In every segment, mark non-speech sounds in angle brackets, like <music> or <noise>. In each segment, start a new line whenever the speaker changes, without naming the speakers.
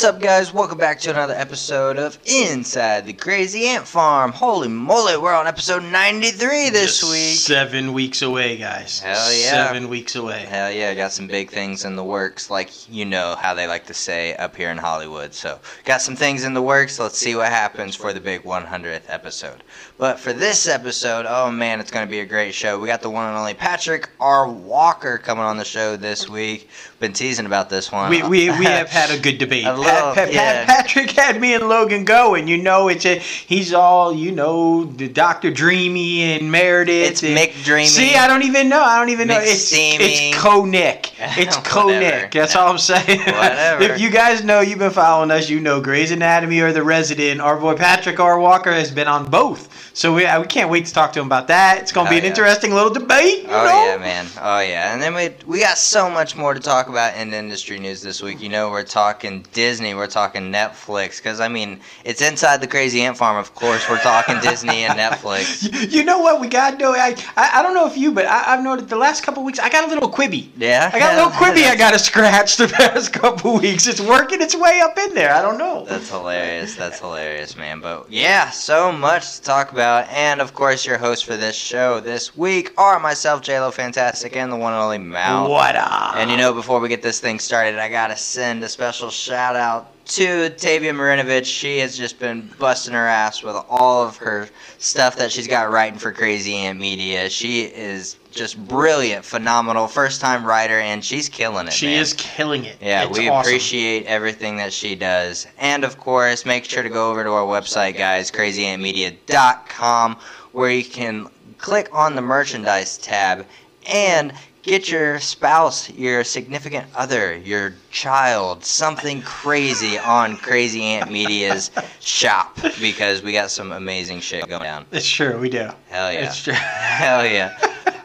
What's up, guys? Welcome back to another episode of Inside the Crazy Ant Farm. Holy moly, we're on episode 93 this
Just
week.
Seven weeks away, guys.
Hell yeah.
Seven weeks away.
Hell yeah, got some big things in the works, like you know how they like to say up here in Hollywood. So, got some things in the works. Let's see what happens for the big 100th episode. But for this episode, oh man, it's going to be a great show. We got the one and only Patrick R. Walker coming on the show this week. Been teasing about this one.
We, we, we have had a good <laughs> debate.
A little,
Pat, Pat,
yeah.
Patrick had me and Logan going. You know, it's a, he's all you know, the Doctor Dreamy and Meredith.
It's
and-
McDreamy.
See, I don't even know. I don't even know. It's
Steamy.
it's Co Nick. <laughs> It's Co Nick. That's all I'm saying. <laughs>
Whatever.
if you guys know, you've been following us. You know, Grey's Anatomy or The Resident. Our boy Patrick R. Walker has been on both. So we, uh, we can't wait to talk to him about that. It's going to
Oh,
be an oh,
yeah.
interesting little debate.
Oh
know?
yeah, man. Oh yeah. And then we we got so much more to talk about in industry news this week. You know, we're talking Disney, we're talking Netflix, because I mean, it's inside the Crazy Ant Farm. Of course, we're talking Disney and Netflix. <laughs>
You- know what we got though? I, I I don't know if you, but I, I've noticed the last couple weeks I got a little quibby.
Yeah.
I got a little <laughs> quibby. I got to scratch the past couple weeks. It's working its way up in there. I don't know.
That's hilarious. That's hilarious, man. But yeah, so much to talk about. And of course, your hosts for this show this week are myself, JLo Fantastic, and the one and only Mal.
What up?
And you know, before we get this thing started, I gotta send a special shout out to Tavia Marinovich. She has just been busting her ass with all of her stuff that she's got writing for Crazy Ant Media. She is just brilliant, phenomenal, first time writer, and she's killing it.
she
man.
is killing it.
Yeah,
It's
we
awesome.
appreciate everything that she does. And of course, make sure to go over to our website, guys, crazyantmedia.com, where you can click on the merchandise tab and get your spouse, your significant other, your child, something crazy on Crazy Ant Media's shop because we got some amazing shit going down.
It's true. We do.
Hell yeah.
It's true. <laughs>
Hell yeah.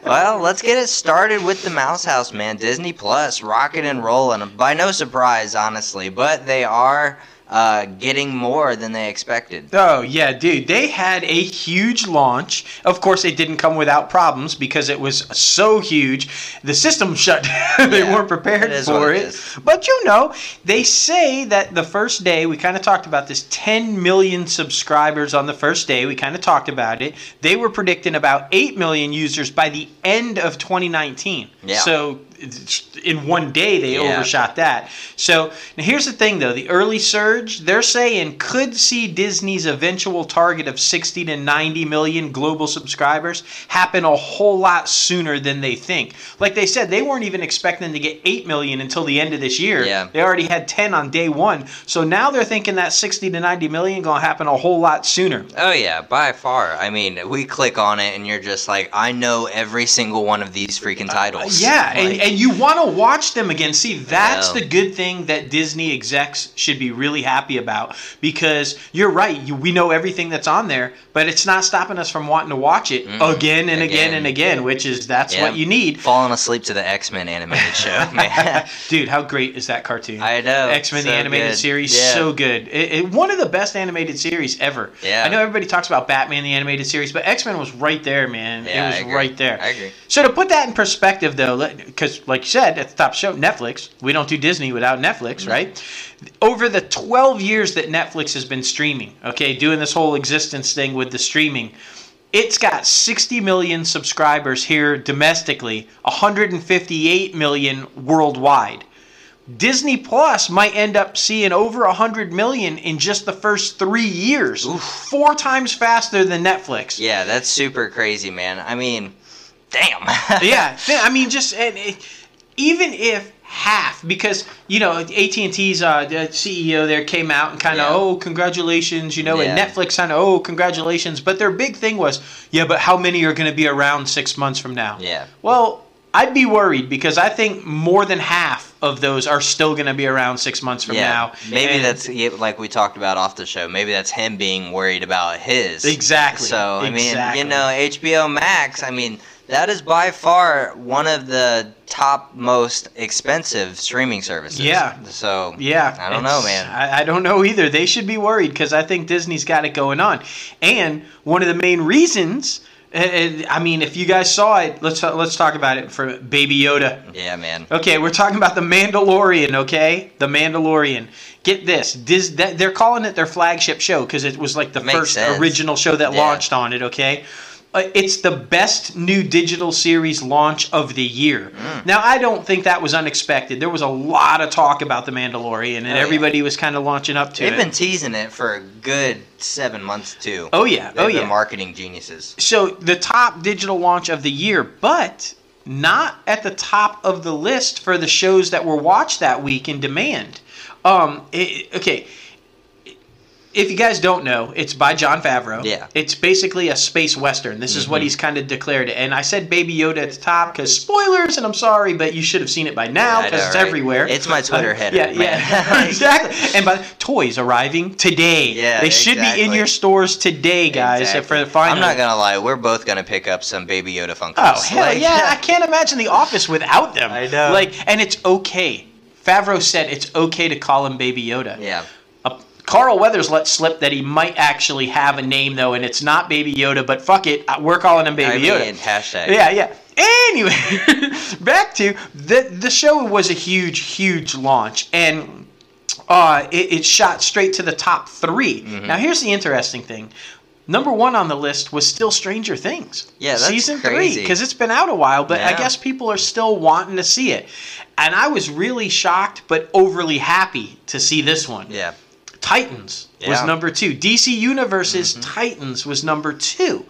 Well, let's get it started with the Mouse House, man. Disney Plus, rocking and rolling. By no surprise, honestly, but they are uh, getting more than they expected.
Oh yeah, dude! They had a huge launch. Of course, it didn't come without problems because it was so huge. The system <laughs> shut down. they
Yeah,
weren't prepared
it
for
it
it. But you know, they say that the first day we kind of talked about this 10 million subscribers on the first day. We kind of talked about it. They were predicting about 8 million users by the end of 2019.
Yeah.
So in one day they
Yeah.
overshot that. So now here's the thing though, the early surge, they're saying could see Disney's eventual target of 60 to 90 million global subscribers happen a whole lot sooner than they think. Like they said, they weren't even expecting to get 8 million until the end of this year.
Yeah.
They already had 10 on day 1. So now they're thinking that 60 to 90 million going to happen a whole lot sooner.
Oh, yeah, by far. I mean, we click on it and you're just like, I know every single one of these freaking titles.
Uh, Yeah,
Like,
and you want to watch them again. See, that's the good thing that Disney execs should be really happy about because you're right. You, we know everything that's on there, but it's not stopping us from wanting to watch it
Mm,
again and again,
again.
and again, which is that's
Yeah.
what you need.
falling asleep to the X Men animated <laughs> show, man. <laughs>
Dude, how great is that cartoon?
I know.
X Men the animated
good.
series,
Yeah.
so good. It, it- one of the best animated series ever.
Yeah.
I know everybody talks about Batman the animated series, but X Men was right there, man.
Yeah,
it was right there.
I agree.
So to put that in perspective, though, because like you said at the top show, Netflix. We don't do Disney without Netflix, right? Over the 12 years that Netflix has been streaming, okay, doing this whole existence thing with the streaming, it's got 60 million subscribers here domestically, 158 million worldwide. Disney Plus might end up seeing over 100 million in just the first three years, four times faster than Netflix.
Yeah, that's super crazy, man. I mean, damn. <laughs>
yeah, <laughs> I mean, just and it, even if half, because you know AT and T's uh, the CEO there came out and kind of
Yeah.
oh congratulations, you know, and Netflix kind of oh congratulations, but their big thing was yeah, but how many are going to be around six months from now?
Yeah.
Well, I'd be worried because I think more than half of those are still going to be around six months from now.
Maybe
And-
that's like we talked about off the show. Maybe that's him being worried about his.
Exactly,
So I mean, you know, HBO Max. I mean, that is by far one of the top most expensive streaming services.
Yeah.
So
Yeah,
I don't know, man.
I, I don't know either. They should be worried because I think Disney's got it going on. And one of the main reasons And- and, I mean, if you guys saw it, let's let's talk about it for Baby Yoda.
Yeah, man.
Okay, we're talking about the Mandalorian. Okay, the Mandalorian. Get this, Dis- they're calling it their flagship show because it was like the
Makes
first
sense.
original show that
Yeah.
launched on it. Okay, it's the best new digital series launch of the year.
Mm.
Now, I don't think that was unexpected. There was a lot of talk about the Mandalorian, and
Oh, yeah.
everybody was kind of launching up to it.
They've been teasing it for a good seven months too.
oh yeah,
They've
oh yeah.
marketing geniuses.
so the top digital launch of the year, but not at the top of the list for the shows that were watched that week in demand. Um, it- okay. If you guys don't know, it's by Jon Favreau.
Yeah.
It's basically a space western. This is what
Mhm.
he's kind of declared. And I said Baby Yoda at the top because spoilers, and I'm sorry, but you should have seen it by now because it's
right?
everywhere.
It's my Twitter
Uh,
header,
Yeah,
man.
yeah, <laughs> exactly. And by toys arriving today.
Yeah,
they should be in your stores today, guys.
Exactly.
For the final.
I'm not gonna lie, we're both gonna pick up some Baby Yoda Funkos.
Oh hell
Like,
yeah! <laughs> I can't imagine the office without them.
I know.
Like, and it's okay. Favreau said it's okay to call him Baby Yoda.
yeah.
Carl Weathers let slip that he might actually have a name though, and it's not Baby Yoda. But fuck it, uh, we're calling him Baby
I
Yoda.
hashtag.
Yeah, yeah. Anyway, <laughs> back to the the show was a huge, huge launch, and uh, it, it shot straight to the top 3
Mm-hmm.
Now, here's the interesting thing. Number one on the list was still Stranger Things.
Yeah, that's
season three because it's been out a while, but I guess people are still wanting to see it. And I was really shocked, but overly happy to see this one.
Yeah.
Titans was
Yeah. Mm-hmm.
number two. DC Universe's Titans was number two,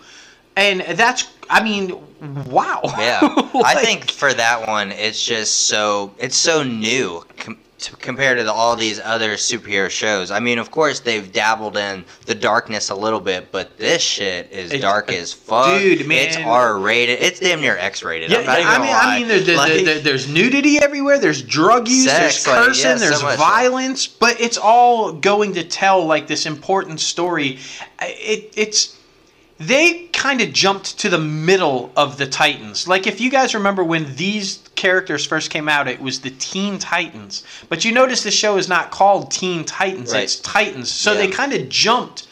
and that's I mean, wow.
Yeah, I <laughs> think for that one, it's just so it's so new com- to, compared to the, all these other superhero shows. I mean, of course they've dabbled in the darkness a little bit, but this shit is dark as fuck.
dude, man, it's.
R rated. It's damn near X rated.
Yeah,
I'm not even
I mean,
lie.
I mean, there, there,
Like,
there- there's nudity everywhere. There's drug use.
Sex,
there's
like,
cursing.
yeah,
there's
so.
violence. But it's all going to tell like this important story. It, it's they kind of jumped to the middle of the Titans. Like if you guys remember when these characters first came out, it was the Teen Titans. But you notice the show is not called Teen Titans;
Right.
it's Titans. So
Yeah.
they kind of jumped.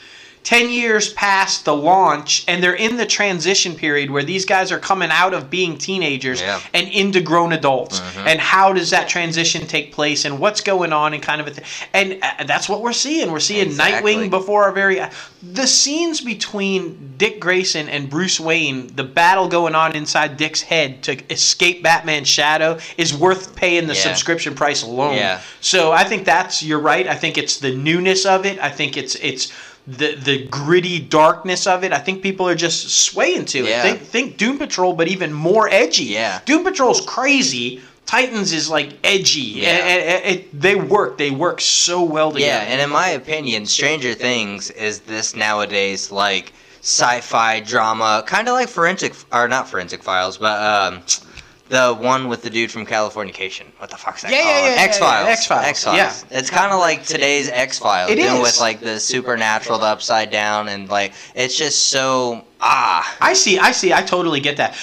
10 years past the launch and they're in the transition period where these guys are coming out of being teenagers
Yeah.
and into grown adults and how does that transition take place and what's going on and kind of a th- and uh, that's what we're seeing we're seeing
Exactly.
nightwing before our very the scenes between dick grayson and bruce wayne the battle going on inside dick's head to escape batman's shadow is worth paying the
Yeah.
subscription price alone
Yeah.
so i think that's you're right i think it's the newness of it i think it's it's the the gritty darkness of it. I think people are just swaying to it.
Yeah.
Think think Doom Patrol, but even more edgy.
Yeah.
Doom Patrol's crazy. Titans is like edgy.
Yeah.
And- and- and it- they work. They work so well together.
Yeah, and in my opinion, Stranger Things is this nowadays like sci-fi drama, kind of like forensic or not forensic files, but um, the one with the dude from Californication. What the fuck's that
Yeah, yeah,
called?
yeah, yeah,
X Files.
yeah, X-Files,
X Files.
yeah.
It's kind of like today's X Files,
It
dealing
is.
with like the supernatural, the upside down, and like it's just so ah.
I see. I see. I totally get that.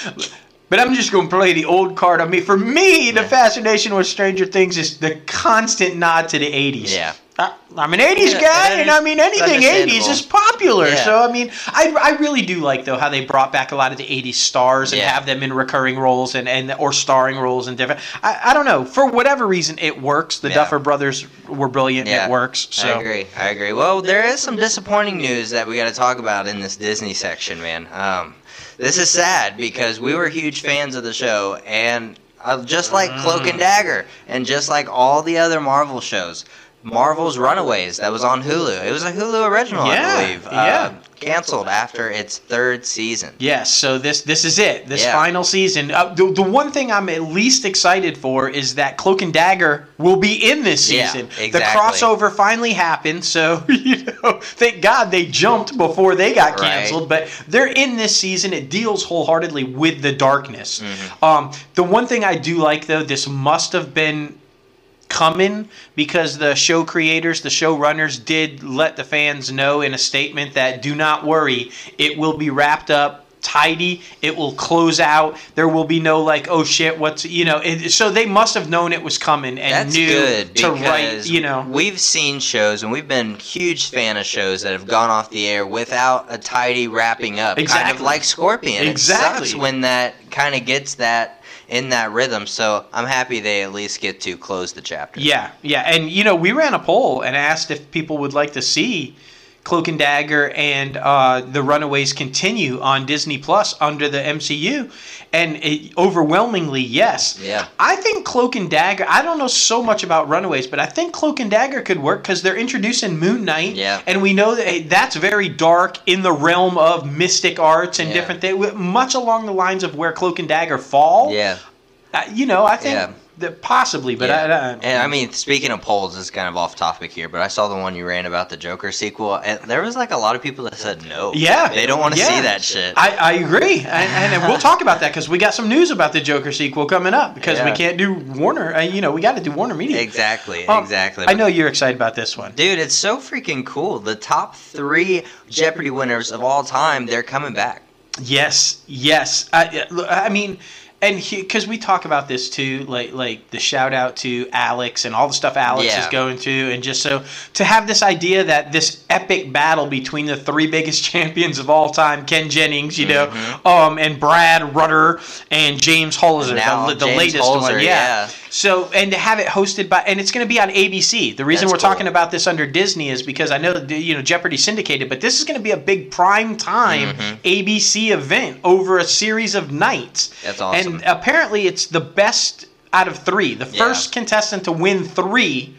But I'm just going to play the old card on me. For me, the
Yeah.
fascination with Stranger Things is the constant nod to the 80s.
Yeah.
I, I'm an 80s
Yeah,
guy, and I mean, anything 80s is popular.
Yeah.
So, I mean, I, I really do like, though, how they brought back a lot of the 80s stars and
Yeah.
have them in recurring roles and, and or starring roles and different. I, I don't know. For whatever reason, it works. The. Duffer Brothers were brilliant. It works. So.
I agree. I agree. Well, there is some disappointing news that we got to talk about in this Disney section, man. Um, this is sad because we were huge fans of the show, and uh, just like Cloak
Mm.
and Dagger, and just like all the other Marvel shows, Marvel's Runaways that was on Hulu. It was a Hulu original,
Yeah,
I believe.
yeah.
canceled after its third season.
Yes, so this this is it. This
Yeah.
final season. Uh, the, the one thing I'm at least excited for is that Cloak and Dagger will be in this season.
Yeah,
season. The crossover finally happened, so <laughs> you know, thank God they jumped before they got
Right.
canceled. But they're in this season. It deals wholeheartedly with the darkness.
Mm-hmm.
Um, the one thing I do like though, this must have been coming because the show creators, the showrunners did let the fans know in a statement that do not worry, it will be wrapped up tidy. It will close out. There will be no like, oh shit, what's you know. It, so they must have known it was coming and
That's
knew to write. You know,
we've seen shows and we've been huge fan of shows that have gone off the air without a tidy wrapping up, kind of
Exactly.
like Scorpion.
Exactly.
It sucks when that kind of gets that in that rhythm. So I'm happy they at least get to close the chapter.
Yeah, yeah, and you know, we ran a poll and asked if people would like to see Cloak and Dagger and uh, the Runaways continue on Disney Plus under the MCU, and it, overwhelmingly yes.
Yeah.
I think Cloak and Dagger. I don't know so much about Runaways, but I think Cloak and Dagger could work because they're introducing Moon Knight,
Yeah.
and we know that hey, that's very dark in the realm of mystic arts and
Yeah.
different things, much along the lines of where Cloak and Dagger fall.
Yeah.
Uh, you know, I think.
Yeah.
That possibly, but
yeah.
I, I,
and I mean, speaking of polls, it's kind of off topic here, but I saw the one you ran about the Joker sequel, and there was like a lot of people that said no.
Yeah,
they don't want to
yeah.
see that shit.
I, I agree, and, and we'll talk about that because we got some news about the Joker sequel coming up because we can't do Warner. Uh, you know, we got to do Warner Media.
exactly,
Um,
exactly.
I know you're excited about this one.
Dude, it's so freaking cool. The top three Jeopardy winners of all time, they're coming back.
Yes, yes. I, I mean, and because we talk about this too, like like the shout out to Alex and all the stuff Alex
Yeah.
is going through, and just so to have this idea that this epic battle between the three biggest <laughs> champions of all time, Ken Jennings, you know, um, and Brad Rutter and James
Holzhauer,
the, the
James
latest
Holzhauer,
one,
yeah.
So and to have it hosted by, and it's going to be on ABC. The reason
That's
we're
cool.
talking about this under Disney is because I know you know Jeopardy syndicated, but this is going to be a big prime time
Mm-hmm.
ABC event over a series of nights.
That's awesome.
And apparently, it's the best out of three. The
Yeah.
first contestant to win three,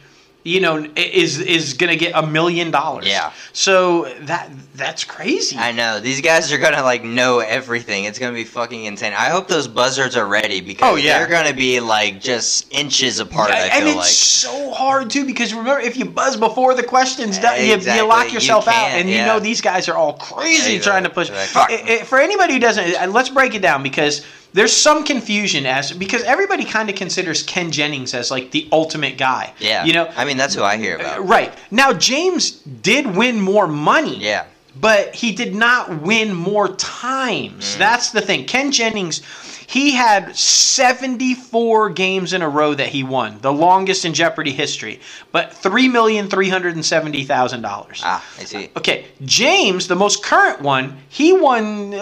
you know, is is to get a million dollars.
Yeah.
So that that's crazy.
I know these guys are gonna like know everything. It's gonna be fucking insane. I hope those buzzards are ready because
Oh, yeah.
they're gonna be like just inches apart. I
and it's
like.
so hard too because remember if you buzz before the question's done, you, you
Exactly.
lock
You
yourself out,
can't,
and you know these guys are all crazy
Exactly.
trying to push.
They're like, "Fuck."
I- I- for anybody who doesn't, uh, let's break it down because there's some confusion as because everybody kind of considers Ken Jennings as like the ultimate guy.
yeah,
you know.
I mean, that's who I hear about.
Right now, James did win more money.
Yeah,
but he did not win more times.
Mm.
That's the thing. Ken Jennings, he had 74 games in a row that he won, the longest in Jeopardy history, but $3,370,000.
ah, I see.
Okay, James, the most current one, he won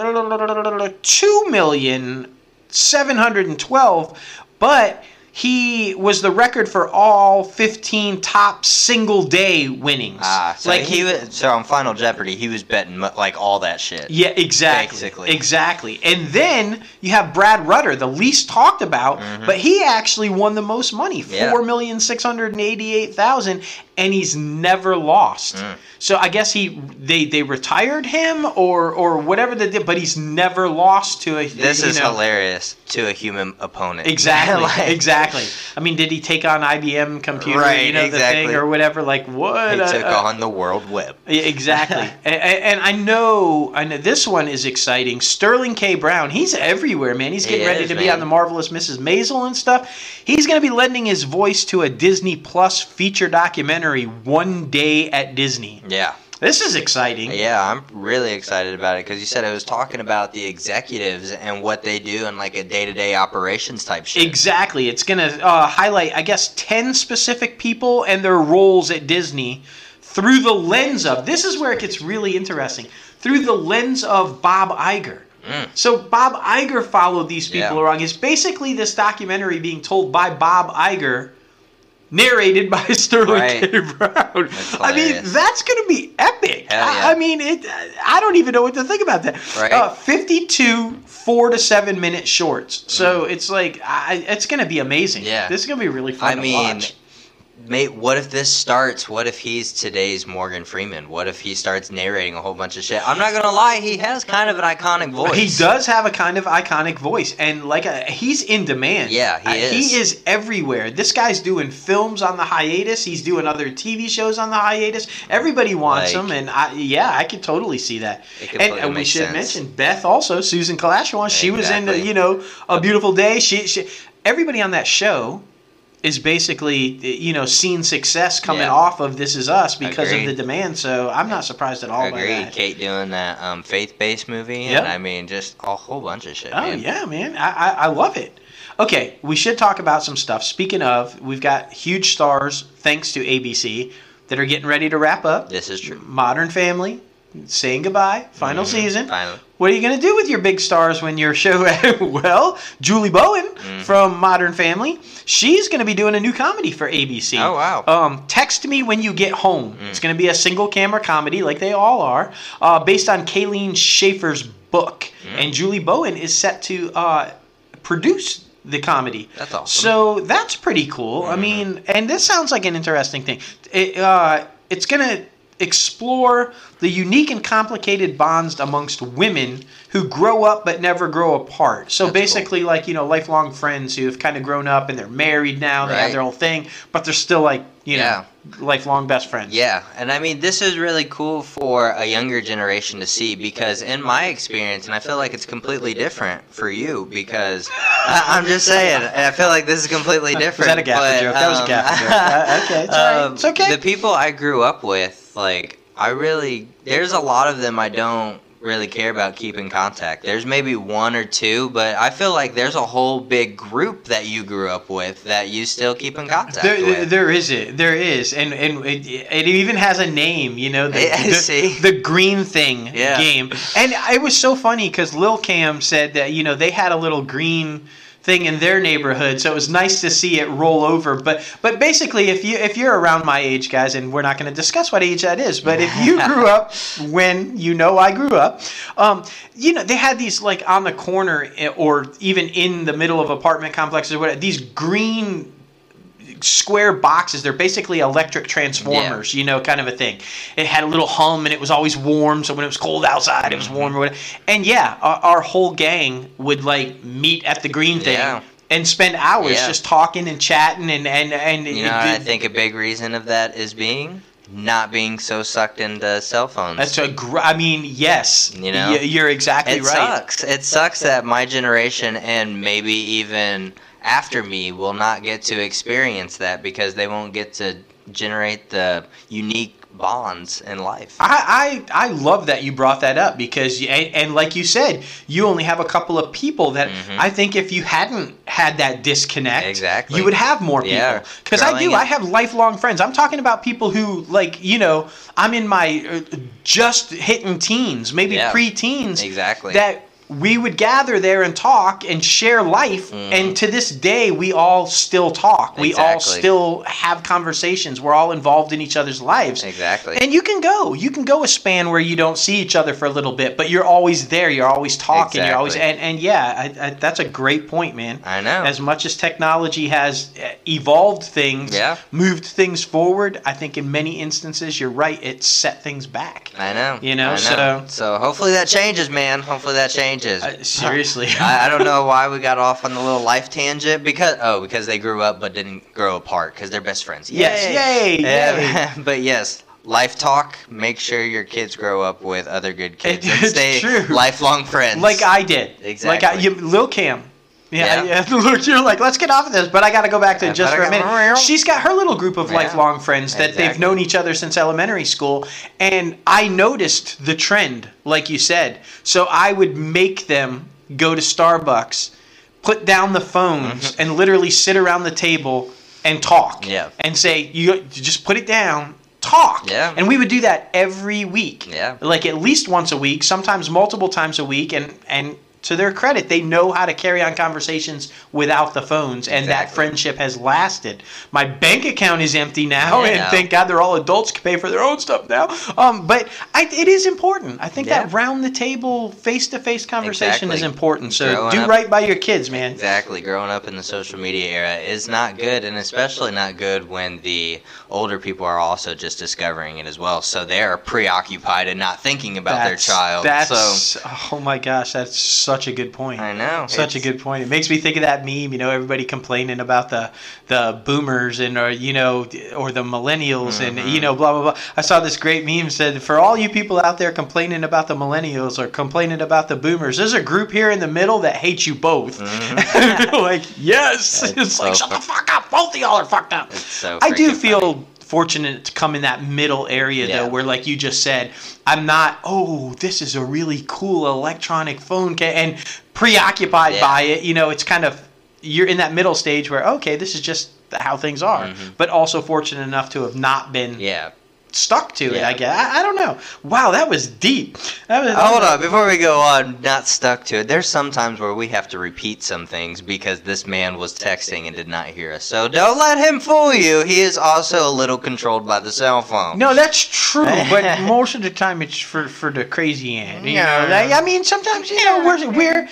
two million 712, but he was the record for all 15 top single day winnings.
Ah, so
like
he was, so on Final Jeopardy, he was betting like all that shit.
Yeah, exactly.
Basically.
Exactly. And then you have Brad Rutter, the least talked about, mm-hmm. but he actually won the most money, 4,688,000 and eighty-eight thousand, and he's never lost.
Mm.
So I guess he they they retired him or or whatever they did, but he's never lost to a.
This is
know-
hilarious to a human opponent.
Exactly. <laughs>
Like,
exactly. I mean, did he take on IBM computer?
Right,
You know the
exactly.
thing or whatever. Like what?
He took on the World Web. <laughs>
Exactly, <laughs> and, and I know, I know this one is exciting. Sterling K. Brown, he's everywhere, man. He's getting
He
ready
is,
to be on the marvelous Mrs. Maisel and stuff. He's going to be lending his voice to a Disney Plus feature documentary, One Day at Disney.
Yeah.
This is exciting.
Yeah, I'm really excited about it because you said it was talking about the executives and what they do and like a day-to-day operations type shit.
Exactly. It's going to uh, highlight, I guess, 10 specific people and their roles at Disney through the lens of this is where it gets really interesting through the lens of Bob Iger. So Bob Iger followed these people
Yeah.
around. It's basically this documentary being told by Bob Iger, narrated by <laughs> Sterling
Right.
K. Brown. I mean, that's going to be epic.
Hell
I. I mean, it. I don't even know what to think about that.
Right.
Uh, Fifty-two four to seven minute shorts. So it's like I, it's going to be amazing.
Mm. Yeah.
this is going to be really fun
I
to
mean,
watch.
Mate, what if this starts? What if he's today's Morgan Freeman? What if he starts narrating a whole bunch of shit? I'm not gonna lie, he has kind of an iconic voice.
He does have a kind of iconic voice, and like a, he's in demand.
Yeah, he
Uh,
is.
He is everywhere. This guy's doing films on the hiatus. He's doing other TV shows on the hiatus. Everybody wants
Like-
him, and I, yeah, I could totally see that.
It
And, and we should
sense.
mention Beth also, Susan Kelechi Watson. She was in, the, you know, a beautiful day. She, she, everybody on that show is basically you know seen success coming
Yeah.
off of This Is Us because
Agreed.
of the demand. So I'm not surprised at all by that.
Kate doing that um, faith-based movie,
Yep.
and I mean, just a whole bunch of shit.
Oh
man.
yeah, man, I, I I love it. Okay, we should talk about some stuff. Speaking of, we've got huge stars thanks to ABC that are getting ready to wrap up.
This is true.
Modern Family, saying goodbye, final
Mhm.
season.
Finally.
What are you going to do with your big stars when your show? <laughs> well, Julie Bowen
Mm-hmm.
from Modern Family, she's going to be doing a new comedy for ABC.
Oh, wow.
Um, Text me when you get home.
Mm.
It's going to be a single camera comedy, like they all are, uh, based on Kayleen Schaefer's book,
Mm.
and Julie Bowen is set to uh, produce the comedy.
That's awesome.
So that's pretty cool. I
Mhm.
mean, and this sounds like an interesting thing. It, uh, it's going to explore the unique and complicated bonds amongst women who grow up but never grow apart. So
That's cool.
basically, like, you know, lifelong friends who have kind of grown up and they're married now, they have their own thing, but they're still like, you know, lifelong best friends.
Yeah, and I mean, this is really cool for a younger generation to see because, in my experience, and I feel like it's completely different for you because I, I'm just saying, and I feel like this is completely <laughs> different.
Was that a gaffer
but,
joke? That was a
um,
gaffer joke. Uh, okay, it's all right. <laughs>
um,
It's okay.
The people I grew up with, like, I really, there's a lot of them I don't really care about keeping contact. There's maybe one or two, but I feel like there's a whole big group that you grew up with that you still keep in contact
There,
with.
there is it. There is, and and it, it even has a name. You know, the, <laughs> the, the green thing
Yeah.
game. And it was so funny because Lil Cam said that you know they had a little green thing in their neighborhood, so it was nice to see it roll over. But but basically, if you if you're around my age, guys, and we're not going to discuss what age that is, but if you <laughs> grew up when you know I grew up, um, you know they had these like on the corner eh, or even in the middle of apartment complexes or whatever. These green square boxes. They're basically electric transformers, you know, kind of a thing. It had a little hum and it was always warm. So when it was cold outside, it was warm or mm-hmm. whatever. And yeah, our, our whole gang would like meet at the green thing.
Yeah.
And spend hours
Yeah.
just talking and chatting and and and
You know, I think a big reason of that is being not being so sucked into cell phones.
that's a gr- I mean, yes,
You know?
Y- you're exactly
it
right.
sucks. It sucks that my generation and maybe even after me will not get to experience that because they won't get to generate the unique bonds in life.
I, I I love that you brought that up because you, and, and like you said, you only have a couple of people that
Mhm.
I think if you hadn't had that disconnect,
Exactly.
you would have more people.
Yeah.
Because I do,
up-
I have lifelong friends. I'm talking about people who like you know I'm in my uh, just hitting teens, maybe
Yeah.
pre-teens,
Exactly.
that we would gather there and talk and share life
Mhm.
and to this day we all still talk we all still have conversations we're all involved in each other's lives
exactly.
and you can go. You can go a span where you don't see each other for a little bit, but you're always there. You're always talking. Exactly. You're always and, and yeah, I, I, that's a great point, man.
I know.
As much as technology has uh, evolved things,
Yeah.
moved things forward, I think in many instances you're right. It set things back.
I know.
You know,
I
so-
so hopefully that changes, man. Hopefully that changes.
Uh, <laughs> seriously,
I, <laughs> I don't know why we got off on the little life tangent because oh because they grew up but didn't grow apart because they're best friends.
Yes, yay,
Yeah, <laughs> but yes, life talk. Make sure your kids grow up with other good kids and
It's
stay
true.
lifelong friends.
like I did. Exactly, Like I, you, Lil Cam. Yeah,
Yeah.
yeah. <laughs> Look, you're like, let's get off of this, but I got to go back to
Yeah,
just for a minute. She's got her little group of
Yeah.
lifelong friends that they've known each other since elementary school, and I noticed the trend, like you said. So I would make them go to Starbucks, put down the phones, and literally sit around the table and talk.
Mm-hmm. Yeah.
And say, you you just put it down. Talk.
Yeah.
And we would do that every week
Yeah.
like at least once a week, sometimes multiple times a week, and and to their credit, they know how to carry on conversations without the phones, and that friendship has lasted. My bank account is empty now,
Yeah,
and
no.
thank God they're all adults can pay for their own stuff now. Um, but I, it is important. I think that round the table, face to face conversation is important. So
Growing
do
up-
right by your kids, man.
Exactly. Growing up in the social media era is not good, and especially not good when the older people are also just discovering it as well. So they are preoccupied and not thinking about their child.
That's
so
oh my gosh, that's such a good point.
I know.
Such a good point. It makes me think of that meme. You know, everybody complaining about the the boomers and or you know or the millennials and
Mm-hmm.
you know blah blah blah. I saw this great meme said for all you people out there complaining about the millennials or complaining about the boomers, there's a group here in the middle that hates you both. <laughs> like yes,
That's
it's like
Mm-hmm.
shut the fuck up. Both of y'all are fucked up.
It's so
I do feel
funny.
Fortunate to come in that middle area
Yeah.
though, where like you just said, I'm not. Oh, this is a really cool electronic phone, and preoccupied
Yeah.
by it. You know, it's kind of you're in that middle stage where okay, this is just how things are, but also fortunate enough to have not been
Mm-hmm. Yeah.
Stuck to it. I guess I, I don't know. Wow, that was deep. That was,
Hold on, before we go on, not stuck to it. There's some times where we have to repeat some things because this man was texting and did not hear us. So don't let him fool you. He is also a little controlled by the cell phone.
No, that's true, <laughs> but most of the time it's for, for the Crazy Ant. You
Yeah.
know, like, I mean, sometimes you know we're we're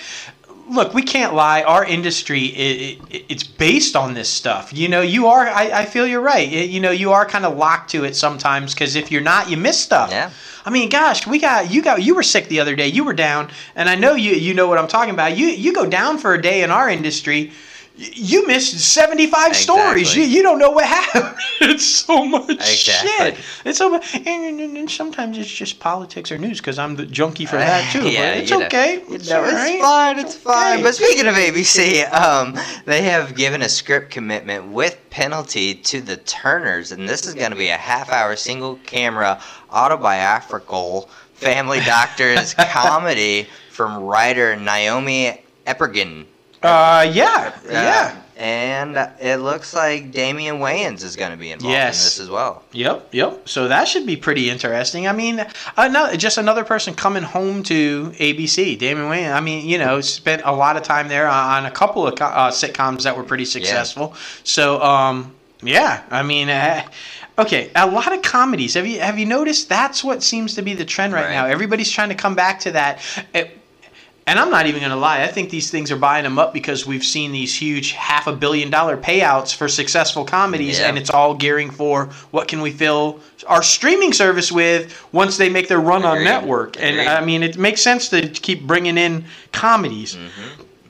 look. We can't lie. Our industry it, it, it's based on this stuff. You know, you are. I, I feel you're right. It- you know, you are kind of locked to it sometimes because if you're not, you miss stuff.
Yeah.
I mean, gosh, we got you got you were sick the other day. You were down, and I know you you know what I'm talking about. You you go down for a day in our industry. Y- You missed 75 stories. You, you don't know what happened. <laughs> It's so much
Exactly.
shit. It's so much, and, and, and sometimes it's just politics or news because I'm the junkie for that too.
Yeah,
but it's
you know.
okay. It's,
know,
all
it's fine. It's fine.
okay.
But speaking of ABC, <laughs> um, they have given a script commitment with penalty to the Turners, and this is going to be a half-hour single-camera autobiographical family doctors <laughs> comedy from writer Naomi Ekperigin.
Uh, yeah,
Uh,
yeah.
And it looks like Damian Wayans is going to be involved
Yes.
in this as well.
Yep, yep. So that should be pretty interesting. I mean, another, just another person coming home to ABC. Damian Wayans. I mean, you know, spent a lot of time there on a couple of uh, sitcoms that were pretty successful. Yeah. So, um, yeah. I mean, uh, okay, a lot of comedies. Have you have you noticed? That's what seems to be the trend right,
Right.
now. Everybody's trying to come back to that. Uh, and I'm not even going to lie. I think these things are buying them up because we've seen these huge half a billion dollar payouts for successful comedies,
Yeah.
and it's all gearing for what can we fill our streaming service with once they make their run on
Agreed.
network. And
Agreed.
I mean, it makes sense to keep bringing in comedies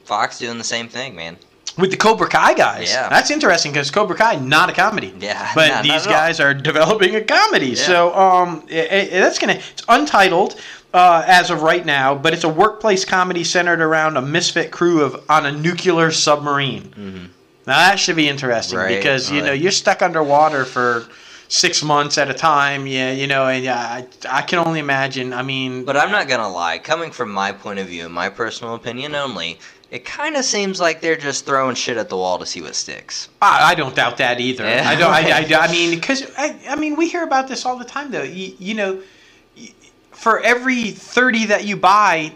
Fox doing the same thing, man.
with the Cobra Kai guys.
Yeah.
That's interesting because Cobra Kai not a comedy.
Yeah,
but
not
these
all.
guys are <laughs> developing a comedy.
Yeah.
So um, it, it- that's gonna it's untitled. Uh, as of right now, but it's a workplace comedy centered around a misfit crew of on a nuclear submarine. Now that should be interesting
Mm-hmm. Right,
because you know you're stuck underwater for six months at a time. Yeah, you know, and yeah, I, I can only imagine. I mean,
But I'm not gonna lie, coming from my point of view, my personal opinion only, it kind of seems like they're just throwing shit at the wall to see what sticks.
I, I don't doubt that either.
Yeah.
I don't. I, I, I <laughs> mean, because I, I mean, we hear about this all the time, though. You, you know, for every thirty that you buy,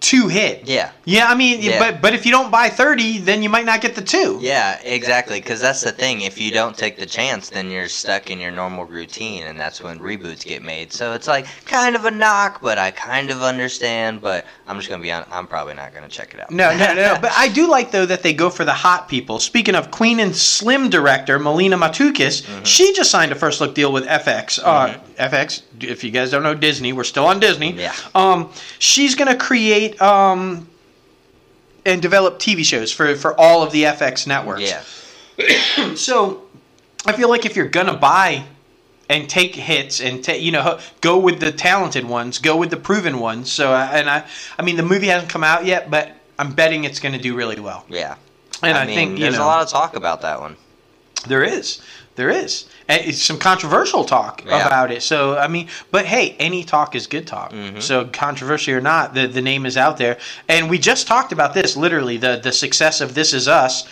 two hit.
Yeah.
Yeah, I mean,
Yeah.
but but if you don't buy thirty, then you might not get the two.
Yeah, exactly. Because that's the thing. If you don't take the chance, then you're stuck in your normal routine, and that's when reboots get made. So it's like kind of a knock, but I kind of understand. But I'm just gonna be on. I'm probably not gonna check it out.
No, no, no. But I do like though that they go for the hot people. Speaking of Queen and Slim director Melina Matsoukas,
Mm-hmm.
she just signed a first look deal with FX. Uh, FX. If you guys don't know Disney, we're still on Disney.
Yeah.
Um, she's gonna create um, and develop TV shows for for all of the FX networks.
Yeah. <clears throat>
So I feel like if you're gonna buy and take hits and ta- you know go with the talented ones, go with the proven ones. So uh, and I I mean the movie hasn't come out yet, but I'm betting it's going to do really well.
Yeah.
And I,
mean,
think
there's
know
a lot of talk about that one.
there is there is some controversial talk
Yeah.
about it. So I mean, but hey, any talk is good talk.
Mm-hmm.
So controversy or not, the the name is out there, and we just talked about this literally the the success of This Is Us.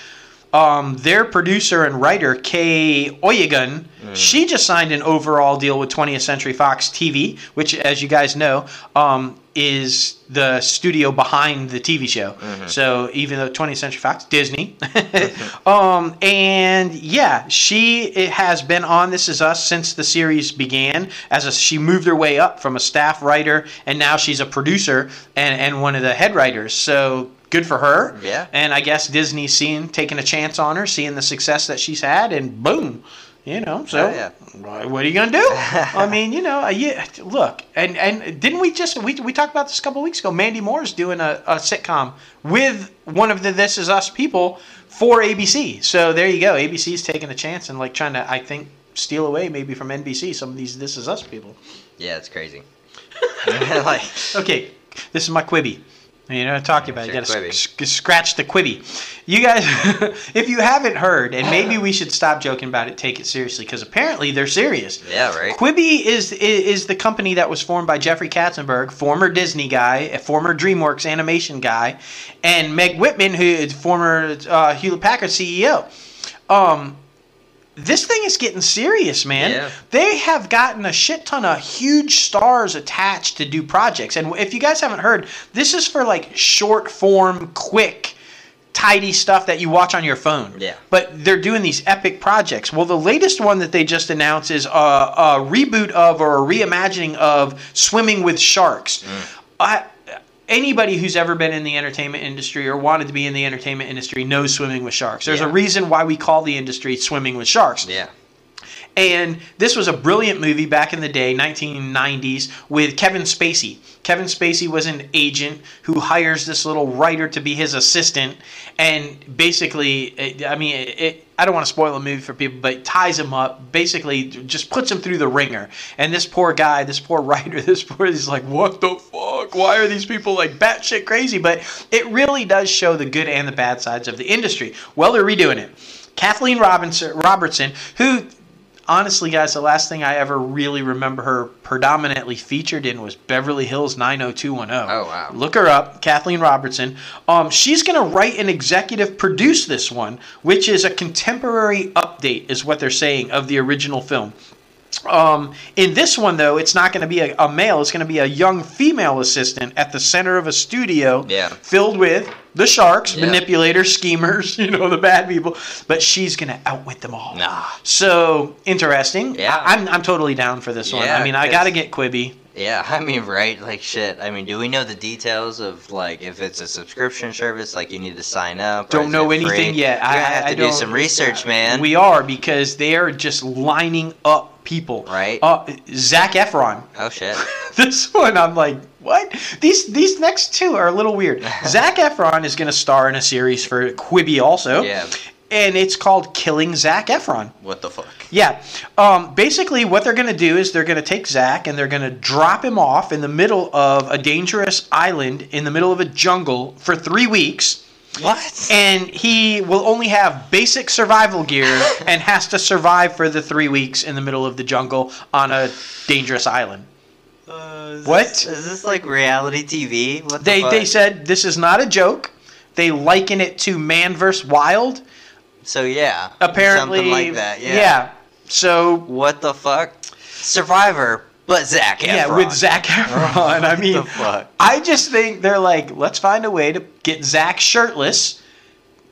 Um, their producer and writer Kay Oyegun,
Mm.
she just signed an overall deal with 20th Century Fox TV, which, as you guys know, um, is the studio behind the TV show.
Mm-hmm.
So even though 20th Century Fox, Disney, <laughs> <laughs> um, and yeah, she it has been on This Is Us since the series began. As a, she moved her way up from a staff writer, and now she's a producer and, and one of the head writers. So good for her.
Yeah.
And I guess Disney's seeing taking a chance on her, seeing the success that she's had, and boom, You know, so
Oh, yeah.
what are you gonna do? <laughs> I mean, you know, uh, yeah. Look, and and didn't we just we, we talked about this a couple weeks ago? Mandy Moore's doing a, a sitcom with one of the This Is Us people for ABC. So there you go. ABC's taking a chance and like trying to, I think, steal away maybe from NBC some of these This Is Us people.
Yeah, it's crazy. <laughs> <laughs> like,
Okay, this is my Quibi. You know, what I talked about. You gotta sc- sc- scratch the quibby. You guys, <laughs> if you haven't heard, and maybe we should stop joking about it, take it seriously, because apparently they're serious.
yeah, right.
Quibi is is the company that was formed by Jeffrey Katzenberg, former Disney guy, a former DreamWorks animation guy, and Meg Whitman, who is former uh, Hewlett Packard CEO. Um, this thing is getting serious, man.
Yeah.
They have gotten a shit ton of huge stars attached to do projects. And if you guys haven't heard, this is for like short form, quick, tidy stuff that you watch on your phone.
Yeah.
But they're doing these epic projects. Well, the latest one that they just announced is a, a reboot of or a reimagining of Swimming with Sharks. Mm. I, anybody who's ever been in the entertainment industry or wanted to be in the entertainment industry knows Swimming with Sharks. There's
Yeah.
a reason why we call the industry Swimming with Sharks.
Yeah.
And this was a brilliant movie back in the day, 1990s, with Kevin Spacey. Kevin Spacey was an agent who hires this little writer to be his assistant, and basically, I mean, it, I don't want to spoil the movie for people, but ties him up. Basically, just puts him through the ringer. And this poor guy, this poor <laughs> writer, this poor, he's like, what the fuck? Why are these people like batshit crazy? But it really does show the good and the bad sides of the industry. Well, they're redoing it. Kathleen Robinson, Robertson, who honestly, guys, the last thing I ever really remember her predominantly featured in was Beverly Hills 90210.
Oh, wow.
Look her up, Kathleen Robertson. Um, she's going to write and executive produce this one, which is a contemporary update, is what they're saying, of the original film. Um, in this one, though, it's not going to be a, a male. It's going to be a young female assistant at the center of a studio
Yeah.
filled with the sharks,
Yeah.
manipulators, schemers, <laughs> you know, the bad people. But she's going to outwit them all.
Nah.
So interesting.
Yeah.
I, am I'm totally down for this one. I mean, I got to get Quibi.
Yeah, <laughs> I mean, right? Like, shit. I mean, do we know the details of, like, if it's a subscription service, like, you need to sign up?
Don't know
it free?
anything yet.
You're
I,
have
I
to do
don't-
some research, man.
We are because they are just lining up people.
Right.
Uh, Zac Efron.
oh, shit. <laughs>
this one I'm like, what? These these next two are a little weird. <laughs> Zac Efron is going to star in a series for Quibi also.
Yeah.
And it's called Killing Zac Efron.
What the fuck?
Yeah. Um, basically, what they're going to do is they're going to take Zac and they're going to drop him off in the middle of a dangerous island in the middle of a jungle for three weeks.
What?
And he will only have basic survival gear <laughs> and has to survive for the three weeks in the middle of the jungle on a dangerous island.
Uh, is
What?
This, is this like reality TV? What the
They
fuck?
they said this is not a joke. They liken it to Man vs. Wild.
So yeah.
Apparently,
something like that. Yeah.
So
What the fuck? Survivor, but Zac Efron.
yeah, with Zac <laughs> Efron. I mean,
the fuck?
I just think they're like, let's find a way to get Zac shirtless,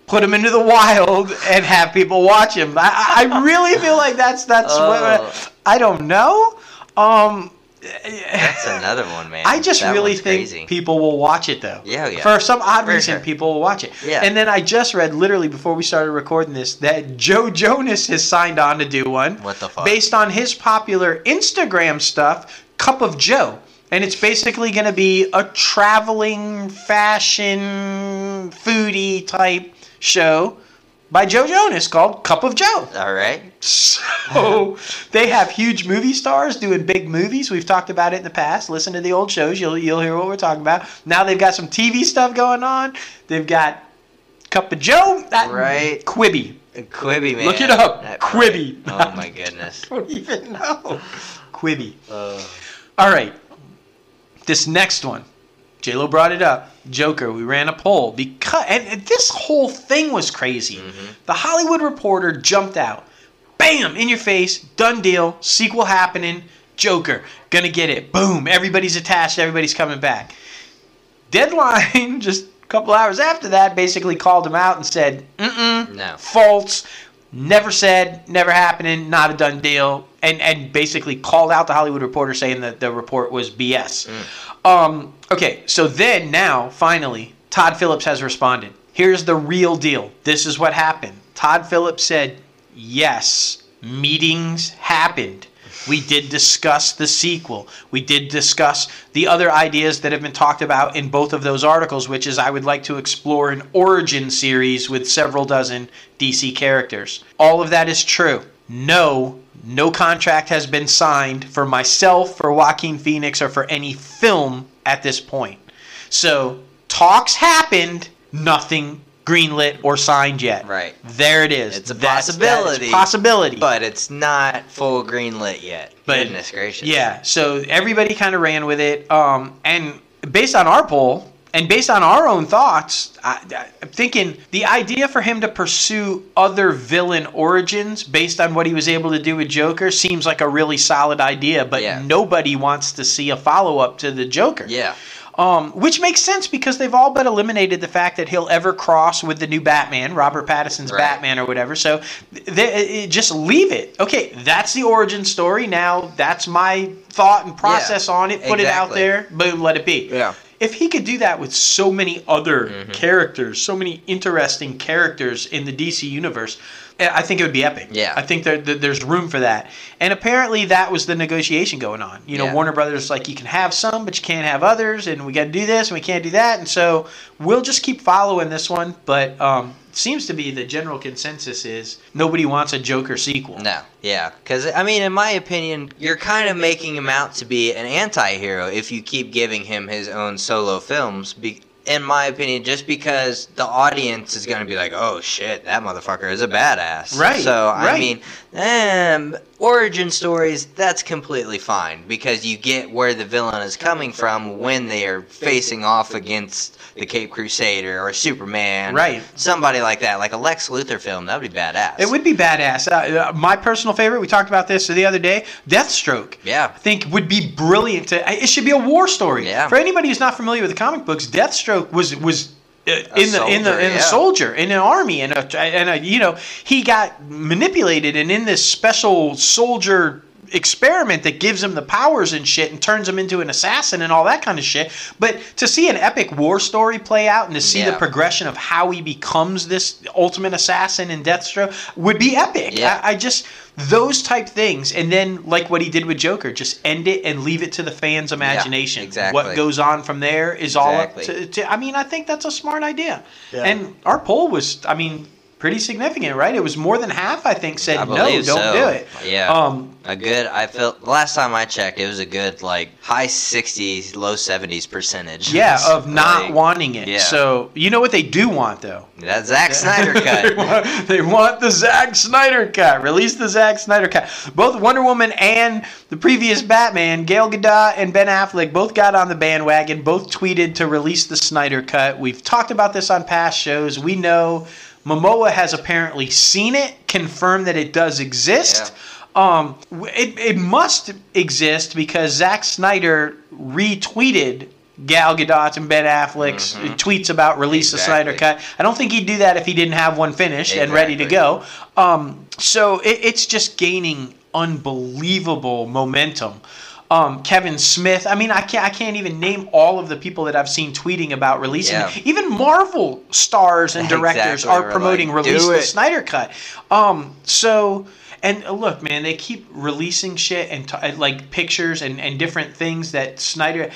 put him into the wild, and have people watch him. I, I really feel like that's that's
Oh.
what I don't know. Um,
That's <laughs> another one, man.
I just
That
really think
crazy.
people will watch it though.
Yeah, yeah.
For some odd
For
reason,
sure.
people will watch it.
Yeah.
And then I just read literally before we started recording this that Joe Jonas has signed on to do one.
What the fuck?
Based on his popular Instagram stuff, Cup of Joe. And it's basically going to be a traveling fashion foodie type show by Joe Jonas called Cup of Joe.
All right.
So they have huge movie stars doing big movies. We've talked about it in the past. Listen to the old shows. You'll you'll hear what we're talking about. Now they've got some TV stuff going on. They've got Cup of Joe. That,
Right.
Quibby.
Quibi, man.
Look it up.
That-
Quibi. <laughs>
Oh my goodness.
I don't even know. Quibby.
Uh,
All right. This next one. J Lo brought it up. Joker. We ran a poll because and, and this whole thing was crazy. Mm-hmm. The Hollywood Reporter jumped out. Bam! In your face. Done deal. Sequel happening. Joker. Gonna get it. Boom. Everybody's attached. Everybody's coming back. Deadline, <laughs> just a couple hours after that, basically called him out and said, mm-mm,
No.
false, never said, never happening, not a done deal, and, and basically called out the Hollywood Reporter saying that the report was BS. Um, okay, so then now, finally, Todd Phillips has responded. Here's the real deal. This is what happened. Todd Phillips said, yes, meetings happened. We did discuss the sequel. We did discuss the other ideas that have been talked about in both of those articles, which is I would like to explore an origin series with several dozen DC characters. All of that is true. No, no contract has been signed for myself, for Joaquin Phoenix, or for any film at this point. So talks happened, nothing greenlit or signed yet.
Right.
There it is.
It's a
That's-
possibility,
possibility.
But it's not full green lit yet.
But-
Goodness gracious.
Yeah, so everybody kind of ran with it. Um, and based on our poll and based on our own thoughts, I, I'm thinking the idea for him to pursue other villain origins based on what he was able to do with Joker seems like a really solid idea, but
Yeah.
nobody wants to see a follow up to the Joker.
Yeah.
Um, which makes sense because they've all but eliminated the fact that he'll ever cross with the new Batman, Robert Pattinson's
Right.
Batman or whatever. So they, just leave it. Okay, that's the origin story. Now that's my thought and process on it. Put it out there. Boom, let it be.
Yeah.
If he could do that with so many other
Mm-hmm.
characters, so many interesting characters in the DC universe, I think it would be epic.
Yeah.
I think there, there- there's room for that. And apparently that was the negotiation going on. You know,
Yeah.
Warner Brothers like you can have some, but you can't have others, and we got to do this and we can't do that. And so we'll just keep following this one. But um, seems to be the general consensus is nobody wants a Joker sequel.
No, yeah, because I mean, in my opinion, you're kind of making him out to be an anti-hero if you keep giving him his own solo films. Be- in my opinion, just because the audience is going to be like, "Oh shit, that motherfucker is a badass."
Right,
So I
right.
mean, um, origin stories that's completely fine because you get where the villain is coming from when they are facing off against the Cape Crusader or Superman,
Right.
Somebody like that, like a Lex Luthor film, that would be badass.
It would be badass. Uh, uh, my personal favorite, we talked about this the other day, Deathstroke.
Yeah.
I think would be brilliant. To, it should be a war story.
Yeah.
For anybody who's not familiar with the comic books, Deathstroke was was in the in the
soldier,
in a
yeah.
soldier in an army and a and a you know he got manipulated and in this special soldier experiment that gives him the powers and shit and turns him into an assassin and all that kind of shit. But to see an epic war story play out and to see the progression of how he becomes this ultimate assassin in Deathstroke would be epic.
Yeah.
I, I just those type things, and then like what he did with Joker, just end it and leave it to the fans' imagination.
exactly.
What goes on from there is all up to, to. I mean, I think that's a smart idea.
Yeah.
And our poll was, I mean, pretty significant, right? It was more than half, I think, said
I
no, don't
so.
do it.
Yeah.
Um,
A good. I felt last time I checked, it was a good like high sixties, low seventies percentage.
yeah, of not
Like,
wanting it.
yeah.
So you know what they do want though.
that Zack <laughs> Snyder
they,
cut. <laughs>
want, they want the Zack Snyder cut. Release the Zack Snyder cut. Both Wonder Woman and the previous Batman, Gal Gadot and Ben Affleck, both got on the bandwagon. Both tweeted to release the Snyder cut. We've talked about this on past shows. We know Momoa has apparently seen it, confirmed that it does exist. Um, it, it must exist because Zack Snyder retweeted Gal Gadot and Ben Affleck's tweets about release the Snyder
Mm-hmm.
Cut. I don't think he'd do that if he didn't have one finished and ready to go. Um, so it, it's just gaining unbelievable momentum. Um, Kevin Smith. I mean, I can't. I can't even name all of the people that I've seen tweeting about releasing.
Yeah.
it. Even Marvel stars and <laughs> directors
Exactly.
are promoting
like,
release the. Snyder cut. Um, so. And uh, look, man, they keep releasing shit and t- uh, like pictures and, and different things that Snyder.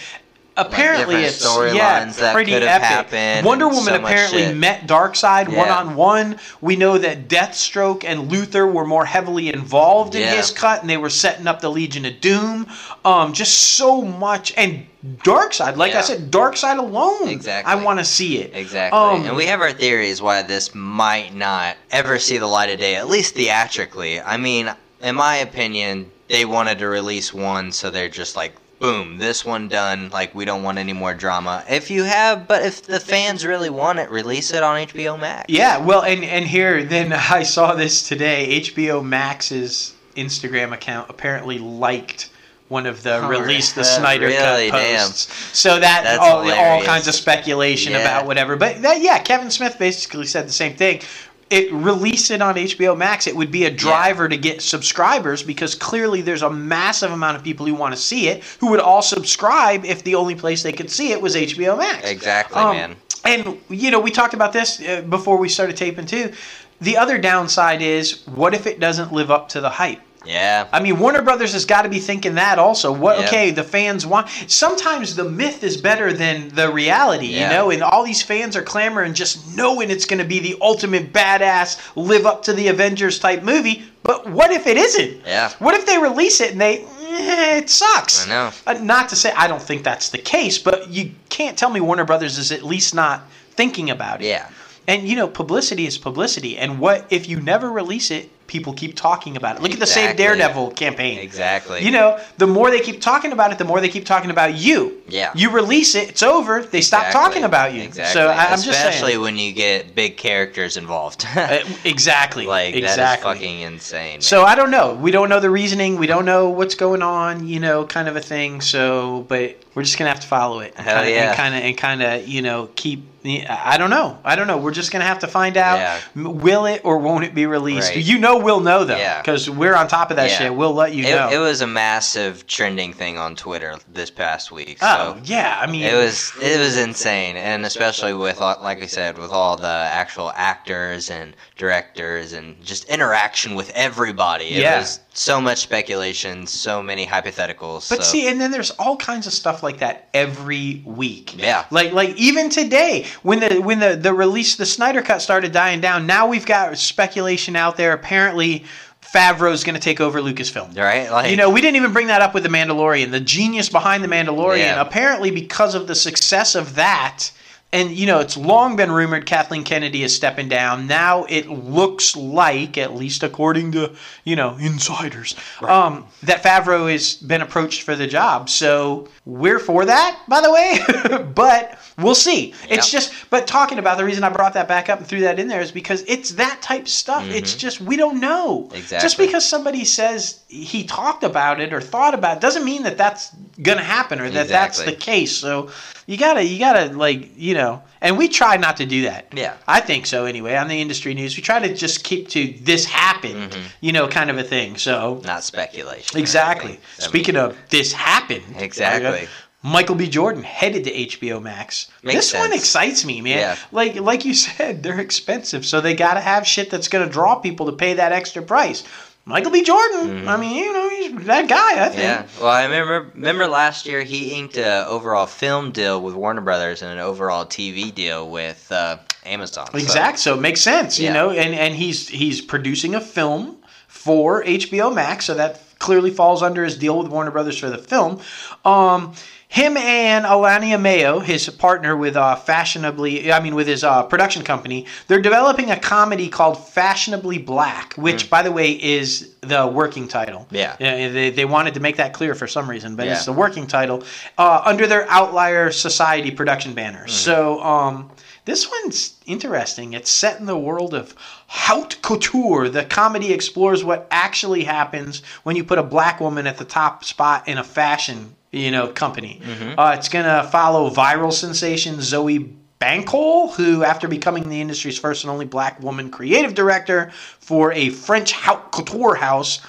Apparently,
different
it's yeah, pretty
could have
epic.
happened
Wonder Woman
so
apparently met Darkseid
Yeah.
one on one. We know that Deathstroke and Luthor were more heavily involved in
Yeah.
his cut, and they were setting up the Legion of Doom. Um, just so much, and Darkseid, like I
Yeah.
said, Darkseid alone.
Exactly.
I want to see it.
Exactly.
Um,
and we have our theories why this might not ever see the light of day, at least theatrically. I mean, in my opinion, they wanted to release one, so they're just like, boom, this one done. Like, we don't want any more drama. If you have, but if the fans really want it, release it on HBO Max.
Yeah, well, and and here then I saw this today. HBO Max's Instagram account apparently liked one of the
Oh,
release the? Snyder
Really?
cut
Damn.
posts. So that
That's
all, all kinds of speculation
Yeah.
about whatever. But that, yeah, Kevin Smith basically said the same thing. It release it on HBO Max. It would be a driver to get subscribers because clearly there's a massive amount of people who want to see it who would all subscribe if the only place they could see it was HBO Max.
Exactly,
Um,
man.
And you know, we talked about this uh, before we started taping too. The other downside is, what if it doesn't live up to the hype?
Yeah.
I mean, Warner Brothers has got to be thinking that also. What?
Yeah.
Okay, the fans want. Sometimes the myth is better than the reality,
Yeah.
you know. And all these fans are clamoring, just knowing it's going to be the ultimate badass, live up to the Avengers type movie. But what if it isn't?
Yeah.
What if they release it and they? eh, it sucks.
I know.
Uh, not to say I don't think that's the case, but you can't tell me Warner Brothers is at least not thinking about it.
Yeah.
And you know, publicity is publicity. And what if you never release it? People keep talking about it. Look at the Save Daredevil campaign.
Exactly.
You know, the more they keep talking about it, the more they keep talking about you.
Yeah.
You release it, it's over. They stop talking about you.
Exactly.
So I, I'm just
Especially
saying.
when you get big characters involved. <laughs>
Uh, exactly. <laughs>
like that is
exactly.
fucking insane.
So I don't know. We don't know the reasoning. We don't know what's going on. You know, kind of a thing. So, but we're just gonna have to follow it.
Hell
kinda,
yeah.
And kind of and kind of you know keep. I don't know. I don't know. We're just gonna have to find out.
Yeah.
Will it or won't it be released?
Right.
You know, we'll know though,
Yeah.
because we're on top of that
Yeah.
shit. We'll let you
it,
know.
it was a massive trending thing on Twitter this past week.
oh yeah. I mean,
it was it was insane, and especially with like I said, with all the actual actors and directors and just interaction with everybody. It
Yeah.
was so much speculation, so many hypotheticals.
But
so,
see, and then there's all kinds of stuff like that every week.
Yeah.
Like like even today, when the when the the release the Snyder cut started dying down, now we've got speculation out there. Apparently, Favreau's going to take over Lucasfilm.
right? Like
You know, we didn't even bring that up with the Mandalorian. The genius behind the Mandalorian,
Yeah.
apparently because of the success of that, and you know, it's long been rumored Kathleen Kennedy is stepping down. Now it looks like, at least according to you know insiders, um, that Favreau has been approached for the job. So we're for that, by the way. <laughs> but we'll see. It's just, but talking about the reason I brought that back up and threw that in there is because it's that type of stuff. It's just we don't know.
Exactly.
Just because somebody says he talked about it or thought about it doesn't mean that that's gonna happen or that that's the case. So you gotta, you gotta like, you know, and we try not to do that.
Yeah.
I think so anyway. On the industry news, we try to just keep to this happened,
Mm-hmm.
you know, kind of a thing. So
not speculation.
exactly. Speaking of this happened,
Exactly.
Michael B. Jordan headed to HBO Max.
Makes
this one excites me, man.
Yeah.
Like like you said, they're expensive, so they got to have shit that's going to draw people to pay that extra price. Michael B. Jordan, I mean, you know, he's that guy. I think.
Yeah. Well, I remember remember last year he inked a overall film deal with Warner Brothers and an overall TV deal with uh, Amazon. So-
So it makes sense, you know. And and he's he's producing a film for HBO Max, so that clearly falls under his deal with Warner Brothers for the film. Um, him and Alana Mayo, his partner with uh, Fashionably, I mean, with his uh, production company, they're developing a comedy called Fashionably Black, which, by the way, is the working title.
Mm. Yeah.
Yeah, they, they wanted to make that clear for some reason, but
Yeah.
it's the working title uh, under their Outlier Society production banner.
Mm-hmm.
So um, this one's interesting. It's set in the world of haute couture. The comedy explores what actually happens when you put a black woman at the top spot in a fashion, you know, company.
Mm-hmm.
Uh, it's gonna follow viral sensation Zoe. Bankole, who, after becoming the industry's first and only black woman creative director for a French haute couture house,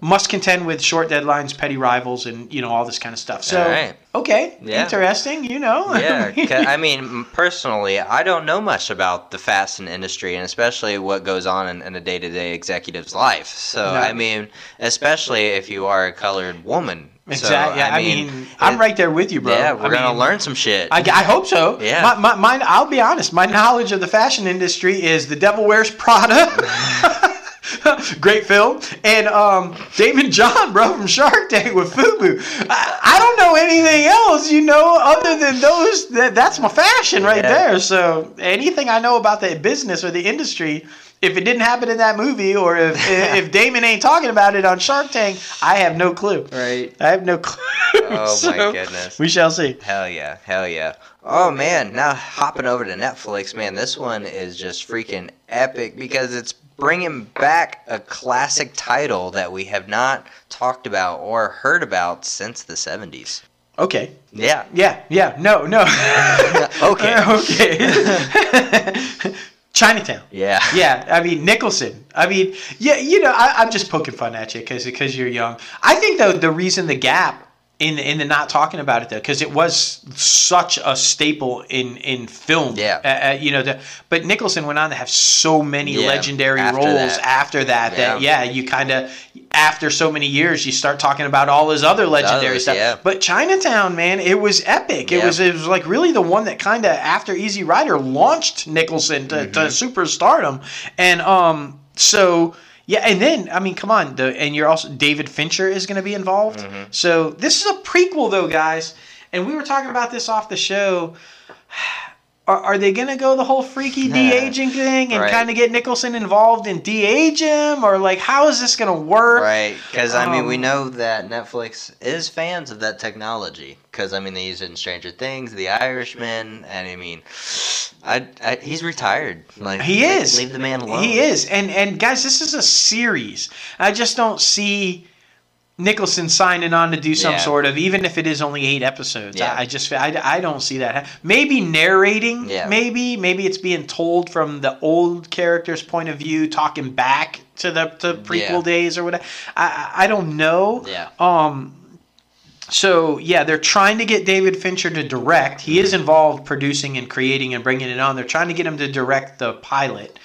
must contend with short deadlines, petty rivals, and you know all this kind of stuff. So,
right.
okay,
Yeah.
interesting. You know,
Yeah, I mean, <laughs> personally, I don't know much about the fashion industry, and especially what goes on in, in a day-to-day executive's life. So,
No.
I mean, especially if you are a colored woman.
Exactly.
So,
I, mean, I'm
it-
right there with you, bro.
Yeah, we're
I
gonna
mean,
learn some shit.
I, I hope so.
Yeah.
My, my, mine, I'll be honest. My knowledge of the fashion industry is The Devil Wears Prada. <laughs> Great film. And um, Daymond John, bro, from Shark Tank with FUBU. I, I don't know anything else, you know, other than those. That, that's my fashion right
Yeah.
there. So anything I know about the business or the industry, if it didn't happen in that movie or <laughs> if, if Daymond ain't talking about it on Shark Tank, I have no clue.
right.
I have no clue.
Oh, my <laughs> goodness.
We shall see.
Hell yeah, hell yeah. Oh man, now hopping over to Netflix, man, this one is just freaking epic because it's bringing back a classic title that we have not talked about or heard about since the 70s.
Okay.
Yeah.
Yeah, yeah, no, no. <laughs>
Okay.
okay. Chinatown.
Yeah. <laughs>
Yeah, I mean Nicholson. I mean, yeah, you know, I, I'm just poking fun at you because because you're young. I think though the reason the gap in in the not talking about it though because it was such a staple in in film
Yeah.
uh, uh, you know the, but nicholson went on to have so many
Yeah,
legendary
after
roles
that.
after that that
Yeah.
yeah you kind of after so many years you start talking about all his other legendary
others,
stuff
yeah.
but chinatown man it was epic it
Yeah.
was it was like really the one that kind of after easy rider launched nicholson to, to
Mm-hmm.
superstardom and um so yeah, and then I mean, come on, the and you're also David Fincher is going to be involved.
Mm-hmm.
So this is a prequel, though, guys. And we were talking about this off the show. <sighs> Are, are they going to go the whole freaky de aging thing and
Right.
kind of get Nicholson involved and de age him, or like how is this going to work?
Right, because I mean, we
Um,
know that Netflix is fans of that technology. Because I mean, they use it in Stranger Things, The Irishman, and I mean, I, I he's retired. Like
He
leave-
is.
Leave the man alone.
He is, and and guys, this is a series. I just don't see Nicholson signing on to do some
Yeah.
sort of, even if it is only eight episodes.
Yeah.
I, I just I, I don't see that. Maybe narrating.
Yeah.
Maybe maybe it's being told from the old character's point of view, talking back to the to prequel
Yeah.
days or whatever. I I I don't know.
Yeah.
Um. So yeah, they're trying to get David Fincher to direct. He is involved producing and creating and bringing it on. They're trying to get him to direct the pilot.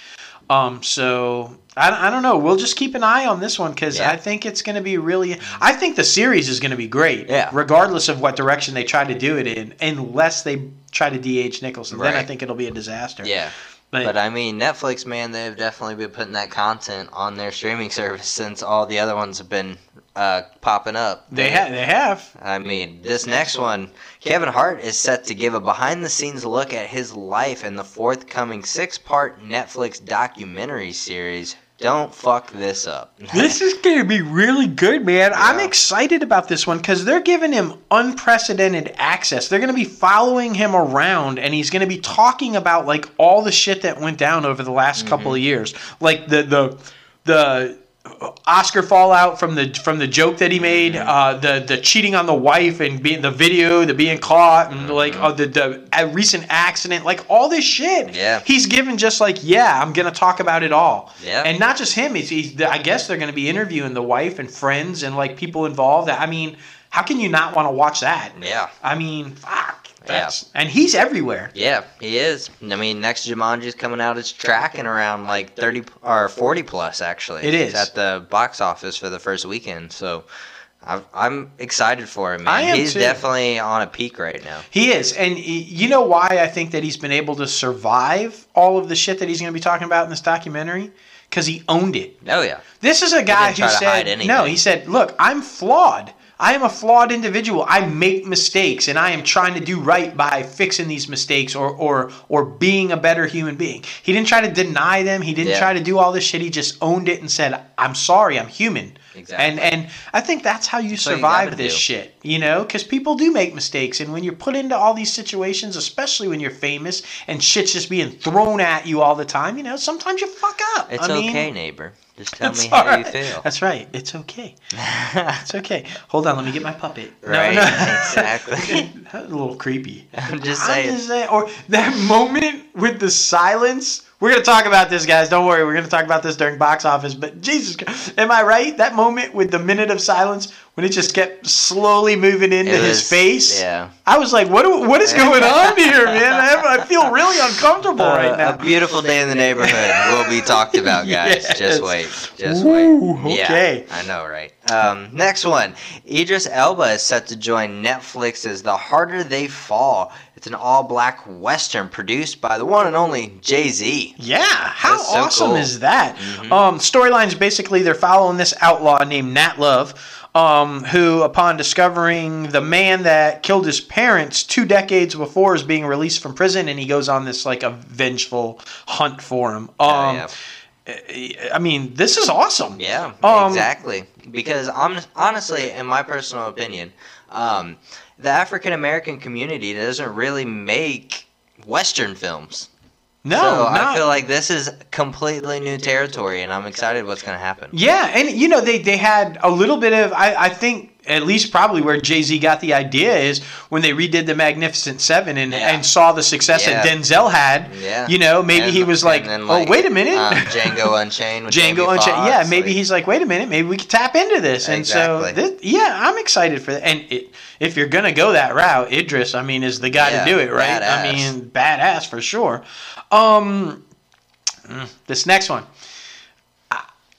Um. So I, I don't know. We'll just keep an eye on this one because
Yeah.
I think it's going to be really. I think the series is going to be great.
Yeah.
Regardless of what direction they try to do it in, unless they try to de age Nicholson, then I think it'll be a disaster.
Yeah.
But,
But I mean, Netflix, man, they've definitely been putting that content on their streaming service since all the other ones have been uh, popping up.
they have. They have.
I mean, this next one, Kevin Hart is set to give a behind the scenes look at his life in the forthcoming six part Netflix documentary series. Don't fuck this up. <laughs>
This is going to be really good, man. I'm excited about this one because they're giving him unprecedented access. They're going to be following him around, and he's going to be talking about like all the shit that went down over the last couple of years, like the the the Oscar fallout from the from the joke that he made, uh, the the cheating on the wife and being the video, the being caught, and like uh, the the a recent accident, like all this shit.
Yeah.
he's given just like yeah, I'm gonna talk about it all.
Yeah.
and not just him. He's, he's I guess they're gonna be interviewing the wife and friends and like people involved. I mean, how can you not want to watch that?
Yeah.
I mean, fuck. That's, And he's everywhere.
Yeah, he is. I mean, next Jumanji's coming out. It's tracking around like 30 or 40 plus, actually.
It is.
It's at the box office for the first weekend. So I've, I'm excited for him, man.
I am
He's
too.
definitely on a peak right now.
He is, and you know why I think that he's been able to survive all of the shit that he's going to be talking about in this documentary? Because he owned it.
Oh, yeah.
This is a guy who
try to hide
said,
anything.
"No." He said, "Look, I'm flawed. I am a flawed individual. I make mistakes, and I am trying to do right by fixing these mistakes or or or being a better human being." He didn't try to deny them. He didn't
Yeah.
try to do all this shit. He just owned it and said, "I'm sorry. I'm human."
Exactly.
And and I think that's how you
you
survive
gotta
this
do.
shit, you know, because people do make mistakes, and when you're put into all these situations, especially when you're famous and shit's just being thrown at you all the time, you know, sometimes you fuck up.
It's
I mean,
okay, neighbor. Just tell
it's
me how
all
you feel.
That's right. It's okay. <laughs> It's okay. Hold on, let me get my puppet.
Right,
No, <laughs> no.
exactly.
That was a little creepy.
I'm just
I'm
saying.
just saying. Or that moment with the silence. We're gonna talk about this, guys. Don't worry. We're gonna talk about this during box office. But Jesus, am I right? That moment with the minute of silence when it just kept slowly moving into
It
his face.
Yeah.
I was like, what? What is going on <laughs> here, man? I, I feel really uncomfortable
Uh,
right now.
A beautiful day in the neighborhood will be talked about, <laughs> guys.
Yes.
Just wait. Just
Ooh,
wait.
okay.
Yeah, I know, right? Um, next one. Idris Elba is set to join Netflix's The Harder They Fall. It's an all-black western produced by the one and only Jay Z.
Yeah, how
so
awesome
cool. Mm-hmm.
is that? Um, storylines basically they're following this outlaw named Nat Love, um, who, upon discovering the man that killed his parents two decades before, is being released from prison, and he goes on this like a vengeful hunt for him. Um,
yeah.
I mean, this is awesome.
Yeah,
Um,
exactly. Because hon- honestly, in my personal opinion, um, the African American community doesn't really make Western films.
No,
so
not,
I feel like this is completely new territory, and I'm excited what's going to happen.
Yeah, and you know they they had a little bit of I I think at least probably where Jay Z got the idea is when they redid the Magnificent Seven and,
Yeah.
and saw the success
Yeah.
that Denzel had.
Yeah.
You know, maybe
And-
he was like,
and then,
"Oh, wait a minute."
um, <laughs> Django Unchained. With
Django Unchained. Yeah, maybe
like-
he's like, wait a minute, maybe we could tap into this. And
Exactly.
so, this, yeah, I'm excited for that. And it, if you're gonna go that route, Idris, I mean, is the guy
Yeah,
to do it, right? I mean, badass for sure. Um, mm, this next one,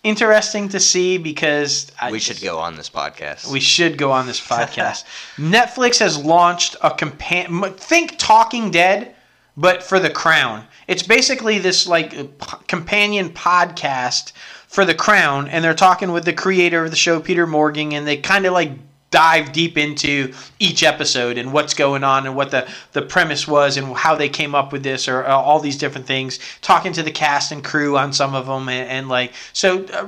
interesting to see because I,
We should go on this podcast.
we should go on this <laughs> podcast. Netflix has launched a compan. Think Talking Dead, but for the Crown. It's basically this like p- companion podcast for the Crown, and they're talking with the creator of the show, Peter Morgan, and they kind of like dive deep into each episode and what's going on and what the, the premise was and how they came up with this or uh, all these different things talking to the cast and crew on some of them and, and like so uh,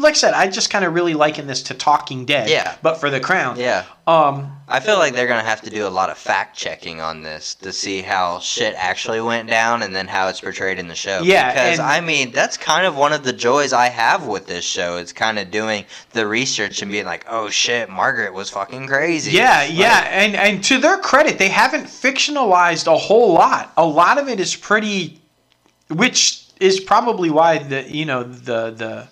like i said i just kind of really liken this to talking dead
Yeah.
but for the crown
yeah.
Um
I feel like they're gonna have to do a lot of fact checking on this to see how shit actually went down and then how it's portrayed in the show.
Yeah,
because I mean that's kind of one of the joys I have with this show. It's kind of doing the research and being like, oh shit, Margaret was fucking crazy.
Yeah,
Like,
yeah, and and to their credit, they haven't fictionalized a whole lot. A lot of it is pretty, which is probably why the you know the the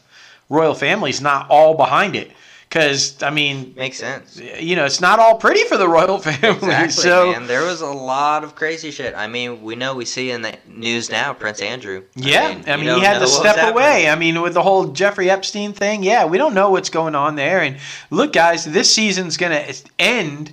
royal family's not all behind it. Because I mean,
makes sense.
you know, it's not all pretty for the royal <laughs> family.
Exactly,
so
man. There was a lot of crazy shit. I mean, we know we see in the news now Prince Andrew.
Yeah, I mean,
you
he had to step away. I mean, with the whole Jeffrey Epstein thing, yeah, we don't know what's going on there. And look, guys, this season's gonna end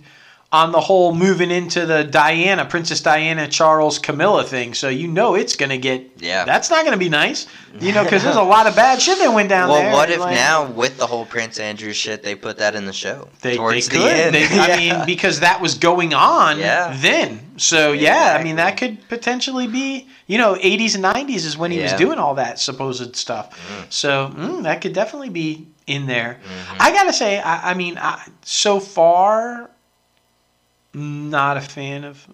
on the whole moving into the Diana, Princess Diana, Charles, Camilla thing. So you know it's gonna get.
Yeah.
That's not gonna be nice, you know, because there's a <laughs> lot of bad shit that went down
Well,
there.
what if
like,
now with the whole Prince Andrew shit, they put that in the show
They, they could.
the end?
They- <laughs>
Yeah.
I mean, because that was going on
Yeah.
then. So yeah, I mean that could potentially be, you know, 80s and 90s is when he was doing all that supposed stuff. So mm, that could definitely be in there.
Mm-hmm.
I gotta say, I, I mean, I, so far, not a fan of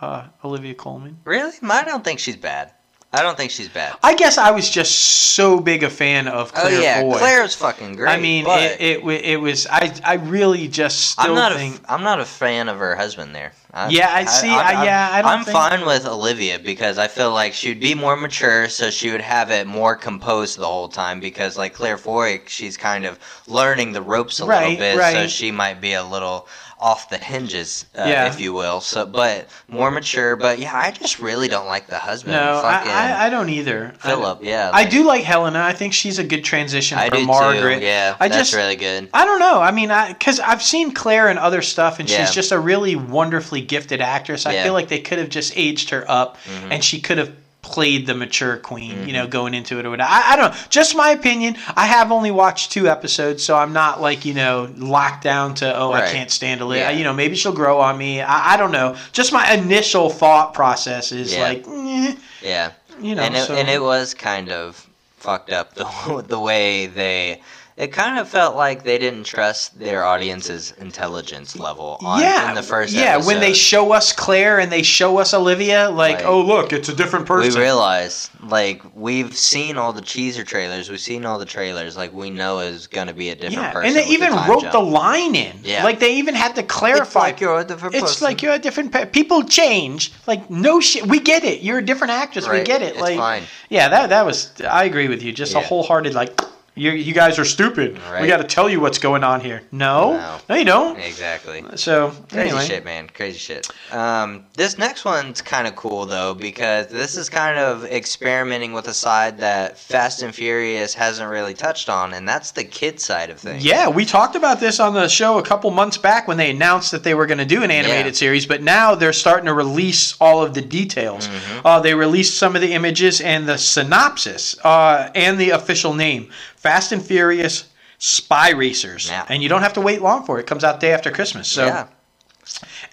uh, Olivia Colman.
really, I don't think she's bad. I don't think she's bad.
I guess I was just so big a fan of
Oh yeah,
Foy.
Claire's fucking great.
I mean, it, it, it was. I, I really just still
I'm not
think.
a, I'm not a fan of her husband there. I,
Yeah, I see, I- yeah, I don't
I'm
think-
fine with Olivia because I feel like she'd be more mature, so she would have it more composed the whole time. Because like Claire Foy, she's kind of learning the ropes a
Right,
little bit, so she might be a little off the hinges, uh,
Yeah.
if you will. So, but more mature. But yeah, I just really don't like the husband.
No, I, I, I don't either. I-
Philip. Yeah,
I do like Helena. I think she's a good transition
I
Margaret.
too. Yeah,
I
that's
just,
really good.
I don't know. I mean, because I've seen Claire in other stuff, and
Yeah.
she's just a really wonderfully gifted actress. I
Yeah.
feel like they could have just aged her up,
Mhm.
and she could have played the mature queen, you know,
Mm-hmm.
going into it or whatever. I, I don't know. Just my opinion. I have only watched two episodes, so I'm not like you know locked down to oh I can't stand Olivia.
Yeah.
You know, maybe she'll grow on me. I, I don't know. Just my initial thought process is
Yeah.
like, eh,
Yeah.
you know,
and it,
so-
and it was kind of fucked up the <laughs> the way they it kind of felt like they didn't trust their audience's intelligence level on
yeah,
in the first
yeah. When they show us Claire and they show us Olivia, like,
Like,
oh look, it's a different person.
we realize like we've seen all the teaser trailers we've seen all the trailers like we know is gonna be a different
yeah,
person
and they
with the
even wrote
jump.
the line in.
Yeah.
like they even had to clarify.
it's like you're a different
It's
person.
like you're a different pe- people change. Like no shit, we get it. You're a different actress. We get it.
it's
like
fine.
yeah, that that was. I agree with you. Just a wholehearted like. You, you guys are stupid. We got to tell you what's going on here. No,
No.
no, you don't.
exactly
So
Crazy
anyway,
shit, man. Crazy shit. Um, this next one's kind of cool though because this is kind of experimenting with a side that Fast and Furious hasn't really touched on, and that's the kid side of things.
Yeah, we talked about this on the show a couple months back when they announced that they were going to do an animated
Yeah.
series, but now they're starting to release all of the details.
Mm-hmm.
Uh, they released some of the images and the synopsis uh, and the official name Fast and Furious Spy Racers.
Yeah.
And you don't have to wait long for it. It comes out day after Christmas. So.
yeah,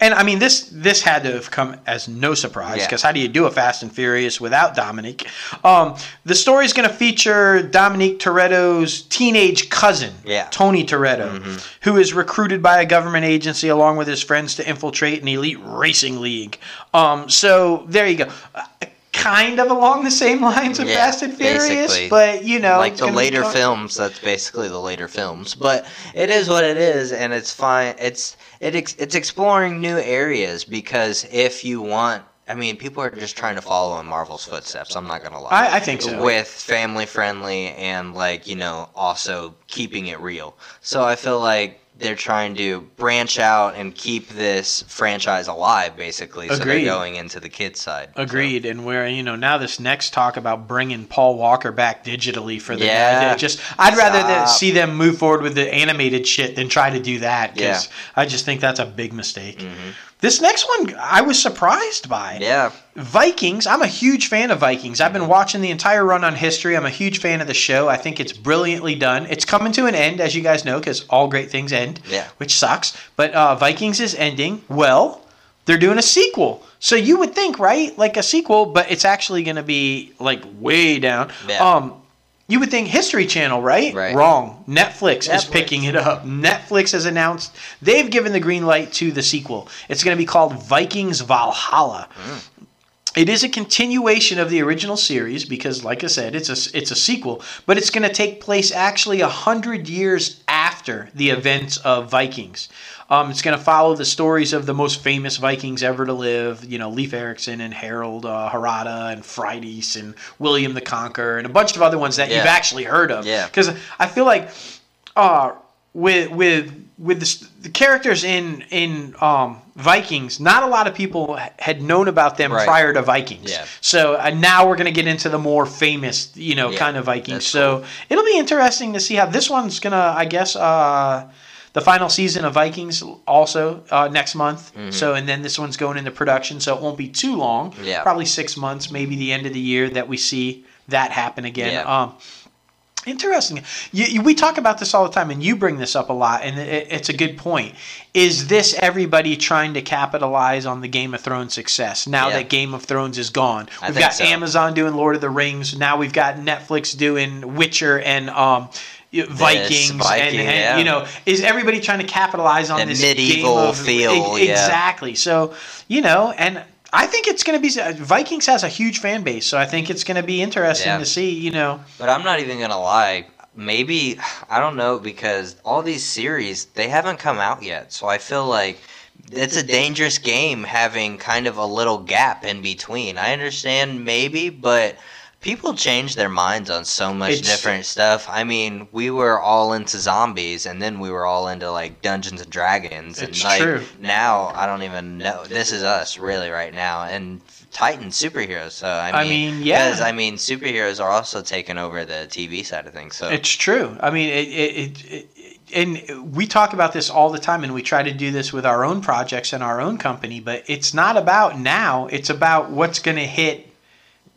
And I mean, this this had to have come as no surprise
Yeah.
because how do you do a Fast and Furious without Dominic? Um, the story is going to feature Dominic Toretto's teenage cousin,
Yeah. Mm-hmm.
Tony Toretto, who is recruited by a government agency along with his friends to infiltrate an elite racing league. Um, so there you go. Kind of along the same lines of
Yeah,
Fast and Furious,
basically.
but you know,
like the later
co-
films that's basically the later films but it is what it is and it's fine it's it ex- it's exploring new areas because if you want i mean people are just trying to follow in marvel's footsteps i'm not gonna lie
I, I think so.
with family friendly and like you know also keeping it real so i feel like they're trying to branch out and keep this franchise alive basically so they're going into the kids side So-
Agreed, and where you know now this next talk about bringing Paul Walker back digitally for the
Yeah.
just I'd rather that see them move forward with the animated shit than try to do that because
Yeah.
I just think that's a big mistake.
Mhm.
This next one I was surprised by.
yeah
Vikings, I'm a huge fan of Vikings. I've been watching the entire run on history. I'm a huge fan of the show. I think it's brilliantly done. It's coming to an end, as you guys know, because all great things end,
Yeah.
which sucks. But uh, Vikings is ending. Well, they're doing a sequel. So you would think, right? Like a sequel, but it's actually going to be like way down.
Yeah.
Um, you would think History Channel, right?
Right.
Wrong. Netflix, is picking it up. Netflix has announced they've given the green light to the sequel. It's going to be called Vikings Valhalla. Mm. It is a continuation of the original series because, like I said, it's a it's a sequel, but it's going to take place actually a hundred years after the events of Vikings. Um, it's going to follow the stories of the most famous Vikings ever to live. You know, Leif Erikson and Harold uh, Harada and Freydis and William the Conqueror and a bunch of other ones that you've actually heard of.
Yeah.
Because I feel like uh, with with with the, the characters in in um, Vikings, not a lot of people had known about them
Right.
prior to Vikings.
Yeah.
So uh, now we're going to get into the more famous, you know,
Yeah,
kind of Vikings. So it'll be interesting to see how this one's going to, I guess. Uh, the final season of Vikings also uh, next month. So and then this one's going into production, so it won't be too long.
Yeah.
Probably six months, maybe the end of the year that we see that happen again.
Yeah.
Um, Interesting. You, you, we talk about this all the time, and you bring this up a lot, and it, it's a good point. Is this everybody trying to capitalize on the Game of Thrones success now
Yeah.
that Game of Thrones is gone? We've got
so.
Amazon doing Lord of the Rings. Now we've got Netflix doing Witcher and um, Vikings,
Viking,
and
yeah.
you know, is everybody trying to capitalize on this
medieval
game of,
feel,
e-
yeah.
Exactly. So you know, and I think it's going to be Vikings has a huge fan base, so I think it's going to be interesting
Yeah.
to see. You know.
But I'm not even gonna lie. Maybe I don't know because all these series they haven't come out yet. So I feel like it's a dangerous game having kind of a little gap in between. I understand maybe, but people change their minds on so much
It's-
different stuff. I mean, we were all into zombies and then we were all into like Dungeons and Dragons and
It's
like
true.
now I don't even know. This is us really right now and Titan superheroes. So I
I
mean,
mean, yeah.
because, I mean, superheroes are also taking over the TV side of things. So
It's true. I mean, it, it, it, it, and we talk about this all the time, and we try to do this with our own projects and our own company. But it's not about now; it's about what's going to hit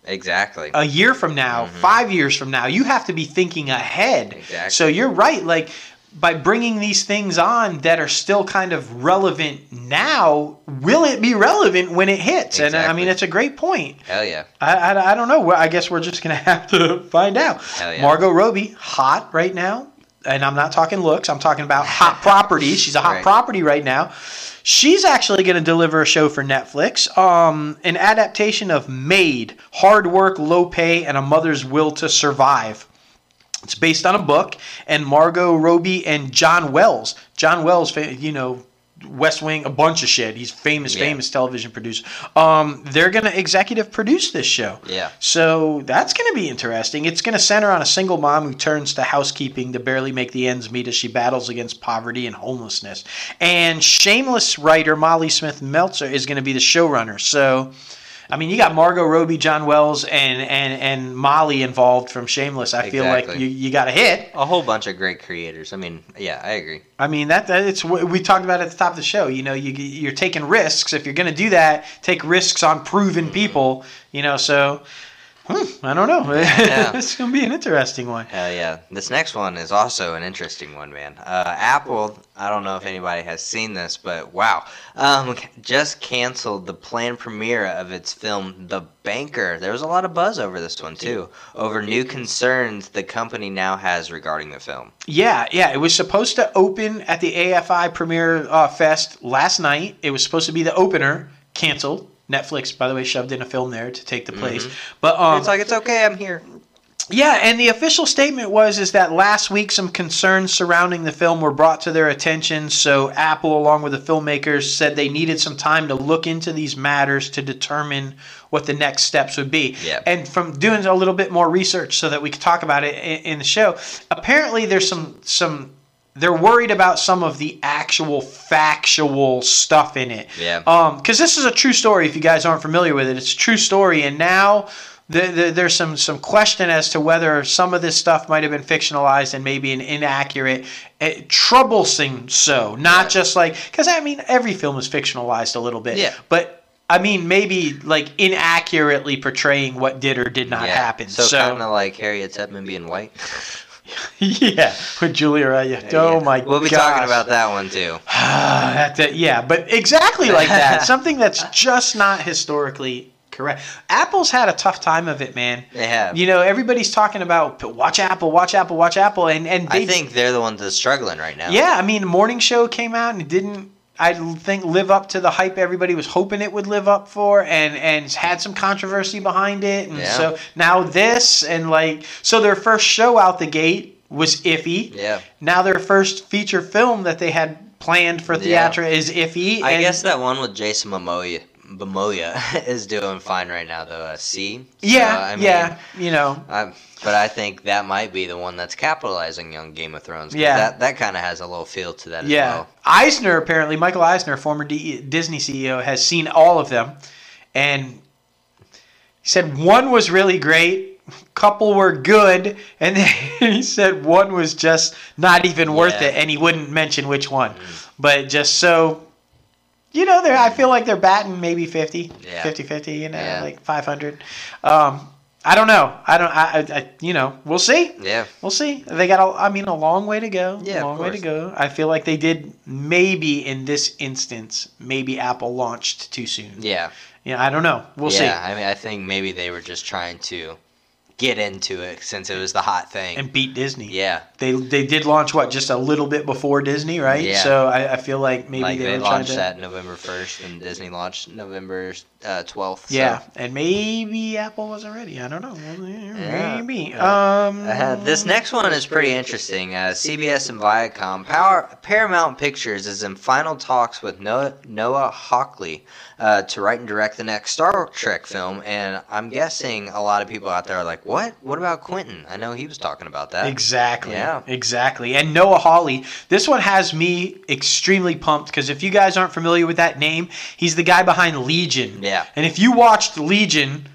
exactly.
a year from now, mm-hmm. five years from now. You have to be thinking ahead.
Exactly.
So you're right. Like by bringing these things on that are still kind of relevant now, will it be relevant when it hits? And I mean, it's a great point.
Hell yeah.
I, I, I don't know. I guess we're just going <laughs> to have to find out.
Hell yeah.
Margot Robbie, hot right now. And I'm not talking looks. I'm talking about hot <laughs> property. She's a hot
Right.
property right now. She's actually going to deliver a show for Netflix. Um, an adaptation of Maid, Hard Work, Low Pay, and a Mother's Will to Survive. It's based on a book, and Margot Robbie and John Wells. John Wells, you know, West Wing, a bunch of shit. He's famous,
Yeah.
famous television producer. Um, they're gonna executive produce this show.
Yeah.
So that's gonna be interesting. It's gonna center on a single mom who turns to housekeeping to barely make the ends meet as she battles against poverty and homelessness. And Shameless writer Molly Smith Metzler is gonna be the showrunner. So. I mean, you got Margot Robbie, John Wells, and and and Molly involved from Shameless. I feel like you, you got a hit.
A whole bunch of great creators. I mean, yeah, I agree.
I mean that, that it's what we talked about at the top of the show. You know, you you're taking risks. If you're going to do that, take risks on proven mm-hmm. people. You know, so hmm, I don't know.
Yeah.
it's going to be an interesting one.
Hell yeah. This next one is also an interesting one, man. Uh, Apple, I don't know if anybody has seen this, but wow. Um, just canceled the planned premiere of its film, The Banker. There was a lot of buzz over this one, too, over new concerns the company now has regarding the film.
Yeah, yeah. It was supposed to open at the AFI Premiere uh, Fest last night. It was supposed to be the opener. Canceled. Netflix, by the way, shoved in a film there to take the place. But um,
It's like it's okay. I'm here.
yeah, and the official statement was is that last week some concerns surrounding the film were brought to their attention. So Apple, along with the filmmakers, said they needed some time to look into these matters to determine what the next steps would be.
Yeah.
And from doing a little bit more research so that we could talk about it in, in the show, apparently there's some some they're worried about some of the actual factual stuff in it.
Yeah.
Um, because this is a true story. If you guys aren't familiar with it, it's a true story, and now the, the, there's some some question as to whether some of this stuff might have been fictionalized and maybe an inaccurate, eh, troublesome. So not
Yeah.
just like because I mean every film is fictionalized a little bit.
Yeah.
But I mean maybe like inaccurately portraying what did or did not happen.
So,
So,
kind of like Harriet Tubman being white. <laughs> <laughs>
yeah, with Julia Roberts. Oh
Yeah.
my! God.
We'll be
gosh.
talking about that one too. <sighs>
yeah, but exactly <laughs> like that. Something that's just not historically correct. Apple's had a tough time of it, man.
They have.
You know, everybody's talking about watch Apple, watch Apple, watch Apple, and and they,
I think they're the ones that's struggling right now.
yeah, I mean, the morning show came out and it didn't. I think live up to the hype everybody was hoping it would live up for, and and had some controversy behind it, and
Yeah.
so now this and like so their first show out the gate was iffy.
Yeah.
Now their first feature film that they had planned for
Yeah.
is iffy.
I
and-
guess that one with Jason Momoa, Momoa <laughs> is doing fine right now, though. Uh, See. So,
Yeah,
I mean,
yeah, you know,
I, but I think that might be the one that's capitalizing on Game of Thrones.
Yeah.
That, that kind of has a little feel to that as
yeah.
well.
Eisner apparently, Michael Eisner, former D- Disney CEO, has seen all of them, and said one was really great, couple were good, <laughs> and then he said one was just not even worth
Yeah.
it, and he wouldn't mention which one, but just so. You know, they're. I feel like they're batting maybe 50,
Yeah.
50, 50, You know,
Yeah.
like five hundred. Um, I don't know. I don't. I, I, I. You know, we'll see.
Yeah.
We'll see. They got a, I mean, a long way to go.
Yeah, of
long way to go. I feel like they did maybe in this instance, maybe Apple launched too soon.
Yeah.
Yeah, I don't know. We'll see.
yeah. I mean, I think maybe they were just trying to get into it since it was the hot thing.
And beat Disney.
yeah.
They they did launch what just a little bit before Disney, right?
Yeah.
So I, I feel like maybe
like
they,
they, launched
to.
that November 1st, and Disney launched November uh, 12th. so-
Yeah, and maybe Apple wasn't ready. I don't know.
Yeah.
Maybe.
Uh,
um.
Uh, this next one is pretty interesting. Uh, CBS and Viacom. Power, Paramount Pictures is in final talks with Noah, Noah Hawley uh, to write and direct the next Star Trek film. And I'm guessing a lot of people out there are like, what? What about Quentin? I know he was talking about that.
Exactly.
Yeah.
Exactly. And Noah Hawley, this one has me extremely pumped because if you guys aren't familiar with that name, he's the guy behind Legion.
Yeah.
And if you watched Legion,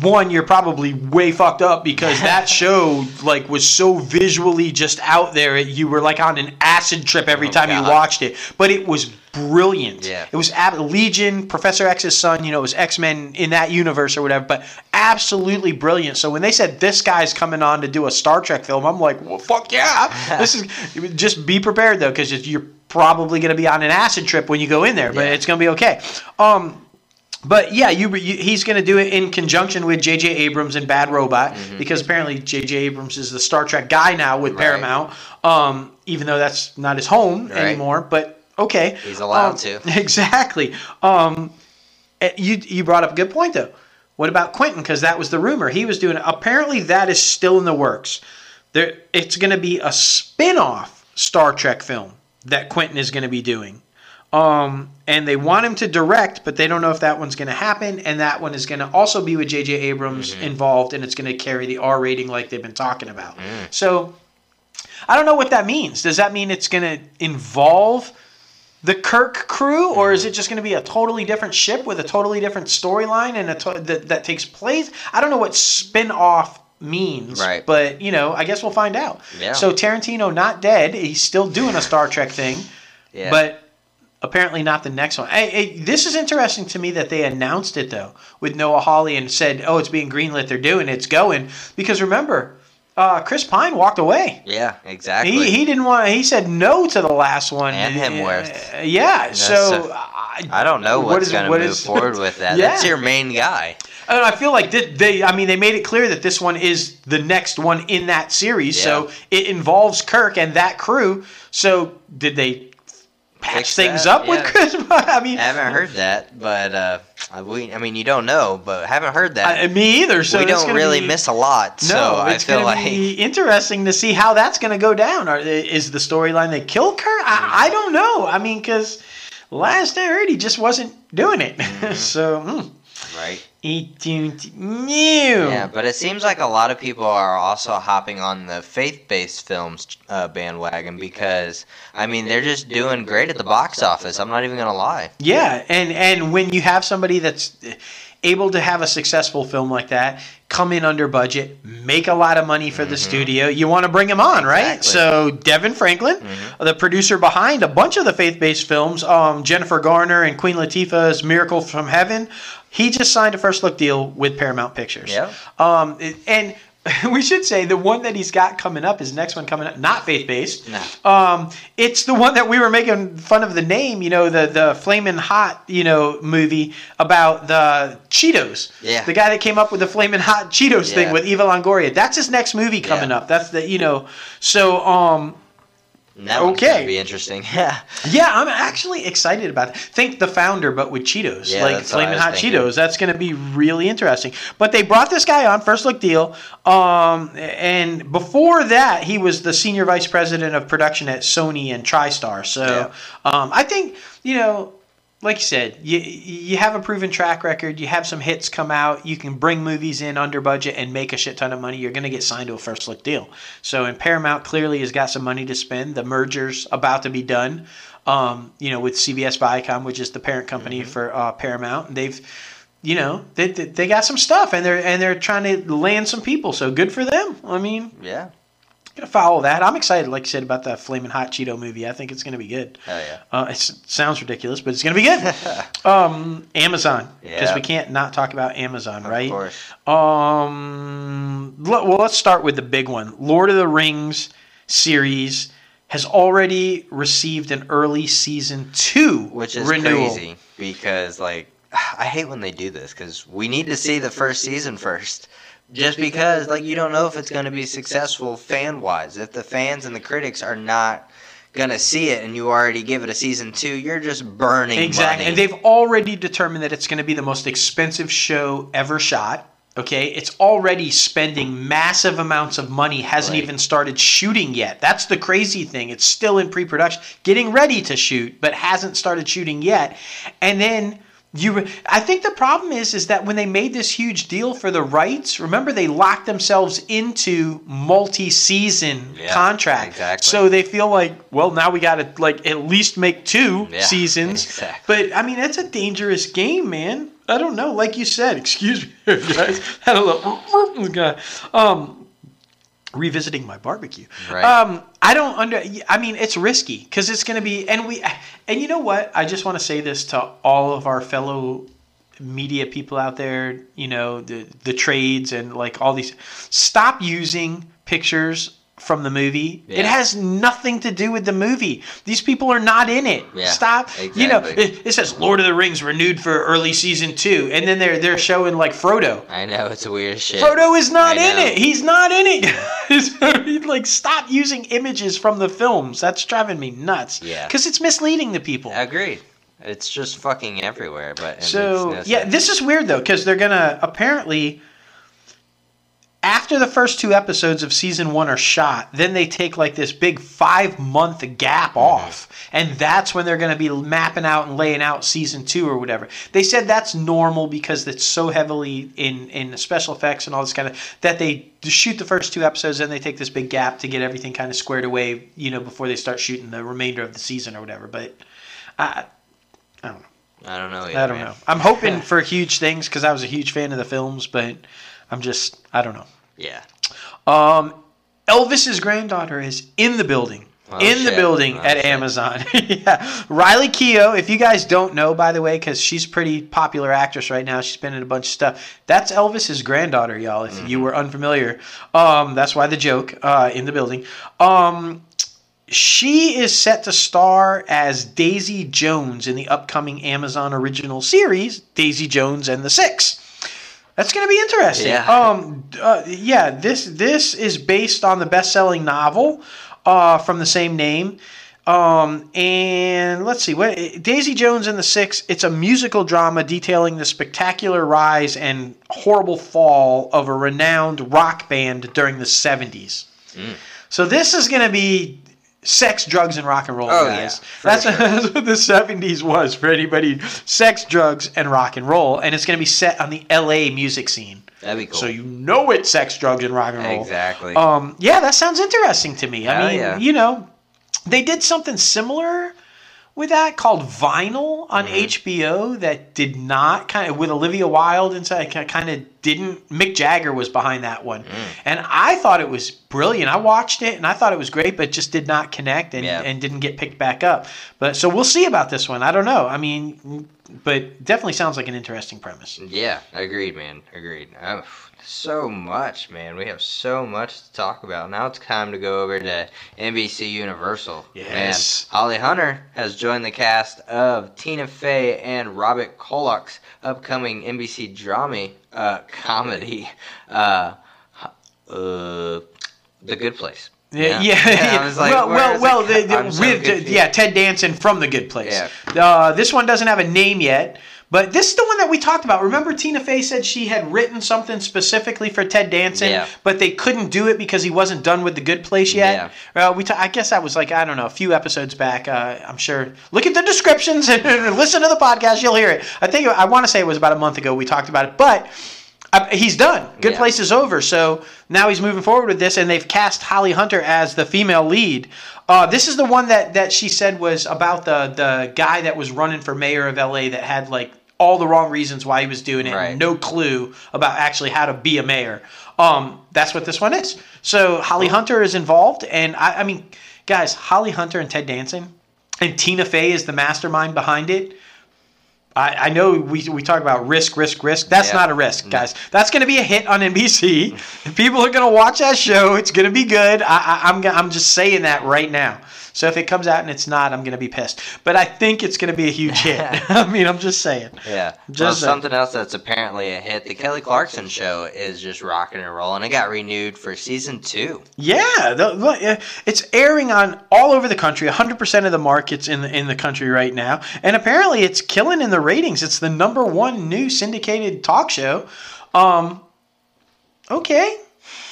one, you're probably way fucked up because that <laughs> show like was so visually just out there. You were like on an acid trip every
Oh,
time you watched it. But it was brilliant.
Yeah.
It was ab- Legion, Professor X's son. You know, it was X Men in that universe or whatever. But absolutely brilliant. So when they said this guy's coming on to do a Star Trek film, I'm like, well, fuck yeah. <laughs> this is just be prepared though, because you're probably going to be on an acid trip when you go in there, but
Yeah.
it's going to be okay. Um, but yeah, you, you he's going to do it in conjunction with J.J. Abrams and Bad Robot because apparently J.J. Abrams is the Star Trek guy now with
Mm-hmm. Right.
Paramount. Um, even though that's not his home
Right.
anymore, but okay,
He's allowed
Um,
to. <laughs>
Exactly. Um, eh, you you brought up a good point though. What about Quentin? Because that was the rumor he was doing. Apparently, that is still in the works. There, it's going to be a spin-off Star Trek film that Quentin is going to be doing. Um, and they want him to direct, but they don't know if that one's going to happen. And that one is going to also be with J.J. Abrams involved, and it's going to carry the R rating like they've been talking about. So I don't know what that means. Does that mean it's going to involve the Kirk crew, or is it just going to be a totally different ship with a totally different storyline and a to- that, that takes place? I don't know what spin off means,
Right.
but you know, I guess we'll find out.
Yeah.
So Tarantino not dead; he's still doing a Star Trek thing,
Yeah.
but apparently not the next one. Hey, hey, this is interesting to me that they announced it though with Noah Hawley and said, "Oh, it's being greenlit. They're doing it. it's going." Because remember, uh, Chris Pine walked away.
yeah, exactly.
He, he didn't want. He said no to the last one.
And Hemsworth.
Uh, yeah. So
so-
I,
I don't know what's
is-
going to move
is-
forward with that. <laughs>
Yeah.
That's your main guy.
and I feel like they. I mean, they made it clear that this one is the next one in that series. So it involves Kirk and that crew. So did they patch things
that,
up with
yeah.
Chris. I mean,
I haven't heard that, but uh, we, I mean, you don't know, but haven't heard that.
I, me either. So
we don't really
be-
miss a lot,
No,
so I
it's
like
be <laughs> interesting to see how that's going to go down. Are, is the storyline they kill
Kirk?
I, I don't know. I mean, because last I heard, he just wasn't doing it. <laughs>
Mm-hmm.
so, mm,
right.
don't know.
Yeah, but it seems like a lot of people are also hopping on the faith-based films uh, bandwagon because I mean they're just doing great at the box office. I'm not even gonna lie.
Yeah, and and when you have somebody that's able to have a successful film like that, come in under budget, make a lot of money for the studio, you want to bring him on, right?
Exactly.
So DeVon Franklin, the producer behind a bunch of the faith-based films, um, Jennifer Garner and Queen Latifah's Miracle from Heaven, he just signed a first look deal with Paramount Pictures.
Yeah.
Um, and <laughs> we should say the one that he's got coming up, his next one coming up, not faith-based.
No.
Um, it's the one that we were making fun of the name, you know, the the flaming hot, you know, movie about the Cheetos.
Yeah.
The guy that came up with the flaming hot Cheetos thing with Eva Longoria. That's his next movie coming
Yeah.
up. That's the you know. So um,
that
Okay.
gonna be interesting. <laughs> Yeah.
yeah, I'm actually excited about it. Think the founder, but with Cheetos,
Yeah,
like flaming hot
thinking.
Cheetos. That's going to be really interesting. But they brought this guy on first look deal, um, and before that, he was the senior vice president of production at Sony and TriStar. So um, I think you know. Like you said, you you have a proven track record. You have some hits come out. You can bring movies in under budget and make a shit ton of money. You're going to get signed to a first look deal. So, and Paramount clearly has got some money to spend. The merger's about to be done. Um, you know, with CBS Viacom, which is the parent company for uh, Paramount, and they've, you know, they, they they got some stuff, and they're and they're trying to land some people. So good for them. I mean,
Yeah.
Gonna follow that. I'm excited, like you said, about the Flaming Hot Cheeto movie. I think it's gonna be good.
Hell yeah.
Uh, it sounds ridiculous, but it's gonna be good. <laughs> um, Amazon, because
Yeah.
we can't not talk about Amazon,
Of
right?
course.
Um, well, let's start with the big one. Lord of the Rings series has already received an early season two
Which is
renewal.
crazy because like <sighs> I hate when they do this because we need to see the first season first. Just because like you don't know if it's going to be successful fan wise. If the fans and the critics are not gonna see it and you already give it a season two, you're just burning
Exactly.
money.
And they've already determined that it's going to be the most expensive show ever shot. Okay, it's already spending massive amounts of money, hasn't
Right.
even started shooting yet. That's the crazy thing. It's still in pre production, getting ready to shoot, but hasn't started shooting yet. And then you I think the problem is is that when they made this huge deal for the rights, remember they locked themselves into multi-season
Yeah,
contract.
exactly.
So they feel like, well, now we got to like at least make two
Yeah, <laughs>
seasons.
exactly.
But I mean, that's a dangerous game, man. I don't know. Like you said, excuse me, <laughs> guys. <laughs> Had a little guy. Um, revisiting my barbecue.
Right.
Um, I don't under. I mean, it's risky because it's going to be, and we, and you know what? I just want to say this to all of our fellow media people out there. You know, the the trades and like all these. Stop using pictures from the movie. It has nothing to do with the movie. These people are not in it.
Yeah,
Stop. You know, it, it says Lord of the Rings renewed for early season two, and then they're they're showing like Frodo.
I know it's weird shit.
Frodo is not
I
in
know.
it. He's not in it. <laughs> <laughs> like, stop using images from the films. That's driving me nuts.
Yeah.
Because it's misleading the people.
Agreed. It's just fucking everywhere, but
So
it's
yeah, this is weird though because they're gonna apparently after the first two episodes of season one are shot, then they take like this big five month gap
Mm-hmm.
off, and that's when they're gonna be mapping out and laying out season two or whatever. They said that's normal because it's so heavily in in special effects and all this kind of that they shoot the first two episodes, and they take this big gap to get everything kind of squared away, you know, before they start shooting the remainder of the season or whatever. But I, I don't know.
I don't know.
I don't
man.
know. I'm hoping for huge things because I was a huge fan of the films, but I'm just I don't know.
Yeah.
Um, Elvis's granddaughter is in the building.
Oh,
in the building
Oh,
at
shit.
Amazon. <laughs> yeah. Riley Keough, if you guys don't know, by the way, because she's a pretty popular actress right now, she's been in a bunch of stuff. That's Elvis's granddaughter, y'all, if
Mm-hmm.
you were unfamiliar. Um, that's why the joke uh, in the building. Um, she is set to star as Daisy Jones in the upcoming Amazon original series, Daisy Jones and the Six. That's going to be interesting.
Yeah.
Um, uh, yeah. This this is based on the best-selling novel uh, from the same name. Um, and let's see what Daisy Jones and the Six. It's a musical drama detailing the spectacular rise and horrible fall of a renowned rock band during the 70s. So this is going to be sex, drugs, and rock and roll,
Oh,
guys.
yeah,
that's,
sure.
that's <laughs> what the 70s was for anybody. Sex, drugs, and rock and roll. And it's going to be set on the LA music scene.
That'd be cool.
So you know it's sex, drugs, and rock and roll.
exactly.
Um, yeah, that sounds interesting to me. I
Hell
mean,
yeah.
you know, they did something similar with that called Vinyl on
Mm-hmm.
HBO that did not kind of with Olivia Wilde inside kind of didn't Mick Jagger was behind that one.
Mm.
And I thought it was brilliant. I watched it and I thought it was great but just did not connect and,
Yeah.
and didn't get picked back up. But so we'll see about this one. I don't know. I mean, but definitely sounds like an interesting premise.
Yeah, agreed, man. Agreed. Oh, so much, man. We have so much to talk about. Now it's time to go over to NBC Universal.
Yes.
Man, Holly Hunter has joined the cast of Tina Fey and Robert Carlock's upcoming NBC drama uh, comedy, uh, uh, The Good Place.
Yeah,
Yeah.
yeah.
Yeah, like,
well, well, well. The, the,
so
with yeah, Ted Danson from The Good Place.
Yeah.
Uh, this one doesn't have a name yet, but this is the one that we talked about. Remember, Tina Fey said she had written something specifically for Ted Danson,
Yeah.
but they couldn't do it because he wasn't done with The Good Place yet. Well, we ta- I guess that was like I don't know a few episodes back. Uh, I'm sure. Look at the descriptions and listen to the podcast. You'll hear it. I think I want to say it was about a month ago we talked about it, but. Uh, he's done. Good
Yeah.
Place is over. So now he's moving forward with this, and they've cast Holly Hunter as the female lead. Uh, this is the one that, that she said was about the the guy that was running for mayor of LA that had like all the wrong reasons why he was doing it,
Right.
and no clue about actually how to be a mayor. Um, that's what this one is. So Holly Hunter is involved, and I, I mean, guys, Holly Hunter and Ted Danson, and Tina Fey is the mastermind behind it. I, I know we, we talk about risk, risk, risk. That's
Yeah.
not a risk, mm. guys. That's going to be a hit on NBC. <laughs> People are going to watch that show. It's going to be good. I, I, I'm I'm just saying that right now. So if it comes out and it's not, I'm going to be pissed. But I think it's going to be a huge hit. <laughs> <laughs> I mean, I'm just saying.
Yeah.
Just
well, something else that's apparently a hit. The Kelly Clarkson show is just rocking and rolling. It got renewed for season two.
Yeah, the, it's airing on all over the country. 100% of the markets in the in the country right now, and apparently it's killing in the ratings. It's the number one new syndicated talk show. Um, okay.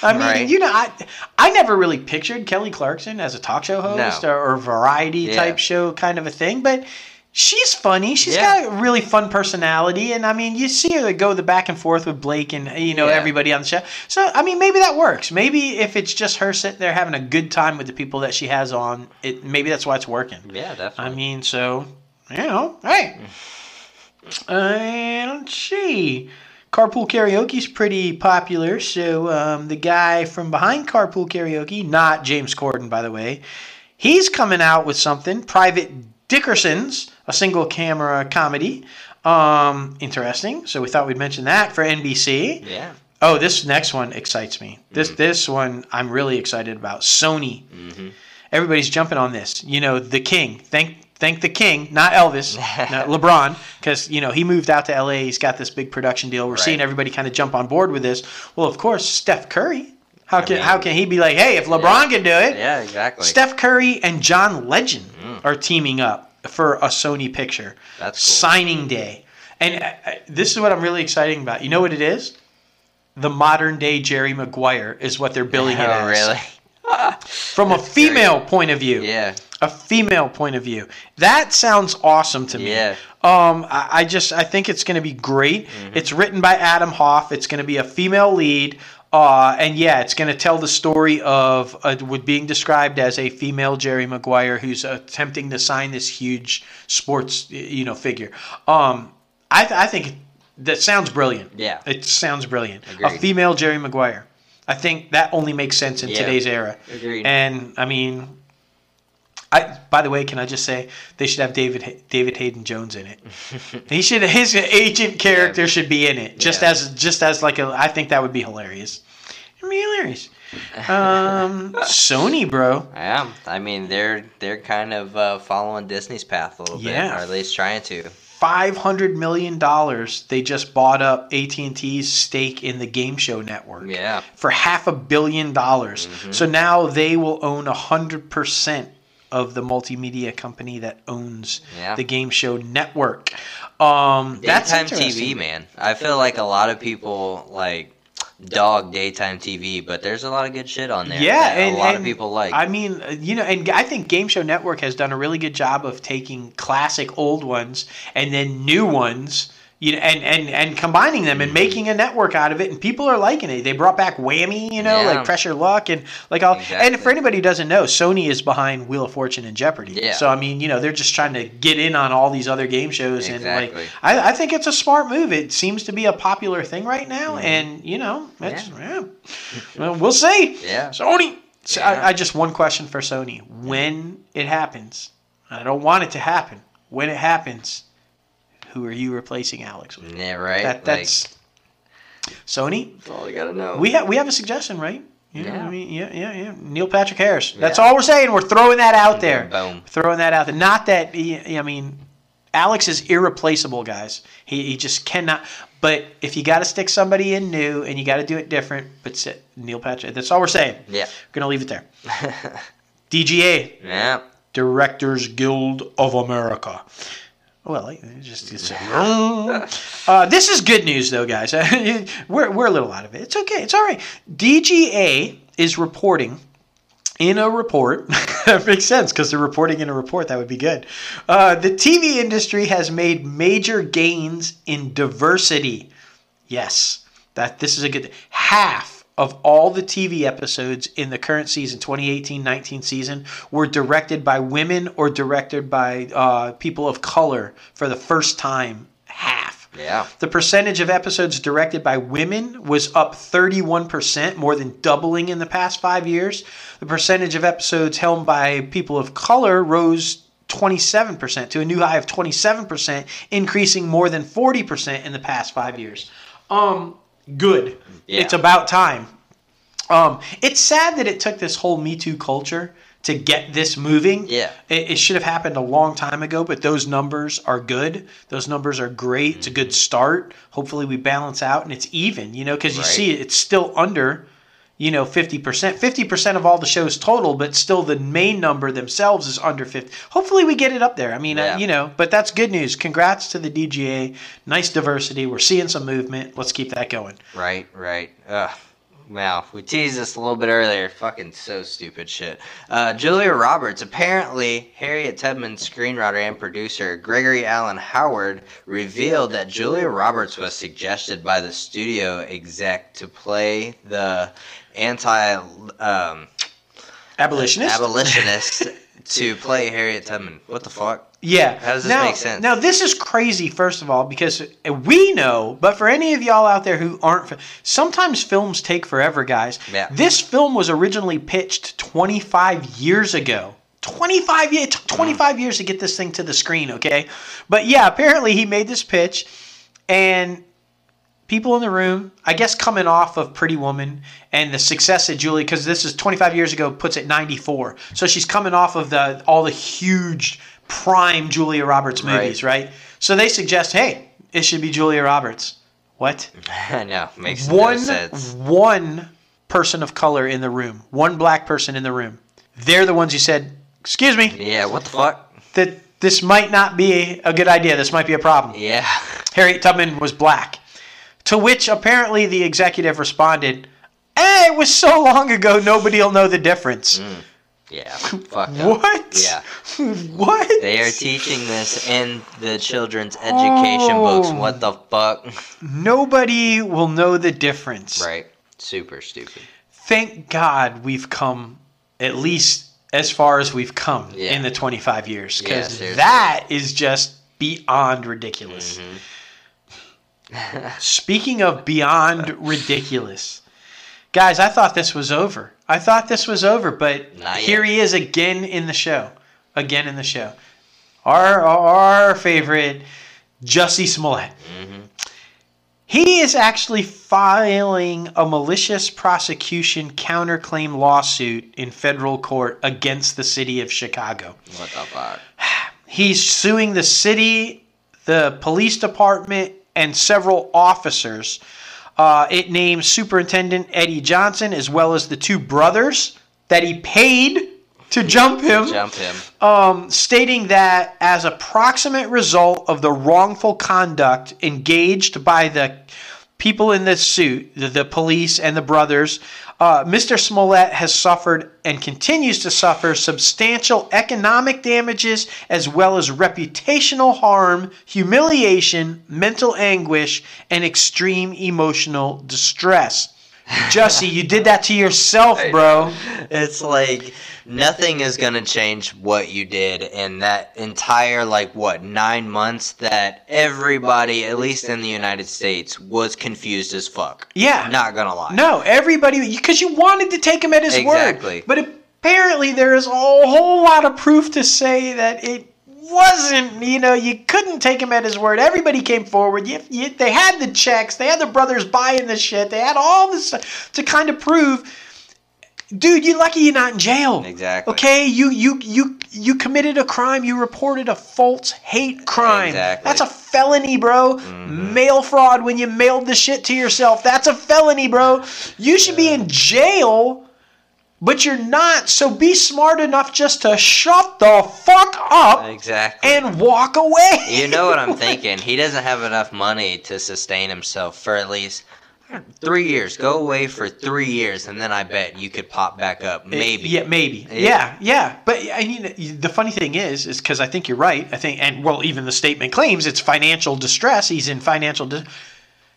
I mean,
Right.
you know, I I never really pictured Kelly Clarkson as a talk show host
No.
or, or variety
Yeah.
type show kind of a thing, but she's funny. She's
Yeah.
got a really fun personality, and I mean, you see her go the back and forth with Blake and you know
Yeah.
everybody on the show. So I mean, maybe that works. Maybe if it's just her sitting there having a good time with the people that she has on, it maybe that's why it's working.
Yeah, definitely.
I mean, so you know, hey, <laughs> and let's see. Carpool karaoke's pretty popular. So um, the guy from behind Carpool Karaoke, not James Corden, by the way, he's coming out with something. Private Dickerson's, a single camera comedy. Um, interesting. So we thought we'd mention that for NBC.
yeah.
Oh, this next one excites me. This this one I'm really excited about. Sony. Everybody's jumping on this. You know, the king. Thank thank the king, not Elvis, <laughs> not LeBron, because you know he moved out to LA. He's got this big production deal. We're
Right.
seeing everybody kind of jump on board with this. Well, of course, Steph Curry. How can
mean-
how can he be like, hey, if LeBron can do it,
Yeah, exactly.
Steph Curry and John Legend
Mm.
are teaming up for a Sony picture.
That's cool.
Signing day. And uh, uh, this is what I'm really excited about. You know what it is? The modern day Jerry Maguire is what they're billing it <laughs>
oh,
as.
really? <laughs>
From a female point of view.
Yeah.
A female point of view. That sounds awesome to me.
Yeah.
Um, I, I just I think it's going to be great.
Mm-hmm.
It's written by Adam Hoff. It's going to be a female lead. Uh, and yeah, it's going to tell the story of uh, being described as a female Jerry Maguire who's attempting to sign this huge sports you know figure. Um, I, th- I think that sounds brilliant.
Yeah.
it sounds brilliant. A female Jerry Maguire. I think that only makes sense in
Yeah.
today's era.
Agreed.
And I mean, I by the way, can I just say they should have David David Hayden Jones in it. <laughs> he should his agent character
Yeah.
should be in it, just
Yeah.
as just as like a. I think that would be hilarious. It'd be hilarious. Um, <laughs> Sony, bro.
Yeah, I mean they're they're kind of uh, following Disney's path a little
Yeah.
bit, or at least trying to.
Five hundred million dollars. They just bought up AT and T's stake in the Game Show Network.
Yeah,
for half a billion dollars.
Mm-hmm.
So now they will own a hundred percent of the multimedia company that owns
Yeah.
the game show network. Um, that's
Daytime. TV, man. I feel like a lot of people like dog daytime TV, but there's a lot of good shit on there.
Yeah,
that
and
a lot of people like.
I mean, uh, you know, and I think Game Show Network has done a really good job of taking classic old ones and then new ones. You know, and, and, and combining them and
Mm-hmm.
making a network out of it, and people are liking it. They brought back Whammy, you know,
Yeah.
like Press Your Luck, and like all. And for anybody who doesn't know, Sony is behind Wheel of Fortune and Jeopardy.
Yeah.
So I mean, you know, they're just trying to get in on all these other game shows,
Exactly.
and like, I, I think it's a smart move. It seems to be a popular thing right now,
Mm-hmm.
and you know, it's, yeah. Well, we'll see.
Yeah.
Sony. So
Yeah.
I, I just one question for Sony: When it happens, I don't want it to happen. When it happens, who are you replacing Alex with?
yeah, right.
That, that's Sony.
that's all you gotta know.
We have we have a suggestion, right? You know,
Yeah.
I mean, yeah, yeah, yeah. Neil Patrick Harris. That's
Yeah.
all we're saying. We're throwing that out there.
Boom.
Throwing that out there. Not that he- I mean, Alex is irreplaceable, guys. He, he just cannot. But if you got to stick somebody in new and you got to do it different, but sit, Neil Patrick. That's all we're saying.
Yeah.
We're gonna leave it there. <laughs> DGA,
yeah.
Directors Guild of America. Well, just uh, this is good news though, guys. <laughs> we're we're a little out of it. It's okay. It's all right. DGA is reporting in a report. <laughs> that makes sense because they're reporting in a report. That would be good. Uh, the TV industry has made major gains in diversity. Yes, that this is a good half of all the TV episodes in the current season 2018-19 season were directed by women or directed by uh, people of color for the first time half
Yeah.
the percentage of episodes directed by women was up 31%, more than doubling in the past five years. The percentage of episodes helmed by people of color rose 27% to a new high of 27%, increasing more than 40% in the past five years. Um, good.
Yeah.
It's about time. Um, it's sad that it took this whole Me Too culture to get this moving.
Yeah.
It, it should have happened a long time ago, but those numbers are good. Those numbers are great. It's a good start. Hopefully, we balance out and it's even, you know, because you
Right.
see it's still under, you know, 50%. 50% of all the shows total, but still the main number themselves is under 50. Hopefully, we get it up there. I mean,
Yeah.
uh, you know, but that's good news. Congrats to the DGA. Nice diversity. We're seeing some movement. Let's keep that going.
Right, right. Ugh. Wow, we teased this a little bit earlier. Fucking so stupid shit. Uh, Julia Roberts, apparently Harriet Tubman's screenwriter and producer Gregory Allen Howard revealed that Julia Roberts was suggested by the studio exec to play the anti um,
Abolitionist?
abolitionist to play Harriet Tubman. What the fuck?
Yeah.
How does this
now,
make sense?
Now this is crazy. First of all, because we know, but for any of y'all out there who aren't, sometimes films take forever, guys.
Yeah.
This film was originally pitched 25 years ago. 25 years. It took 25 mm. years to get this thing to the screen. Okay, but yeah, apparently he made this pitch, and people in the room, I guess coming off of Pretty Woman and the success of Julie, because this is 25 years ago, puts it 94. So she's coming off of the all the huge prime Julia Roberts movies, right? So they suggest, hey, it should be Julia Roberts. What? <laughs>
I know, makes
One
no sense.
one person of color in the room, one black person in the room. They're the ones who said, "Excuse me,
Yeah, what the fuck?
that this might not be a good idea. This might be a problem."
Yeah.
Harriet Tubman was black. To which apparently the executive responded, "Eh, it was so long ago, nobody'll know the difference."
Yeah. Fuck.
What?
Yeah. <laughs>
what?
They are teaching this in the children's education books.
Oh.
What the fuck?
Nobody will know the difference.
right. Super stupid.
Thank God we've come at least as far as we've come
Yeah.
in the 25 years because
seriously.
that is just beyond ridiculous.
Mm-hmm.
Speaking of beyond ridiculous, guys, I thought this was over. I thought this was over, but
Not
here
yet.
he is again in the show. Again in the show. Our our favorite Jussie Smollett.
Mm-hmm.
He is actually filing a malicious prosecution counterclaim lawsuit in federal court against the city of Chicago.
What the fuck? <sighs>
He's suing the city, the police department, and several officers. Uh, it names Superintendent Eddie Johnson as well as the two brothers that he paid to jump him,
Jump him.
um, stating that as a proximate result of the wrongful conduct engaged by the people in this suit, the, the police and the brothers, uh, Mr. Smollett has suffered and continues to suffer substantial economic damages as well as reputational harm, humiliation, mental anguish, and extreme emotional distress. Jussie, you did that to yourself, bro.
It's like nothing is gonna change what you did in that entire like what nine months that everybody, at least in the United States, was confused as fuck.
Yeah.
Not gonna lie.
No, everybody, because you wanted to take him at his
Exactly.
word. But apparently, there is a whole lot of proof to say that it wasn't. You know, you couldn't take him at his word. Everybody came forward. You, you, they had the checks. They had the brothers buying the shit. They had all this stuff to kind of prove. Dude, you're lucky you're not in jail.
Exactly.
Okay, you you you you committed a crime. You reported a false hate crime.
Exactly.
That's a felony, bro. Mm-hmm. Mail fraud when you mailed the shit to yourself. That's a felony, bro. You should be in mm-hmm. jail, but you're not. So be smart enough just to shut the fuck up
Exactly.
and walk away.
You know what I'm <laughs> thinking? He doesn't have enough money to sustain himself for at least three years. Go away for three years, and then I bet you could pop back up. Eh, maybe.
Yeah, maybe.
Yeah.
Yeah, yeah. But I mean, the funny thing is, is because I think you're right. I think, and well, even the statement claims it's financial distress. He's in financial. Di-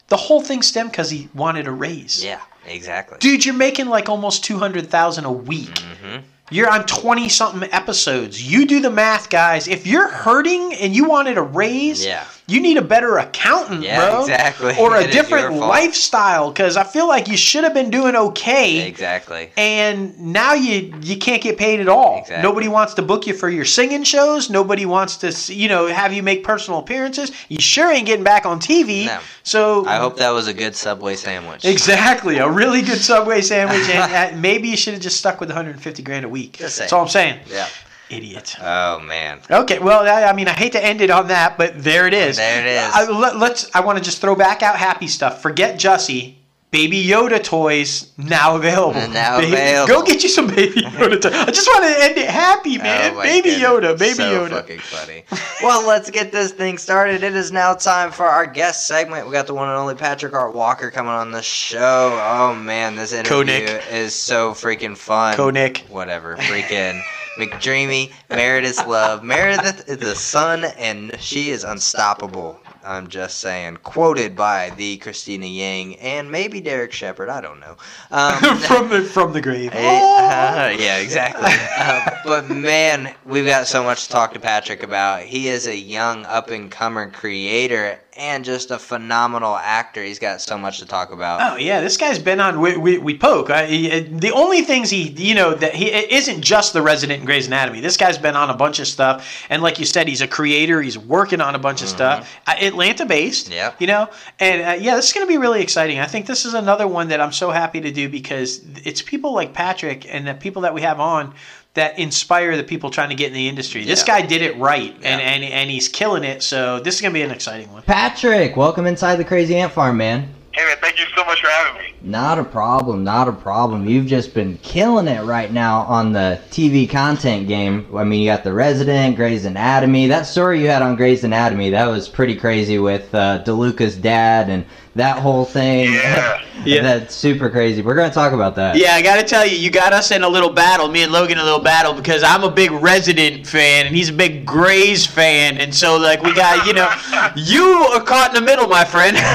the whole thing stemmed because he wanted a raise.
Yeah, exactly.
Dude, you're making like almost two hundred thousand a week.
Mm-hmm.
You're on twenty something episodes. You do the math, guys. If you're hurting and you wanted a raise,
Yeah.
You need a better accountant,
Yeah,
bro.
exactly.
Or <laughs> a different lifestyle, because I feel like you should have been doing okay
Exactly.
and now you you can't get paid at all.
Exactly.
Nobody wants to book you for your singing shows. Nobody wants to you know have you make personal appearances. You sure ain't getting back on TV.
No.
So
I hope that was a good Subway sandwich.
exactly a really good Subway sandwich, <laughs> and uh, maybe you should have just stuck with 150 grand a week. That's all I'm saying.
Yeah.
Idiot.
Oh man.
Okay, well, I, I mean, I hate to end it on that, but there it is.
There it is.
I, let, let's. I want to just throw back out happy stuff. Forget Jussie. Baby Yoda toys now available.
Now
Baby-
available.
Go get you some Baby <laughs> Yoda toys. I just want to end it happy, oh, man.
Oh my
baby
goodness.
Yoda. Baby
so
Yoda.
fucking funny. <laughs> well, let's get this thing started. It is now time for our guest segment. We got the one and only Patrick Art Walker coming on the show. Oh man, this interview
Koenig.
is so freaking fun.
Koenig.
Whatever. Freaking <laughs> McDreamy. Meredith's love. Meredith is the sun, and she is unstoppable. I'm just saying. Quoted by the Cristina Yang and maybe Derek Shepherd. I don't know. Um, <laughs>
from the from the grave. Oh.
uh, yeah, exactly. Uh, but man, we've got so much to talk to Patrick about. He is a young up and comer creator and just a phenomenal actor. He's got so much to talk about.
Oh yeah, this guy's been on. We, we, we poke. I, he- the only things he, you know, that he isn't just the resident in Grey's Anatomy. This guy's been on a bunch of stuff, and like you said, he's a creator. He's working on a bunch of stuff. Uh, Atlanta based.
Yeah,
You know, and uh, yeah, this is going to be really exciting. I think this is another one that I'm so happy to do because it's people like Patrick and the people that we have on that inspire the people trying to get in the industry. This
Yeah.
guy did it right, and, and and he's killing it. So this is going to be an exciting one.
Patrick, welcome inside the Crazy Ant Farm, man.
Hey man, thank you so much for having me.
Not a problem, not a problem. You've just been killing it right now on the TV content game. I mean, you got The Resident, Grey's Anatomy. That story you had on Grey's Anatomy, that was pretty crazy with uh, DeLuca's dad and that whole thing.
Yeah. <laughs>
Yeah.
That's super crazy. We're going to talk about that.
Yeah, I got to tell you, you got us in a little battle. Me and Logan in a little battle because I'm a big Resident fan and he's a big Grey's fan, and so like we got you know, <laughs> you are caught in the middle, my friend. <laughs>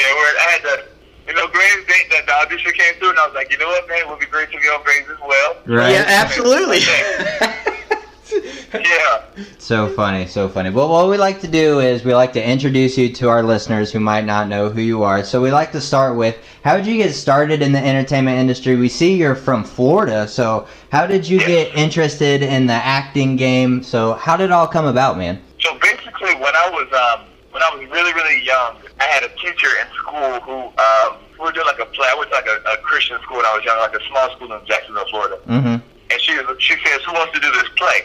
Yeah, where I had the, you know, Graves, they, the, the audition came through, and I was like, you know what, man, it would be great to be on Graves as well.
Right?
yeah, absolutely.
Yeah. <laughs>
So funny, so funny. Well, what we like to do is we like to introduce you to our listeners who might not know who you are. So we like to start with how did you get started in the entertainment industry? We see you're from Florida, so how did you get interested in the acting game? So how did it all come about, man?
So basically, when I was um, when I was really really young, I had a teacher in school who um, we were doing like a play. I went to like a, a Christian school when I was young, like a small school in Jacksonville, Florida.
Mm-hmm.
And she was, she says, "Who wants to do this play?"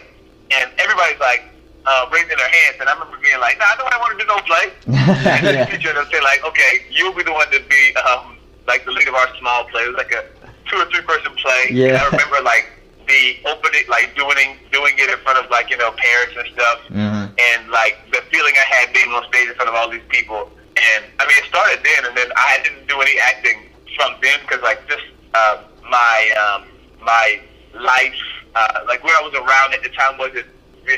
And everybody's like uh, raising their hands, and I remember being like, "No, "Nah, nobody want to do no play." <laughs> And then the
yeah.
teacher would say like, "Okay, you'll be the one to be um, like the lead of our small play." It was like a two or three person play.
Yeah.
And I remember like the opening, like doing doing it in front of like you know parents and stuff,
Mhm.
and like the feeling I had being on stage in front of all these people. And I mean, it started then, and then I didn't do any acting from then because like just um, my um, my life, uh, like where I was around at the time wasn't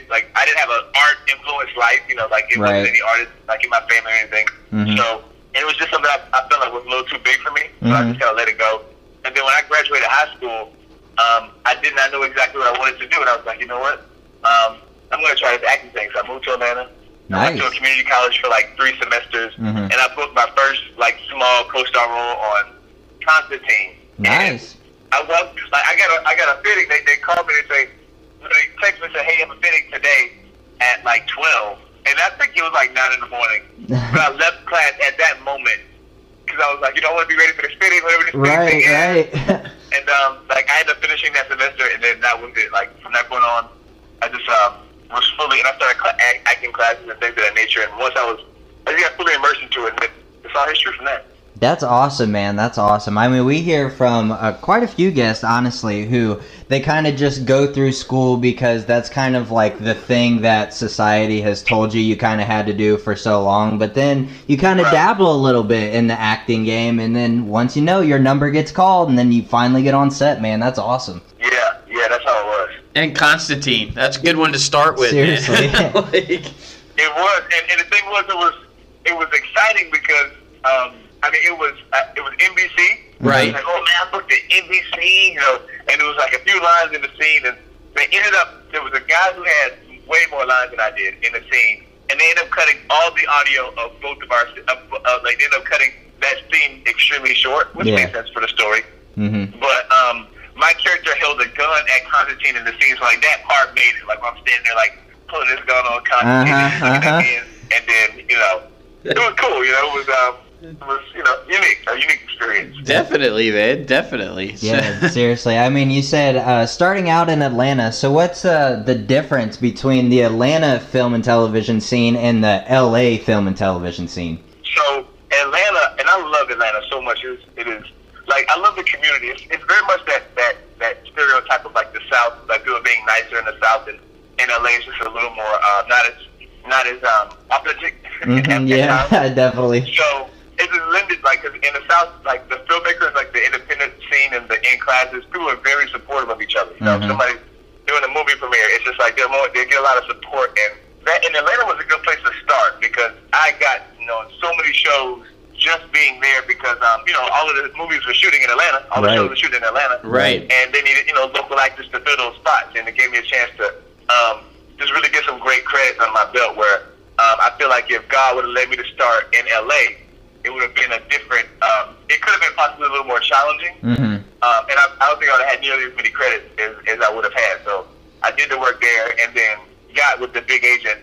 like I didn't have an art influenced life, you know, like it
Right.
wasn't any artists like in my family or anything.
Mhm.
So and it was just something I, I felt like was a little too big for me, so I
Mhm.
just kind of let it go. And then when I graduated high school, um, I did not know exactly what I wanted to do, and I was like, you know what, um, I'm going to try this acting thing. So I moved to Atlanta. I went to a community college for like three semesters,
Mhm.
and I booked my first like small co-star role on Constantine.
Nice.
And I was like, I got a, I got a fitting. They, they called me and say, they text me and say, hey, I'm a fitting today at like 12, and I think it was like nine in the morning. <laughs> But I left class at that moment because I was like, you know, I want to be ready for this fitting, whatever this fitting
right,
thing is.
right. <laughs>
And um, like I ended up finishing that semester, and then that was it. Like from that point on, I just um, was fully, and I started cl- acting classes and things of that nature. And once I was, I just got fully immersed into it, and it, it's all history from that.
That's awesome, man. That's awesome. I mean, we hear from uh, quite a few guests, honestly, who they kind of just go through school because that's kind of like the thing that society has told you you kind of had to do for so long. But then you kind of
Right.
dabble a little bit in the acting game, and then once you know, your number gets called, and then you finally get on set, man. That's awesome.
Yeah, yeah, that's how it was.
And Constantine, that's a good one to start with.
Seriously. <laughs> <laughs>
Like-
It was, and, and the thing was, it was, it was exciting because, um, I mean, it was, uh, it was NBC.
Right.
Like, oh man, I booked at NBC, you know, and it was like a few lines in the scene, and they ended up, there was a guy who had way more lines than I did in the scene, and they ended up cutting all the audio of both of our, of, uh, like, they ended up cutting that scene extremely short, which
Yeah.
made sense for the story.
Mm-hmm.
But um, my character held a gun at Constantine in the scene, so like that part made it. Like I'm standing there, like pulling this gun on Constantine, and
Uh-huh, uh-huh.
at me, and, and then you know, it was cool. You know, it was um, it was you know, unique, a unique experience.
Definitely, man. Definitely.
Yeah, seriously. I mean, you said uh, starting out in Atlanta. So, what's uh, the difference between the Atlanta film and television scene and the LA film and television scene?
So Atlanta, and I love Atlanta so much. It is, it is like I love the community. It's, it's very much that that that stereotype of like the South, like people being nicer in the South, and and LA is just a little more uh, not as not as um, authentic.
hmm
at- at
yeah, <laughs> definitely.
So it's just limited, like 'cause in the South, like the filmmakers, like the independent scene and the in classes, people are very supportive of each other. You know,
Mhm.
if somebody's doing a movie premiere, it's just like they're more, they get a lot of support, and that in Atlanta was a good place to start because I got you know so many shows just being there because um you know all of the movies were shooting in Atlanta, all the shows were shooting in Atlanta,
Right.
and they needed you know local actors to fill those spots, and it gave me a chance to um, just really get some great credits on my belt. Where um, I feel like if God would have let me to start in LA, it would have been a different. Um, it could have been possibly a little more challenging,
hmm
um, and I, I don't think I would have had nearly as many credits as, as I would have had. So I did the work there, and then got with the big agent,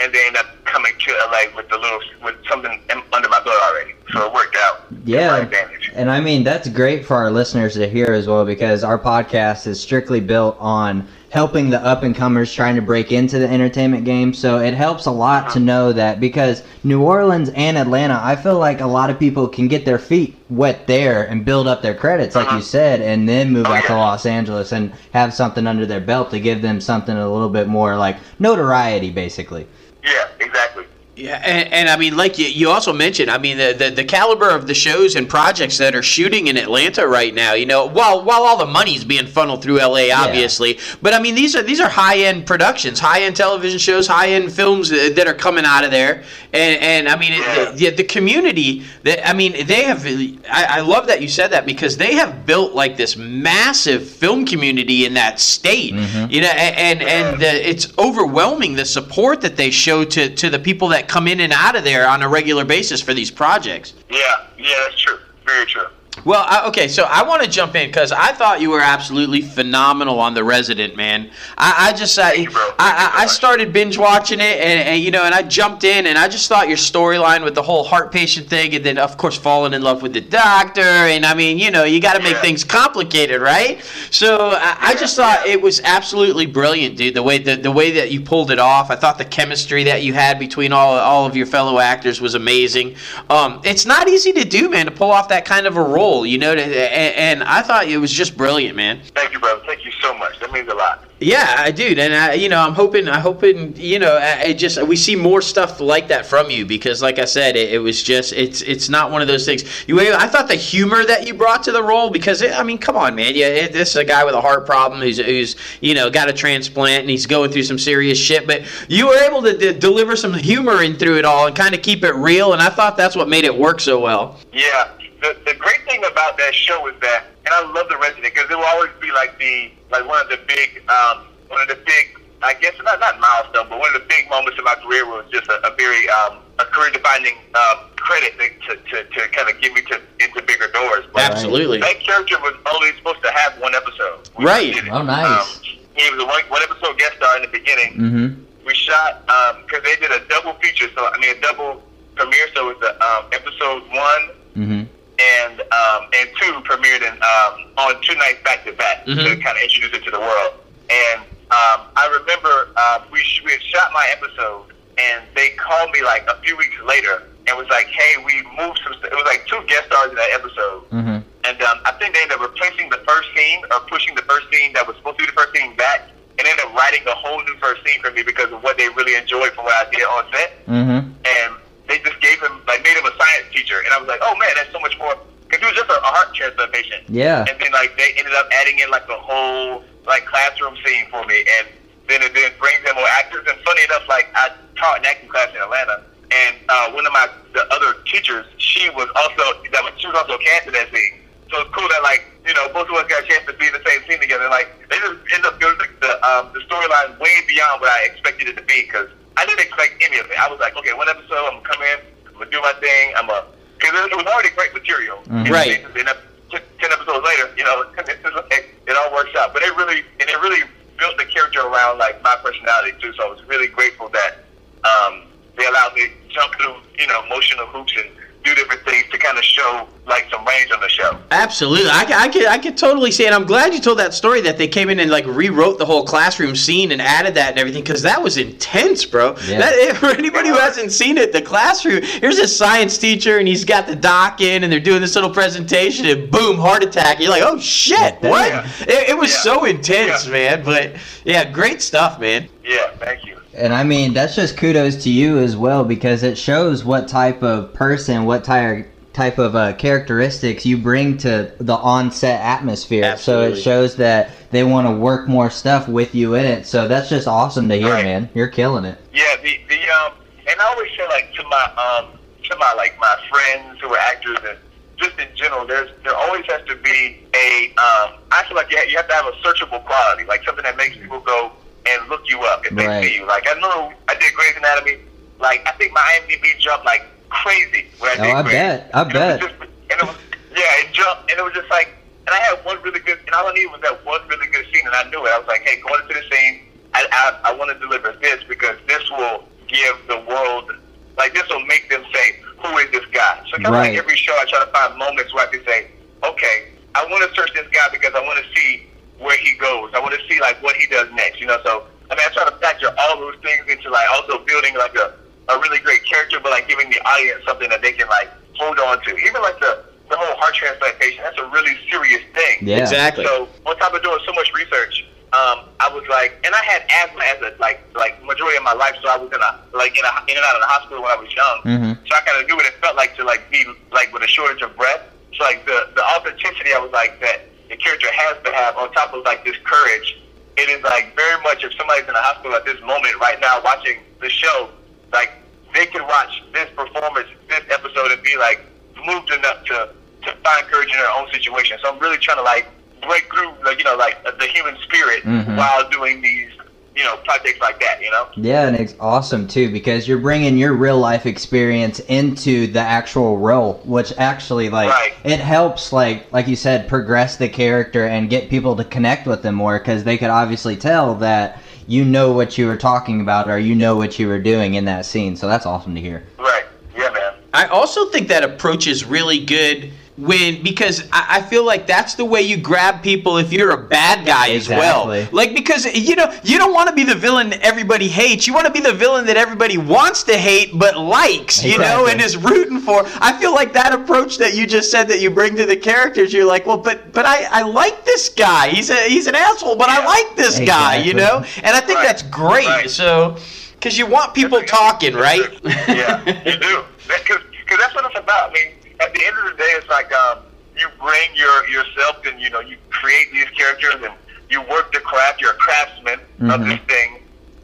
and then ended up coming to LA with the little with something under my belt already. So it worked out.
Yeah. And I mean, that's great for our listeners to hear as well because our podcast is strictly built on helping the up and comers trying to break into the entertainment game. So it helps a lot to know that because New Orleans and Atlanta, I feel like a lot of people can get their feet wet there and build up their credits, like
Uh-huh.
you said, and then move
Oh,
out to. Los Angeles and have something under their belt to give them something a little bit more like notoriety, basically.
Yeah, exactly.
Yeah, and, and I mean, like you, you also mentioned, I mean, the, the the caliber of the shows and projects that are shooting in Atlanta right now. You know, while while all the money's being funneled through LA, obviously, but I mean, these are these are high end productions, high end television shows, high end films that, that are coming out of there, and and I mean,
Yeah.
the, the community that I mean, they have. I, I love that you said that because they have built like this massive film community in that state.
Mhm.
You know, and and, and the, it's overwhelming the support that they show to to the people that come in and out of there on a regular basis for these projects.
Yeah, yeah, that's true. Very true.
Well, I, okay, so I want to jump in because I thought you were absolutely phenomenal on The Resident, man. I, I just, I,
you, bro. Thank you
I, I, I started binge watching it, and, and you know, and I jumped in, and I just thought your storyline with the whole heart patient thing, and then of course falling in love with the doctor, and I mean, you know, you got to make
Yeah.
things complicated, right? So I, I just thought it was absolutely brilliant, dude. The way the, the way that you pulled it off, I thought the chemistry that you had between all all of your fellow actors was amazing. Um, it's not easy to do, man, to pull off that kind of a role. Role. You know, and, and I thought it was just brilliant, man.
Thank you, brother. Thank you so much. That means a lot.
Yeah, I do, and I, you know, I'm hoping, I hoping, you know, I, I just we see more stuff like that from you because, like I said, it, it was just, it's, it's not one of those things. You, I thought the humor that you brought to the role because, it, I mean, come on, man, yeah, it, this is a guy with a heart problem who's, who's, you know, got a transplant and he's going through some serious shit, but you were able to d- deliver some humor in through it all and kind of keep it real, and I thought that's what made it work so well.
Yeah. The, the great thing about that show is that, and I love the resident because it will always be like the like one of the big um, one of the big I guess not not milestone, but one of the big moments in my career was just a, a very um, a career defining um, credit to, to, to kind of get me to into bigger doors. But
Absolutely.
that character was only supposed to have one episode. We
Right.
did it.
Oh, nice.
Um, he was a one, one episode guest star in the beginning
Mm-hmm.
we shot because they did a double feature. So I mean, a double premiere. So it was the um, episode one
Mm-hmm.
And um, and two premiered in um, on two nights back to back to
Mhm.
kind of introduce it to the world. And um, I remember uh, we sh- we had shot my episode, and they called me like a few weeks later and was like, "Hey, we moved some." St-. It was like two guest stars in that episode.
Mm-hmm.
And um, I think they ended up replacing the first scene or pushing the first scene that was supposed to be the first scene back and ended up writing a whole new first scene for me because of what they really enjoyed from what I did on set.
Mm-hmm.
And they just gave him, like, made him a science teacher. And I was like, oh man, that's so much more. Because he was just a, a heart transplant patient.
Yeah.
And then, like, they ended up adding in, like, the whole, like, classroom scene for me. And then it then brings in more actors. And funny enough, like, I taught an acting class in Atlanta. And uh, one of my the other teachers, she was also that was she was also cast in that scene. So it's cool that like you know both of us got a chance to be in the same scene together. Like they just end up building the um, the storyline way beyond what I expected it to be because I didn't expect any of it. I was like, okay, one episode I'm gonna come in, I'm gonna do my thing, I'm gonna because it, it was already great material.
Mhm.
And
Right.
then up- ten episodes later, you know, <laughs> like, it all works out. But it really and it really built the character around like my personality too. So I was really grateful that um, they allowed me to jump through, you know, emotional hoops and do different things to kind of show like some range on the show.
Absolutely, I, ca- I could I could totally see it. I'm glad you told that story that they came in and like rewrote the whole classroom scene and added that and everything because that was intense, bro.
Yeah.
That, for anybody who hasn't seen it, the classroom here's a science teacher and he's got the doc in and they're doing this little presentation and boom, heart attack. You're like, oh shit, what?
Yeah.
It, it was
Yeah.
so intense,
Yeah.
man. But yeah, great stuff, man.
Yeah, thank you.
And I mean, that's just kudos to you as well because it shows what type of person, what type type of uh, characteristics you bring to the on-set atmosphere. So it shows that they want to work more stuff with you in it. So that's just awesome to hear,
Right.
man. You're killing it.
Yeah, the the um, and I always say like to my um, to my like my friends who are actors and just in general, there's there always has to be a um, I feel like you have, you have to have a searchable quality, like something that makes people go and look you up if they
Right.
see you. Like I know I did Grey's Anatomy, like I think my IMDb jumped like crazy when I
Oh,
did
I
Grey's.
bet. I
And it
bet.
just- and it was yeah, it jumped, and it was just like, and I had one really good, and all I needed was that one really good scene, and I knew it. I was like, hey, going into the scene, I I, I want to deliver this because this will give the world, like this will make them say, who is this guy? So kind of
Right.
like every show, I try to find moments where I can say, okay, I want to search this guy because I want to see where he goes. I want to see like what he does next. You know, so I mean, I try to factor all those things into like also building like a a really great character, but like giving the audience something that they can like hold on to. Even like the the whole heart transplantation, that's a really serious thing.
Yeah.
Exactly.
So on top of doing so much research, um, I was like, and I had asthma as a like like majority of my life, so I was in a like in a in and out of the hospital when I was young.
Mhm.
So I kind of knew what it felt like to like be like with a shortage of breath. So like the the authenticity, I was like that the character has to have on top of like this courage. It is like very much if somebody's in the hospital at this moment right now watching the show, like they can watch this performance, this episode, and be like moved enough to to find courage in their own situation. So I'm really trying to like break through, like you know, like the human spirit
Mhm.
while doing these, you know, projects like that. You know.
Yeah, and it's awesome too because you're bringing your real life experience into the actual role, which actually like
Right.
it helps like like you said progress the character and get people to connect with them more because they could obviously tell that you know what you were talking about or you know what you were doing in that scene. So that's awesome to hear.
Right. Yeah, man.
I also think that approach is really good when because I, I feel like that's the way you grab people if you're a bad guy as well.
Exactly.
Like because you know you don't want to be the villain that everybody hates. You want to be the villain that everybody wants to hate but likes. You know, and is rooting for. I feel like that approach that you just said that you bring to the characters. You're like, well, but but I I like this guy. He's a he's an asshole, but I like this guy. You know, and I think
Right.
that's great.
Right.
So. Because you want people talking, right?
yeah, you do. Because that's what it's about. I mean, at the end of the day, it's like um, you bring your yourself and you know you create these characters and you work the craft. You're a craftsman of
Mhm.
this thing,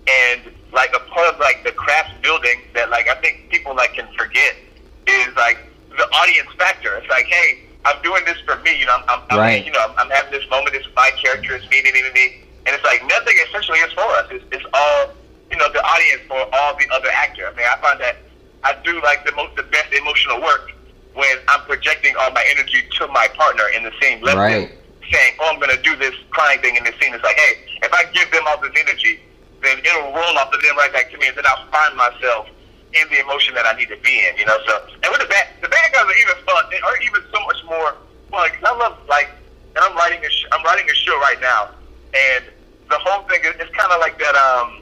and like a part of like the craft building that like I think people like can forget is like the audience factor. It's like, hey, I'm doing this for me. You know, I'm, I'm, I'm
Right.
you know, I'm, I'm having this moment. It's my character. It's me, me, me, me, me. And it's like nothing essentially is for us. It's, it's all you know, the audience for all the other actors. I mean, I find that I do like the most, the best emotional work when I'm projecting all my energy to my partner in the scene. Let
Right.
saying, "Oh, I'm going to do this crying thing in the scene." It's like, hey, if I give them all this energy, then it'll roll off of them right back to me, and then I'll find myself in the emotion that I need to be in. You know, so and with the bad, the bad guys are even fun, they are even so much more fun. Cause I love like, and I'm writing a, sh- I'm writing a show right now, and the whole thing is it's kind of like that. Um,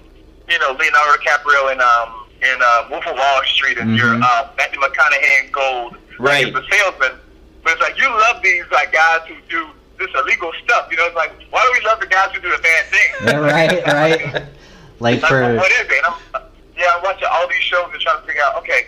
you know, Leonardo DiCaprio in um in uh, Wolf of Wall Street, and your
Mhm.
uh, Matthew McConaughey in Gold,
Right.
Like, as the salesman. But it's like you love these like guys who do this illegal stuff. You know, it's like why do we love the guys who do the bad things?
Yeah, <laughs> right, right. Like
Like,
for
what is it? And I'm, yeah, I'm watching all these shows and trying to figure out, okay,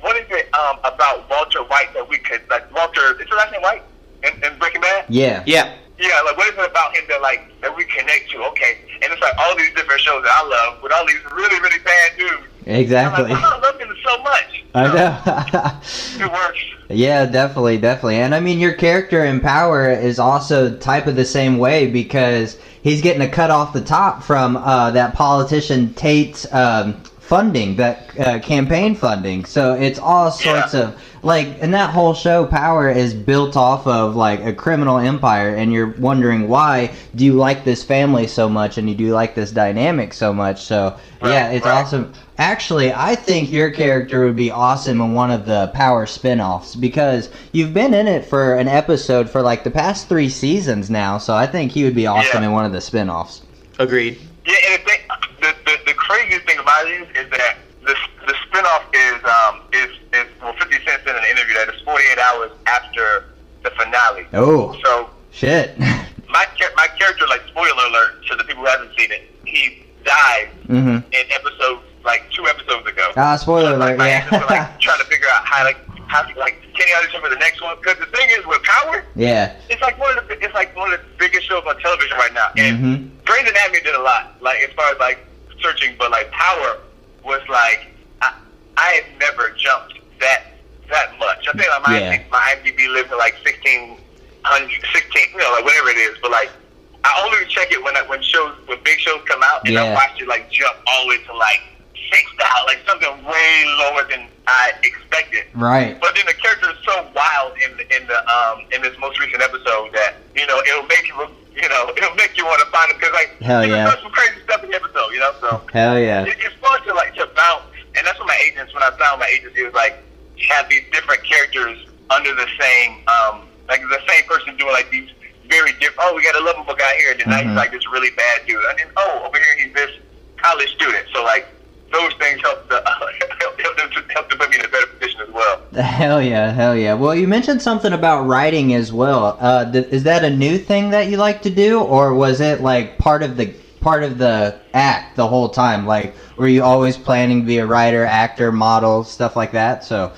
what is it um, about Walter White that we could, like, Walter, is his last name White in, in Breaking Bad?
yeah,
Yeah.
Yeah, like, what is it about him that, like, that we connect to? Okay. And it's like all these different shows that I love with all these really, really bad dudes.
Exactly.
like, I love them so much.
I know.
It works.
Yeah, definitely, definitely. And I mean, your character in Power is also type of the same way because he's getting a cut off the top from uh, that politician Tate's um, funding, that uh, campaign funding. So it's all sorts
Yeah.
of like, and that whole show, Power, is built off of like a criminal empire, and you're wondering why do you like this family so much, and you do like this dynamic so much. So yeah, it's
right.
awesome. Actually, I think your character would be awesome in one of the Power spin-offs because you've been in it for an episode for like the past three seasons now. So I think he would be awesome
Yeah.
in one of the spin-offs.
Agreed.
Yeah, and the, thing, the, the, the craziest thing about it is, is that the, the spinoff is, um, is, is, well, 50 Cent said in an interview that it's 48 hours after the finale.
Oh
So
shit! <laughs>
my my character, like spoiler alert to the people who haven't seen it, he died
mm-hmm.
in episode like two episodes ago.
Ah, spoiler
like,
alert.
my agents were
Yeah.
like <laughs> trying to figure out how like how to like can you audition for the next one? Because the thing is with Power,
yeah.
it's like one of the it's like one of the biggest shows on television right now. And
Mhm.
Grey's Anatomy did a lot, like as far as like searching, but like Power was like I, I had never jumped that that much. I think like, my
Yeah.
my IMDb lives at like sixteen hundred, sixteen, you know, like whatever it is. But like I only check it when I, when shows when big shows come out, and
Yeah.
I watch it like jump all the way to like six dollars, like something way lower than I expected.
Right.
But then the character is so wild in the, in the um in this most recent episode that you know it'll make you you know it'll make you want to find him because like
Hell
he
yeah.
does some crazy stuff in the episode, you know. So
Hell yeah.
it, it's fun to like to bounce, and that's what my agents when I found my agency was like have these different characters under the same um like the same person doing like these very different. Oh, we got a lovable guy here, and then now
Mhm.
he's like this really bad dude, and then oh over here he's this college student. So like those things help the help, <laughs> help them to help to put me in a better position as well. <laughs>
Hell yeah, hell yeah. Well, you mentioned something about writing as well. Uh, th- is that a new thing that you like to do, or was it like part of the part of the act the whole time? Like, were you always planning to be a writer, actor, model, stuff like that? So,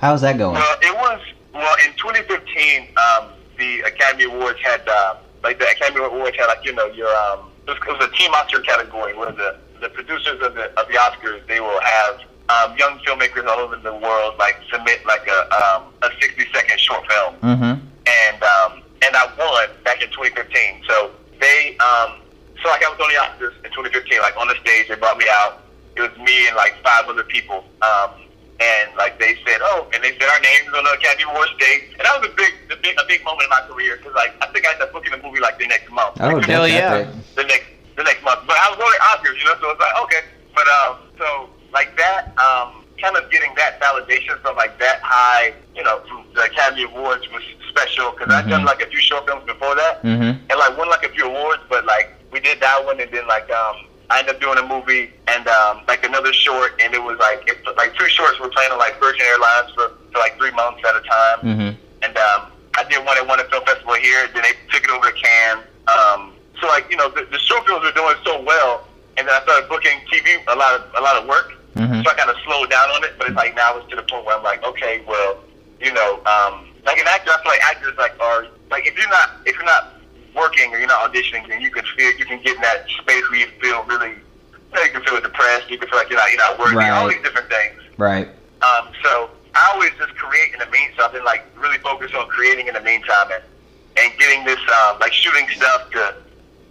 how's that going?
Well, it was well in 2015. Um, the Academy Awards had uh, like the Academy Awards had like you know your um, it was, it was a team Oscar category where the the producers of the of the Oscars they will have um, young filmmakers all over the world like submit like a um, a 60 second short film
Mm-hmm.
and um, and I won back in 2015. So they um, so like I was on the Oscars in 2015, like on the stage, they brought me out. It was me and like five other people, um, and like they said, oh, and they said our names on the Academy Awards stage, and that was a big, the big, a big moment in my career because like I think I ended up booking a movie like the next month.
Oh,
Like,
Hell yeah.
the next the next month. But I was going to Oscars, you know, so it's like okay. But um, so like that, um, kind of getting that validation from like that high, you know, from the Academy Awards was special because I've done
Mhm.
like a few short films before that,
Mhm.
and like won like a few awards, but like we did that one, and then like um I ended up doing a movie and um like another short, and it was like it, like two shorts were playing on like Virgin Airlines for, for like three months at a time,
Mhm.
and um I did one at one film festival here, then they took it over to Cannes. Um, so like you know the, the short films were doing so well, and then I started booking TV a lot of a lot of work.
Mhm.
So I kind of slowed down on it, but it's like now it's to the point where I'm like, okay, well, you know, um, like an actor, I feel like actors like are like if you're not if you're not working or you're not auditioning, then you can feel you can get in that space where you feel really, you, know, you can feel depressed, you can feel like you're not you're not worthy, all
Right.
these different things.
Right.
Um, so I always just create in the meantime. I've been like really focused on creating in the meantime and and getting this um, like shooting stuff to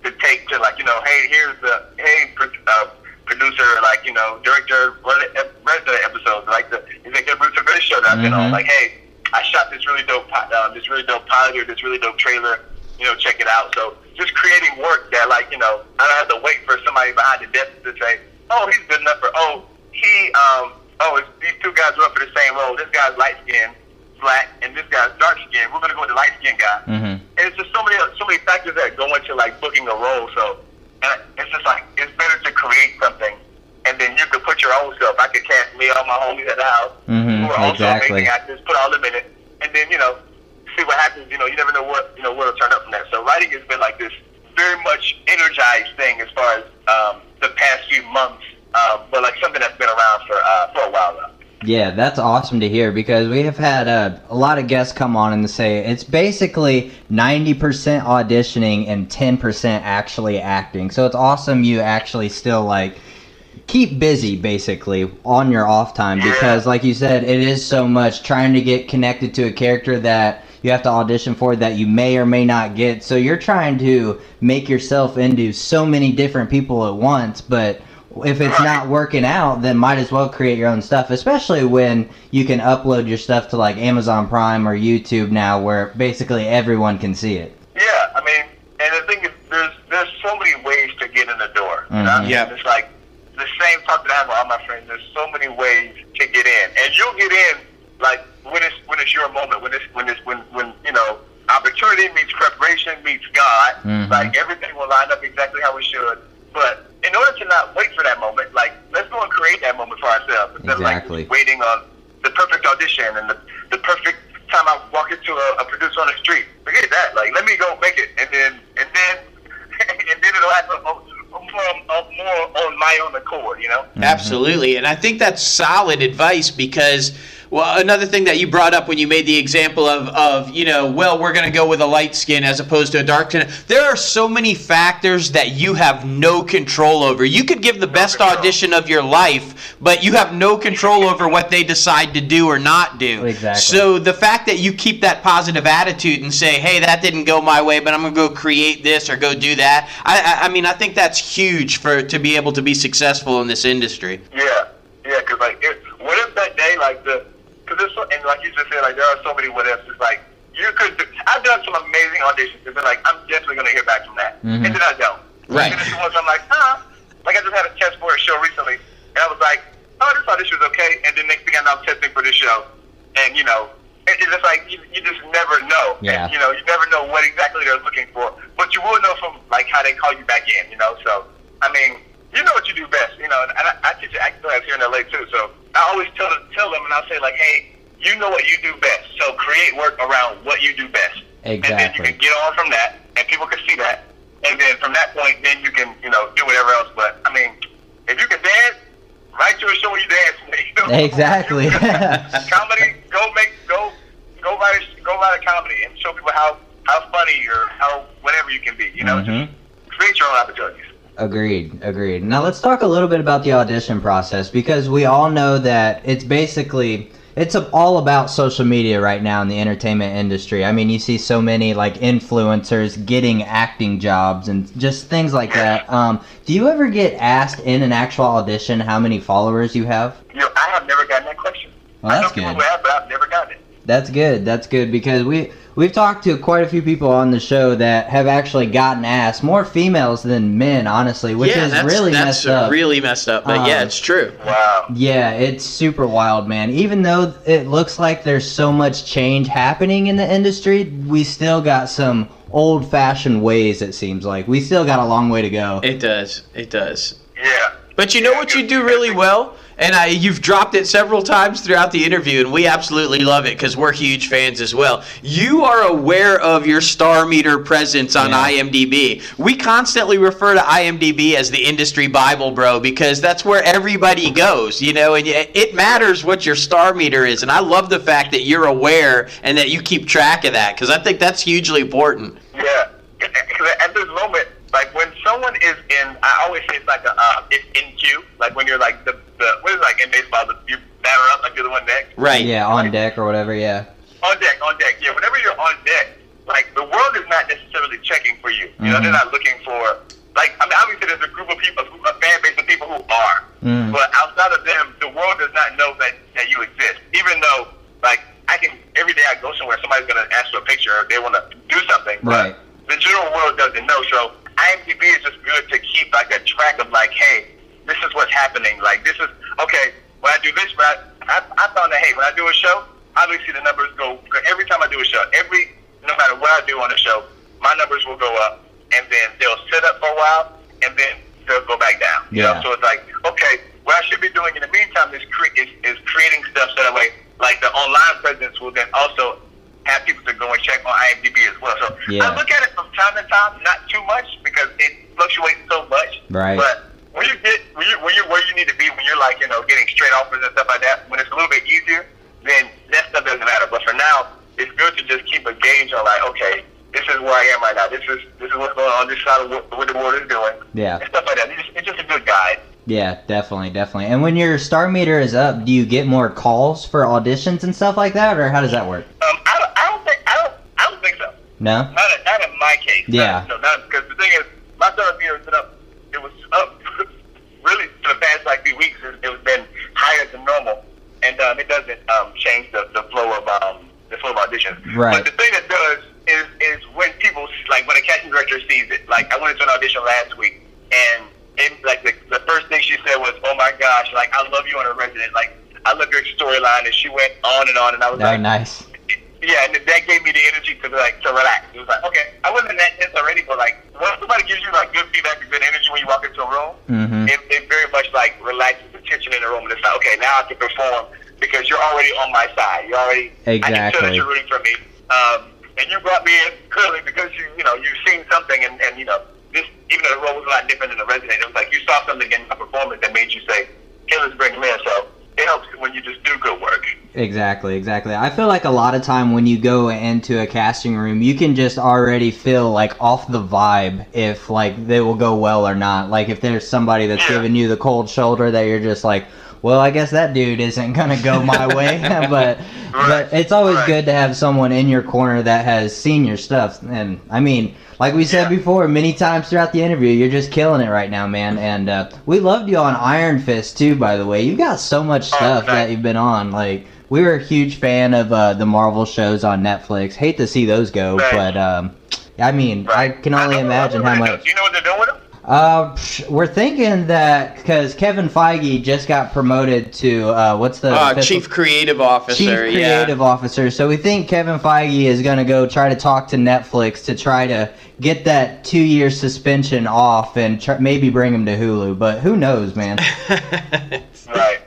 to take to like you know hey here's the hey uh, producer like you know director run the run the episodes like the executive producer for this show that I've been on like hey I shot this really dope um, this really dope pilot or this really dope trailer you know check it out. So just creating work that like you know I don't have to wait for somebody behind the desk to say oh he's good enough for oh he um oh it's, these two guys are up for the same role. This guy's light skinned black and this guy's dark skinned we're gonna go with the light skinned guy
Mhm.
and it's just so many so many factors that go into like booking a role. So and it's just like it's better to create something, and then you could put your own stuff. I could cast me, and all my homies at the house
Mhm,
who are also
exactly.
amazing actors, put all them in it, and then you know see what happens. You know, you never know what you know what'll turn up from that. So writing has been like this very much energized thing as far as um, the past few months, uh, but like something that's been around for uh, for a while now.
Yeah, that's awesome to hear because we have had uh, a lot of guests come on and say it's basically 90% auditioning and 10% actually acting. So it's awesome you actually still like keep busy basically on your off time because like you said it is so much trying to get connected to a character that you have to audition for that you may or may not get. So you're trying to make yourself into so many different people at once, but if it's not working out, then might as well create your own stuff, especially when you can upload your stuff to like Amazon Prime or YouTube now where basically everyone can see it.
Yeah, I mean, and the thing is, there's there's so many ways to get in the door. You know?
Mhm.
Yeah.
It's like the same talk that I have with all my friends. There's so many ways to get in, and you'll get in like when it's when it's your moment. When it's when it's when when you know opportunity meets preparation meets God.
Mhm.
Like everything will line up exactly how it should. But in order to not wait for that moment, like let's go and create that moment for ourselves instead
Exactly.
of like waiting on the perfect audition and the, the perfect time I walk into a, a producer on the street. Forget that. Like let me go make it, and then and then <laughs> and then it'll happen more, more, more on my own accord. You know.
Absolutely. And I think that's solid advice because well another thing that you brought up when you made the example of of, you know, well, we're going to go with a light skin as opposed to a dark skin. There are so many factors that you have no control over. You could give the best
control.
audition of your life, but you have no control over what they decide to do or not do.
Exactly.
So the fact that you keep that positive attitude and say, "Hey, that didn't go my way, but I'm going to go create this or go do that." I, I I mean, I think that's huge for to be able to be successful in this industry.
Yeah, yeah, because like, if, what if that day, like the, there's so, and like you just said, like there are so many what ifs. It's like you could. I've done some amazing auditions, and been like, I'm definitely gonna hear back from that,
Mhm.
and then I don't.
Right.
And then there's ones I'm like, huh. Like I just had a test for a show recently, and I was like, oh, I just thought this audition was okay, and then next thing I know, I'm testing for this show, and you know. it- It's just like you, you just never know.
Yeah.
And, you know, you never know what exactly they're looking for, but you will know from like how they call you back in. You know, so I mean, you know what you do best, you know, and I, I teach acting class here in LA too, so I always tell tell them and I'll say like, hey, you know what you do best, so create work around what you do best, and then you
Exactly.
can get on from that, and people can see that, and then from that point, then you can you know do whatever else. But I mean, if you can dance, write to a show you dance. You <laughs> know?
Exactly. <laughs> <laughs>
comedy, go make go go write a, go write a comedy and show people how how funny or how whatever you can be. You know,
Mhm.
just create your own opportunities.
Agreed, agreed. Now let's talk a little bit about the audition process because we all know that it's basically it's all about social media right now in the entertainment industry. I mean, you see so many like influencers getting acting jobs and just things like that. Um, do you ever get asked in an actual audition how many followers you have?
You know, I have never gotten that question.
Well,
I know
that's
people
good.
have, but I've never gotten it.
That's good. That's good because we we've talked to quite a few people on the show that have actually gotten asked more females than men, honestly, which
yeah,
is
that's,
really
that's
messed up.
really messed up. But yeah,
Um,
it's true.
Wow.
Yeah, it's super wild, man. Even though it looks like there's so much change happening in the industry, we still got some old fashioned ways, it seems like. We still got a long way to go.
It does. It does.
Yeah.
But you know what you do really well, and I you've dropped it several times throughout the interview, and we absolutely love it because we're huge fans as well. You are aware of your star meter presence on
Yeah.
IMDb. We constantly refer to IMDb as the industry Bible, bro, because that's where everybody goes, you know, and it it matters what your star meter is. And I love the fact that you're aware and that you keep track of that because I think that's hugely important.
Yeah. 'Cause At this moment, like when someone is in, I always say it's like a, uh, it's in queue. Like when you're like the, the what is it like in baseball, the, you batter up like you're the one next.
Right.
Yeah, on deck or whatever, yeah.
On deck, on deck. Yeah, whenever you're on deck, like the world is not necessarily checking for you. You know,
Mhm.
they're not looking for. Like, I mean, obviously there's a group of people, a fan base of people who are,
Mm.
but outside of them, the world does not know that that you exist. Even though, like, I can every day I go somewhere, somebody's gonna ask for a picture, or they want to do something.
Right.
But the general world doesn't know. So IMDb is just good to keep like a track of like, hey, this is what's happening. Like, this is okay. When I do this, when I, I, I found that hey, when I do a show, obviously the numbers go every time I do a show. Every no matter what I do on the show, my numbers will go up, and then they'll sit up for a while, and then they'll go back down. You
Yeah.
know, so it's like okay, what I should be doing in the meantime is, cre- is is creating stuff so that way, like the online presence will then also have people to go and check on IMDb as well. So
Yeah.
I look at it from time to time, not too much because it fluctuates so much.
Right.
But when you get when you when you're where you need to be, when you're like you know getting straight offers and stuff like that, when it's a little bit easier, then that stuff doesn't matter. But for now, it's good to just keep a gauge on like, okay, this is where I am right now. This is this is what's going on. This side of what, what the world is doing.
Yeah.
And stuff like that. It's just, it's just a good guide.
Yeah, definitely, definitely. And when your star meter is up, do you get more calls for auditions and stuff like that, or how does that work?
Um, I don't, I don't think I don't I don't think so.
No?
Not, in- not in my case.
Yeah.
Not, no, not because the thing is, my third meter has been up. It was up <laughs> really for the past like few weeks. It, it was been higher than normal, and um, it doesn't um, change the, the flow of um, the flow of auditions.
Right.
But the thing that does is is when people like when a casting director sees it. Like I went to an audition last week, and it, like the, the first thing she said was, "Oh my gosh! Like I love you on a resident. Like I love your storyline." And she went on and on, and I was
Oh,
like,
nice.
yeah, and that gave me the energy to like to relax. It was like, okay, I wasn't that tense already, but like when somebody gives you like good feedback and good energy when you walk into a room,
Mm-hmm.
it, it very much like relaxes the tension in the room, and it's like, okay, now I can perform because you're already on my side. You're already I can tell that you're rooting for me, um, and you brought me in clearly because you you know you've seen something, and and you know this even though the role was a lot different than the resident, it was like you saw something in my performance that made you say, hey, let's bring him in. So it helps when you just do good work.
Exactly, exactly. I feel like a lot of time when you go into a casting room, you can just already feel like off the vibe if like they will go well or not. Like if there's somebody that's
Yeah.
giving you the cold shoulder that you're just like, well, I guess that dude isn't gonna go my <laughs> way. <laughs> but but it's always
Right.
good to have someone in your corner that has seen your stuff. And I mean, like we said
Yeah.
before, many times throughout the interview, you're just killing it right now, man. And uh, we loved you on Iron Fist too, by the way. You got so much
Oh,
stuff that you've been on. Like we were a huge fan of uh, the Marvel shows on Netflix. Hate to see those go,
Right.
but um, I mean, I can only
know-
imagine
I
how
know what they're
much.
Do you know what they're doing with them?
Uh, we're thinking that because Kevin Feige just got promoted to uh, what's the
Uh, Chief Creative Officer.
Chief
yeah.
Creative Officer. So we think Kevin Feige is going to go try to talk to Netflix to try to get that two year suspension off and tr- maybe bring him to Hulu. But who knows, man? <laughs>
Right.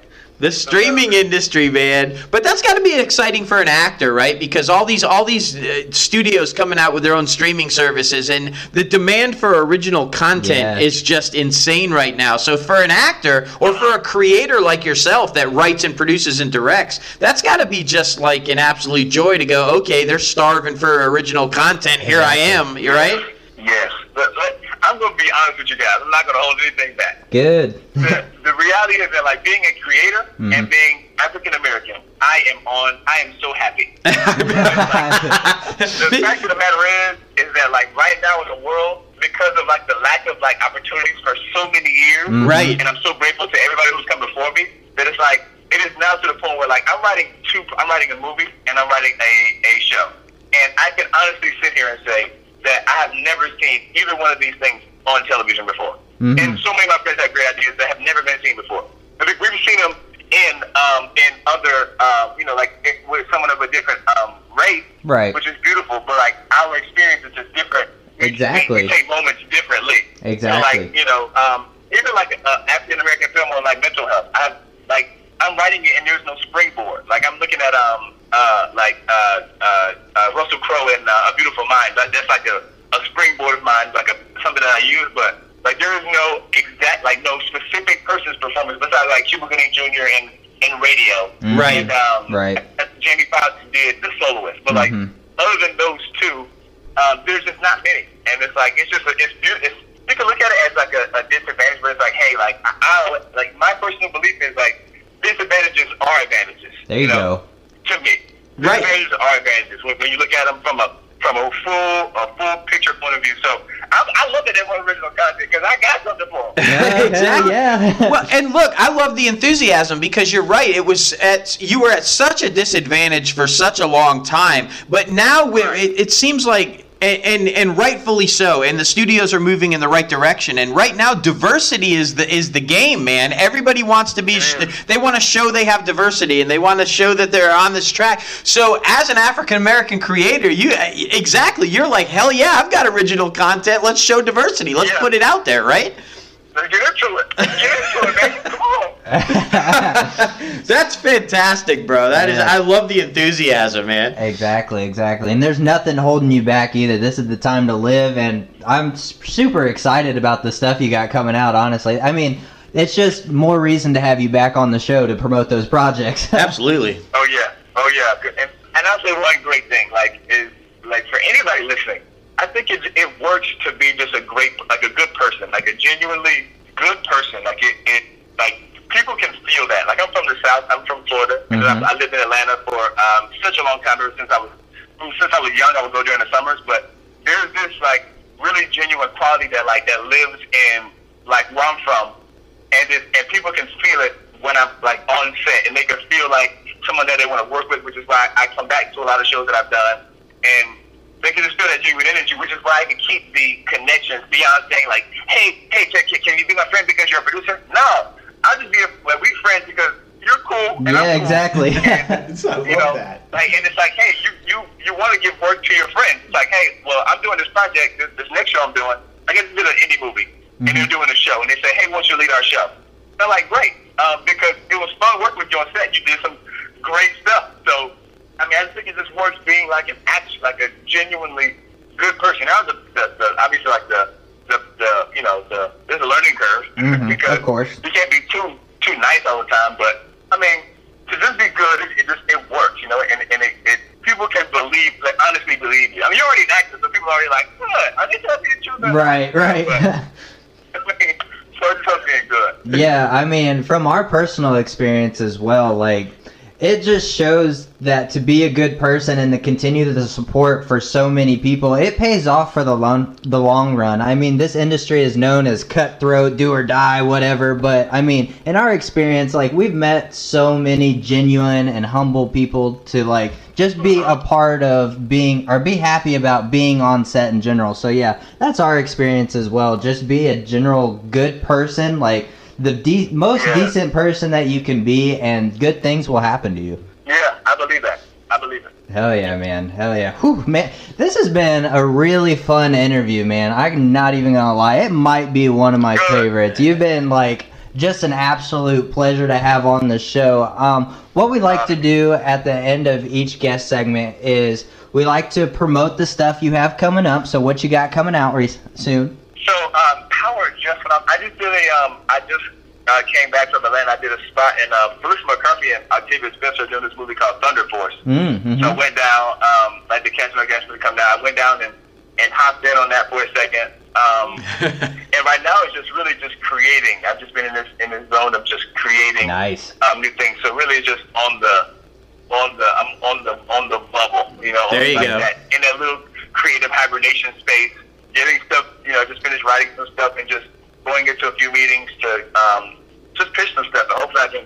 The streaming industry, man. But that's got to be exciting for an actor, right? Because all these all these uh, studios coming out with their own streaming services, and the demand for original content
Yeah.
is just insane right now. So for an actor or for a creator like yourself that writes and produces and directs, that's got to be just like an absolute joy to go. Okay, they're starving for original content. Here I am. You're right.
Yes. But, but I'm going to be honest with you guys. I'm not going to hold anything back.
Good.
the, the reality is that, like, being a creator
Mhm.
and being African American, I am on. I am so happy. <laughs> the fact of the matter is, is that like right now in the world, because of like the lack of like opportunities for so many years,
Mhm.
Right.
and I'm so grateful to everybody who's come before me. That it's like it is now to the point where like I'm writing two, I'm writing a movie and I'm writing a, a show, and I can honestly sit here and say that I have never seen either one of these things on television before.
Mhm.
And so many of my friends have great ideas that have never been seen before. I think we've seen them in um, in other, um, you know, like it, with someone of a different um, race,
Right.
which is beautiful. But like our experience is just different.
Exactly.
We, we take moments differently.
Exactly.
So like you know, um, even like an African American film on like mental health. I like I'm writing it and there's no springboard. Like I'm looking at um uh like uh uh, uh Russell Crowe in uh, A Beautiful Mind. That, that's like a, a springboard of mine, like a something that I use, but like there is no exact like no specific person's performance besides like Cuba Gooding Jr. in in radio.
Mhm.
Right.
And, um,
Right.
Jamie Foxx did the soloist, but like
Mhm.
other than those two, um, there's just not many, and it's like it's just a, it's beautiful. You can look at it as like a, a disadvantage, but it's like, hey, like I, I like my personal belief is like disadvantages are advantages.
There you
know,
go.
To me,
Right.
disadvantages are advantages when, when you look at them from a from a full a full picture point of view. So I, I love that they want original content because I got something for them.
Yeah,
Exactly.
yeah.
well, and look, I love the enthusiasm because you're right. It was at you were at such a disadvantage for such a long time, but now we're, it, it seems like. And, and and rightfully so, and the studios are moving in the right direction. And right now, diversity is the is the game, man. Everybody wants to be, they want to show they have diversity, and they want to show that they're on this track. So, as an African American creator, you exactly, you're like, hell yeah, I've got original content. Let's show diversity. Let's
Yeah.
put it out there, right?
Let's get into it. Get into it, man. Come on. <laughs>
That's fantastic, bro. That is,
Yeah.
I love the enthusiasm, man.
Exactly, exactly. And there's nothing holding you back either. This is the time to live, and I'm s- super excited about the stuff you got coming out, honestly. I mean, it's just more reason to have you back on the show to promote those projects. <laughs>
Absolutely.
Oh yeah, oh yeah. And, and I'll say one great thing, like is like for anybody listening, I think it it works to be just a great, like a good person, like a genuinely good person. Like it, it like people can feel that. Like I'm from the South, I'm from Florida, and
Mhm.
I, I lived in Atlanta for um, such a long time. Ever since I was since I was young, I would go during the summers. But there's this like really genuine quality that like that lives in like where I'm from, and it, and people can feel it when I'm like on set, and they can feel like someone that they want to work with, which is why I come back to a lot of shows that I've done, and they can just feel that genuine energy, which is why I can keep the connections beyond saying like, hey, hey, can, can- can you be my friend because you're a producer? No, I'll just be a, like we friends because you're cool. And
yeah,
I'm cool.
exactly. <laughs>
And, <laughs> you know, like, and it's like, hey, you you you want to give work to your friends. It's like, hey, well, I'm doing this project, this, this next show I'm doing. I get to do an indie movie, and they're doing a show, and they say, hey, why don't you lead our show? They're like, great, um, because it was fun working with you on set. You did some great stuff. So, I mean, I just think it just works being like an act, like a genuinely good person. Now, the, the, the obviously like the the, the you know the there's a learning curve
Mhm,
because
of course.
you can't be too too nice all the time. But I mean, to just be good, it, it just it works, you know, and and it, it people can believe, like honestly believe you. I mean, you're already an actor, so people are already like, what? Are they telling you the truth?
right, right.
But, <laughs> I mean, <laughs> so it's good.
yeah, I mean, from our personal experience as well, like it just shows that to be a good person and to continue the support for so many people, it pays off for the long the long run. I mean, this industry is known as cutthroat, do or die, whatever. But I mean, in our experience, like we've met so many genuine and humble people to like just be a part of being or be happy about being on set in general. So yeah, that's our experience as well. Just be a general good person, like the de- most
Yeah.
decent person that you can be, and good things will happen to you.
Yeah, I believe that. I believe it.
Hell yeah, man. Hell yeah. Whew, man. This has been a really fun interview, man. I'm not even gonna lie. It might be one of my
Good.
favorites. You've been like just an absolute pleasure to have on the show. Um, what we like to do at the end of each guest segment is we like to promote the stuff you have coming up. So what you got coming out re- soon?
So, um, Just I'm, just did a, um, I just uh, came back from Atlanta. I did a spot in uh, Bruce McCarthy and Octavia Spencer doing this movie called Thunder Force.
Mm-hmm.
So I went down, um, like the catch my guest to come down. I went down and, and hopped in on that for a second. Um, <laughs> and right now it's just really just creating. I've just been in this in this zone of just creating
Nice.
um, new things. So really just on the on the I'm on the on the bubble. You know,
There you
like
go.
That, in that little creative hibernation space, getting stuff. You know, just finished writing some stuff and just going into a few meetings to um, just pitch some stuff. And hopefully I can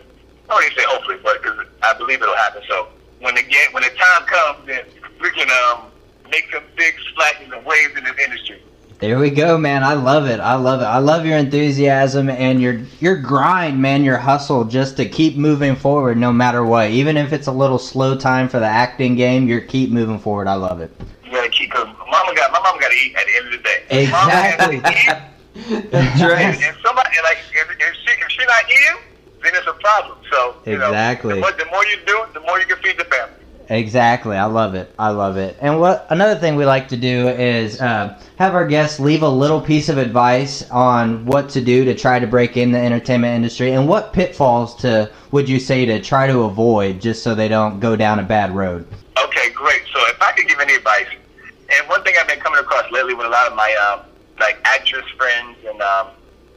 I don't even say hopefully, but because I believe it'll happen. So when the get, when the time comes, then we can um, make some big splashes and waves in this industry.
There we go, man. I love it. I love it. I love your enthusiasm and your your grind, man. Your hustle just to keep moving forward, no matter what. Even if it's a little slow time for the acting game, you're keep moving forward. I love it.
You gotta keep. Cause mama got my mama got to eat at the end of the day. Mama
Exactly.
has to eat,
That's
and,
right.
and somebody like if, if she if she not eating, then it's a problem. So you
Exactly.
know, the more, the more you do, the more you can feed the family.
Exactly. I love it. I love it. And what another thing we like to do is uh, have our guests leave a little piece of advice on what to do to try to break in the entertainment industry and what pitfalls to would you say to try to avoid just so they don't go down a bad road.
Okay, great. So if I could give any advice, and one thing I've been coming across lately with a lot of my um, like actress friends and um,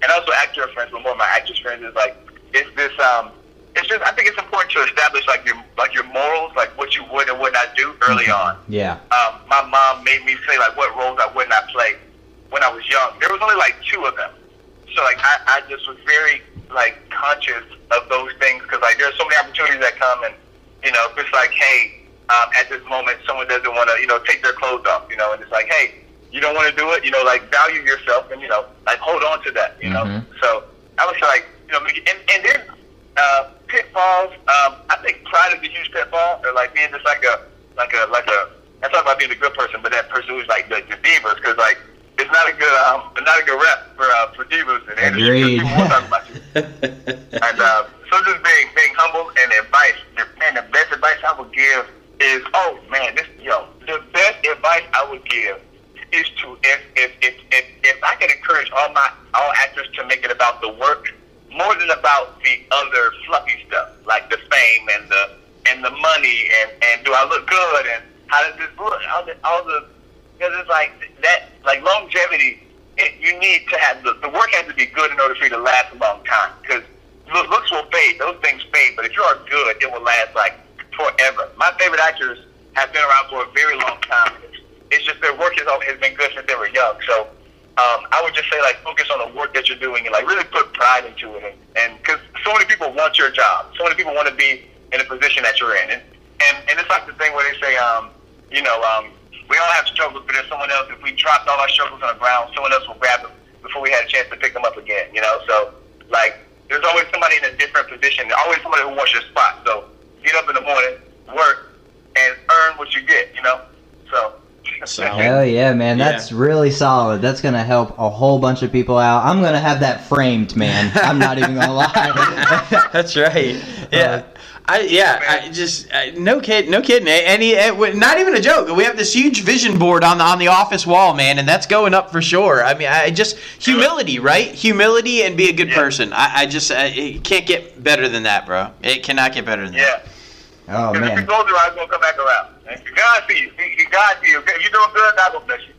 and also actor friends, but more of my actress friends is like it's this um, it's just I think it's important to establish like your like your morals, like what you would and would not do early on.
Yeah.
Um, my mom made me say like what roles I would not play when I was young. There was only like two of them, so like I, I just was very like conscious of those things because like there's so many opportunities that come and you know if it's like hey um, at this moment someone doesn't want to you know take their clothes off you know and it's like hey you don't want to do it you know like value yourself and you know like hold on to that you know
Mhm.
so I was like you know and and then uh, pitfalls um, I think pride is a huge pitfall or like being just like a like a like a I talk about being a good person but that person who's like the, the divas because like it's not a good um not a good rep for uh, for divas in the industry 'cause
Agreed.
people talk about you. <laughs> And uh, so just being being humble and advice. Man, the best advice I would give is, oh man, this yo, the best advice I would give is to if if if if, if I can encourage all my all actors to make it about the work more than about the other fluffy stuff like the fame and the and the money and and do I look good and how does this look? All the all the because it's like that like longevity it, you need to have the, the work has to be good in order for you to last a long time because looks will fade. Those things fade but if you are good it will last like forever my favorite actors have been around for a very long time it's, just their work has, has been good since they were young so um, I would just say like focus on the work that you're doing and like really put pride into it and because so many people want your job so many people want to be in a position that you're in and and, and it's like the thing where they say um, you know um, we all have struggles, but there's someone else. If we dropped all our struggles on the ground, someone else will grab them before we had a chance to pick them up again. You know, so like there's always somebody in a different position. Always somebody who wants your spot. So get up in the morning, work, and earn what you get. You know, so.
Solid. <laughs>
Hell yeah, man.
Yeah.
That's really solid. That's going to help a whole bunch of people out. I'm going to have that framed, man. I'm not even going to lie. <laughs>
That's right. <laughs> Yeah. Uh, I, yeah, I just I, no kid, no kidding. Any, not even a joke. We have this huge vision board on the on the office wall, man, and that's going up for sure. I mean, I just humility, right? Humility and be a good
Yeah.
person. I, I just I, it can't get better than that, bro. It cannot get better than that.
Yeah.
oh,
Because if you
man.
close your eyes, gonna come back around. And if God see you, if if God see you, if you're doing good, God will bless you.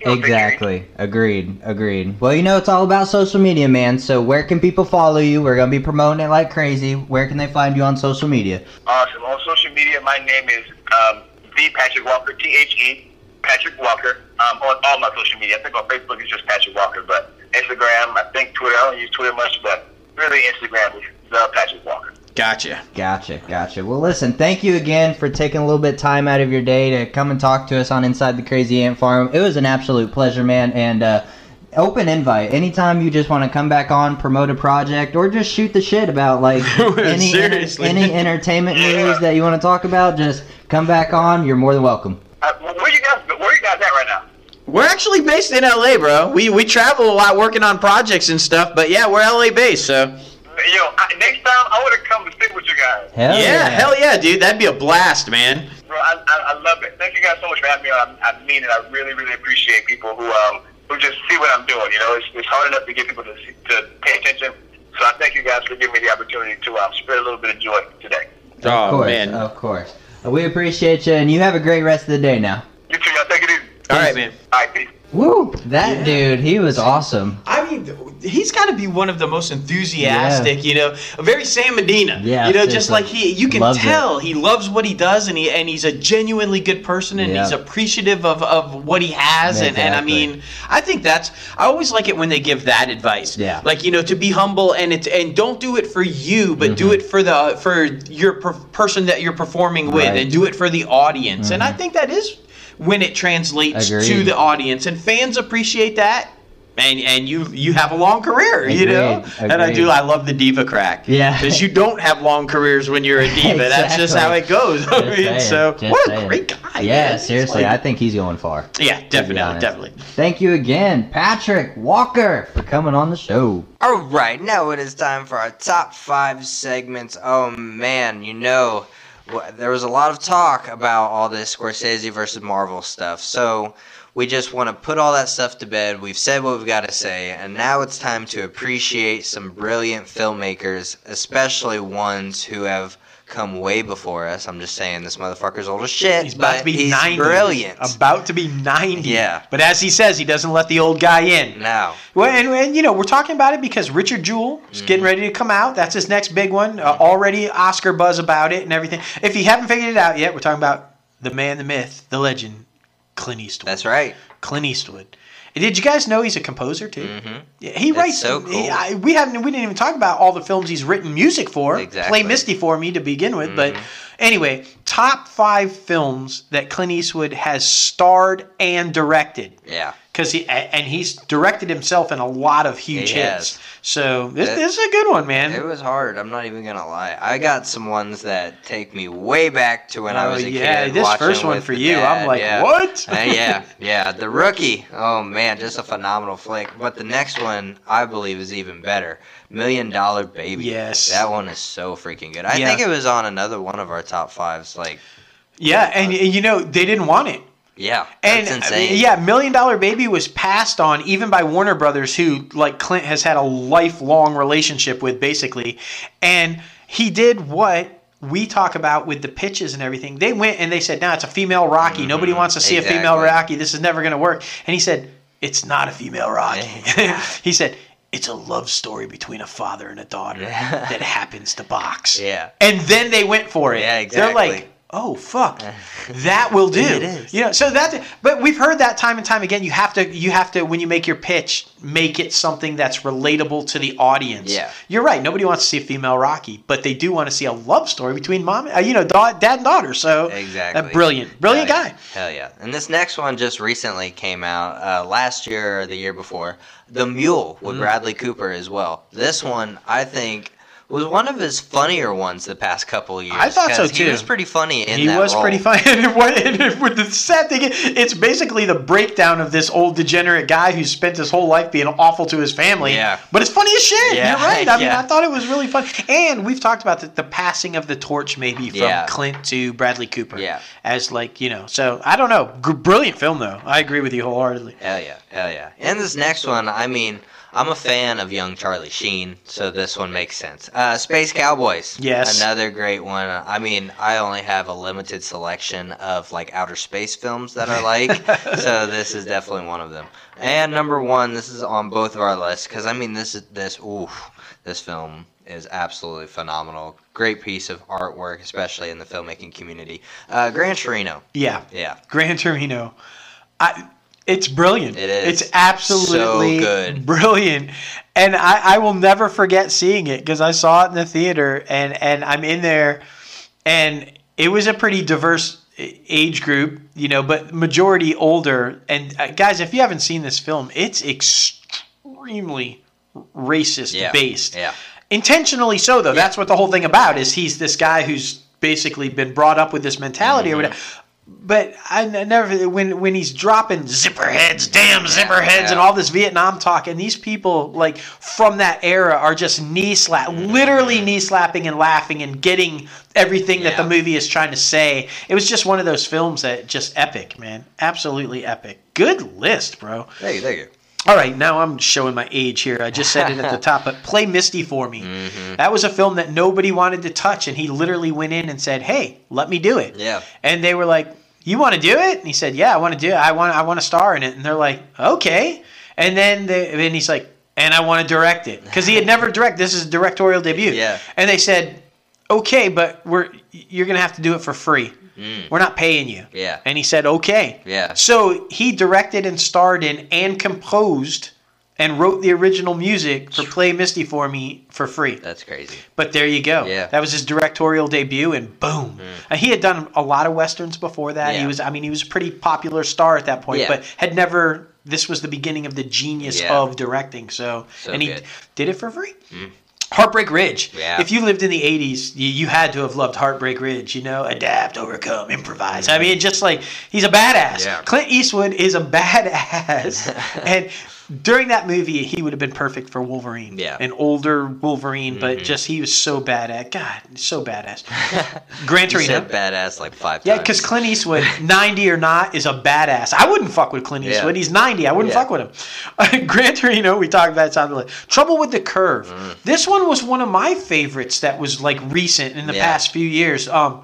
Exactly. Agreed. Agreed. Well, you know, it's all about social media, man. So, where can people follow you? We're going to be promoting it like crazy. Where can they find you on social media?
Awesome. On social media, my name is um, the Patrick Walker, T H E Patrick Walker. Um, on all my social media, I think on Facebook it's just Patrick Walker, but Instagram, I think Twitter. I don't use Twitter much, but really Instagram is the Patrick Walker.
Gotcha.
Gotcha. Gotcha. Well, listen, thank you again for taking a little bit of time out of your day to come and talk to us on Inside the Crazy Ant Farm. It was an absolute pleasure, man. And, uh, Open invite. Anytime you just want to come back on, promote a project, or just shoot the shit about like any <laughs>
Seriously.
any entertainment
Yeah.
news that you want to talk about, just come back on. You're more than welcome.
Uh, where you guys? Where you guys at right now?
We're actually based in LA, bro. We we travel a lot working on projects and stuff, but yeah, we're LA based, so
Yo, I, next time I want to come and sit with you guys.
Hell
yeah, hell yeah, dude. That'd be a blast, man.
Bro, I, I, I love it. Thank you guys so much for having me on. I, I mean it. I really, really appreciate people who um who just see what I'm doing. You know, it's, it's hard enough to get people to see, to pay attention. So I thank you guys for giving me the opportunity to um, spread a little bit of joy today.
Of
Oh,
course,
man.
of course. We appreciate you, and you have a great rest of the day now.
You too. Y'all take it easy.
All right, man.
All right, peace.
Woo! That
Yeah.
dude, he was awesome.
I mean, he's got to be one of the most enthusiastic, you know, very Sam Medina.
Yeah,
you know, just like he, you can
Loves it.
tell he loves what he does, and he and he's a genuinely good person, and
Yeah.
he's appreciative of, of what he has, and, and I mean, I think that's I always like it when they give that advice.
Yeah.
like you know, to be humble and it and don't do it for you, but do
Mhm.
it for the for your per- person that you're performing with,
Right. Mm-hmm.
and do it for the audience, and I think that is when it translates to the audience, and fans appreciate that. And, and you you have a long career, you know,
Agreed,
and I do. I love the diva crack.
Yeah.
because you don't have long careers when you're a <laughs> diva. That's just how it goes. <laughs> I mean,
saying,
so
just
what a
saying.
great guy.
Yeah,
man.
Seriously,
like-
I think he's going far.
yeah, definitely, definitely.
Thank you again, Patrick Walker, for coming on the show.
All right, now it is time for our top five segments. Oh man, you know, there was a lot of talk about all this Scorsese versus Marvel stuff. So we just want to put all that stuff to bed. We've said what we've got to say, and now it's time to appreciate some brilliant filmmakers, especially ones who have come way before us. I'm just saying, this motherfucker's old as shit,
He's about to be
he's
90.
brilliant.
About to be 90.
Yeah.
But as he says, he doesn't let the old guy in.
now,
Well, and, and you know, we're talking about it because Richard Jewell is
Mm-hmm.
getting ready to come out. That's his next big one. Uh, already Oscar buzz about it and everything. If you haven't figured it out yet, we're talking about the man, the myth, the legend, Clint Eastwood.
that's right.
Clint Eastwood. Did you guys know he's a composer too?
hmm
Yeah, he
It's
writes.
so
he-
cool.
I, we haven't. We didn't even talk about all the films he's written music for.
Exactly.
Play Misty for me to begin with, but
Mhm.
anyway, top five films that Clint Eastwood has starred and directed
Yeah.
Because he and he's directed himself in a lot of huge
He
hits.
has.
So this,
It-
this is a good one, man.
It was hard. I'm not even gonna lie. I got some ones that take me way back to when I
Oh,
was a
yeah,
kid.
Yeah,
this
first one for you, I'm like,
yeah.
what?
Uh, yeah, <laughs> yeah. The rookie. Oh man, just a phenomenal flick. But the next one, I believe, is even better. Million Dollar Baby.
Yes.
That one is so freaking good. I
Yeah.
think it was on another one of our top fives. Like,
yeah, and, and you know they didn't want it.
Yeah,
And
that's
uh,
insane.
yeah, Million Dollar Baby was passed on even by Warner Brothers, who like Clint has had a lifelong relationship with, basically. And he did what we talk about with the pitches and everything. They went and they said, "Now it's a female Rocky. Nobody wants to see a female
Mm-hmm.
Rocky. This is never going to work." And he said, "It's not a female Rocky." <laughs> he said. It's a love story between a father and a daughter that happens to box.
Yeah.
And then they went for it.
Yeah,
They're
exactly.
like, oh fuck, <laughs> that will do.
It is.
You know, so that. But we've heard that time and time again. You have to, you have to, when you make your pitch, make it something that's relatable to the audience.
Yeah.
You're right. Nobody wants to see a female Rocky, but they do want to see a love story between mom, uh, you know, da- dad and daughter. So
Exactly.
uh, brilliant, brilliant
Hell
guy.
yeah. Hell yeah. And this next one just recently came out uh, last year or the year before. The Mule with
Mm.
Bradley Cooper as well. This one, I think, was one of his funnier ones the past couple of years.
I thought so,
'cause He
too.
was pretty funny in
he
that
was
role.
pretty funny. <laughs> And, what, and with the sad thing, it's basically the breakdown of this old degenerate guy who spent his whole life being awful to his family.
Yeah.
But it's funny as shit.
Yeah,
You're right. I mean,
yeah.
I thought it was really fun. And we've talked about the, the passing of the torch, maybe from
Yeah.
Clint to Bradley Cooper.
Yeah.
As like you know, so I don't know. G- brilliant film though. I agree with you wholeheartedly.
Hell yeah, hell yeah. And this next one, I mean, I'm a fan of young Charlie Sheen, so this one makes sense. Uh, Space Cowboys.
Yes.
Another great one. I mean, I only have a limited selection of like outer space films that I like, <laughs> so this is definitely one of them. And number one, this is on both of our lists because I mean, this is this. Oof, this film is absolutely phenomenal. Great piece of artwork, especially in the filmmaking community. Uh, Gran Torino.
Yeah.
Yeah.
Gran Torino. I, it's brilliant.
It is.
It's absolutely
So good.
brilliant. And I, I will never forget seeing it because I saw it in the theater and, and I'm in there and it was a pretty diverse age group, you know, but majority older. And uh, guys, if you haven't seen this film, it's extremely racist
Yeah.
based
Yeah.
intentionally so though that's what the whole thing about is he's this guy who's basically been brought up with this mentality
Mm-hmm.
or whatever but I never when when he's dropping zipper heads, damn zipper heads, and all this Vietnam talk, and these people like from that era are just knee slap,
Mm-hmm.
literally knee slapping and laughing and getting everything that the movie is trying to say. It was just one of those films that just epic, man, absolutely epic. Good list, bro.
You, thank you.
All right, now I'm showing my age here. I just said it at the <laughs> top, but play Misty for me.
Mm-hmm.
That was a film that nobody wanted to touch, and he literally went in and said, "Hey, let me do it."
Yeah.
And they were like, "You want to do it?" And he said, "Yeah, I want to do it. I want I want to star in it." And they're like, "Okay." And then they, and he's like, and I want to direct it because he had never <laughs> directed. This is a directorial debut.
Yeah.
And they said, okay, but we're you're gonna have to do it for free. We're not paying you.
Mm. Yeah.
And he said, okay.
Yeah.
So he directed and starred in and composed and wrote the original music for Play Misty for Me for free.
That's crazy.
But there you go.
Yeah. Mm.
That was his directorial debut, and boom. Uh, he had done a lot of westerns before that. He was, I mean, he was a pretty popular star at that point,
Yeah.
but had never. This was the beginning of the genius
Yeah.
of directing. So,
So
and he
good. Mm.
did it for free. Heartbreak Ridge.
Yeah.
If you lived in the '80s, you, you had to have loved Heartbreak Ridge. You know, adapt, overcome, improvise. I mean, just like he's a badass.
Yeah.
Clint Eastwood is a <laughs> badass, <laughs> and during that movie, he would have been perfect for Wolverine.
Yeah.
an older Wolverine, but just he was so bad at God, so badass. <laughs> Gran Torino.
said badass like five
Yeah,
times.
because Clint Eastwood, <laughs> 90 or not, is a badass. I wouldn't fuck with Clint
Yeah.
Eastwood. He's 90. I wouldn't
Yeah.
fuck with him. <laughs> Gran Torino, we talked about it. on the list. Trouble with the Curve.
Mm.
This one was one of my favorites that was like recent in the
Yeah.
past few years. Um,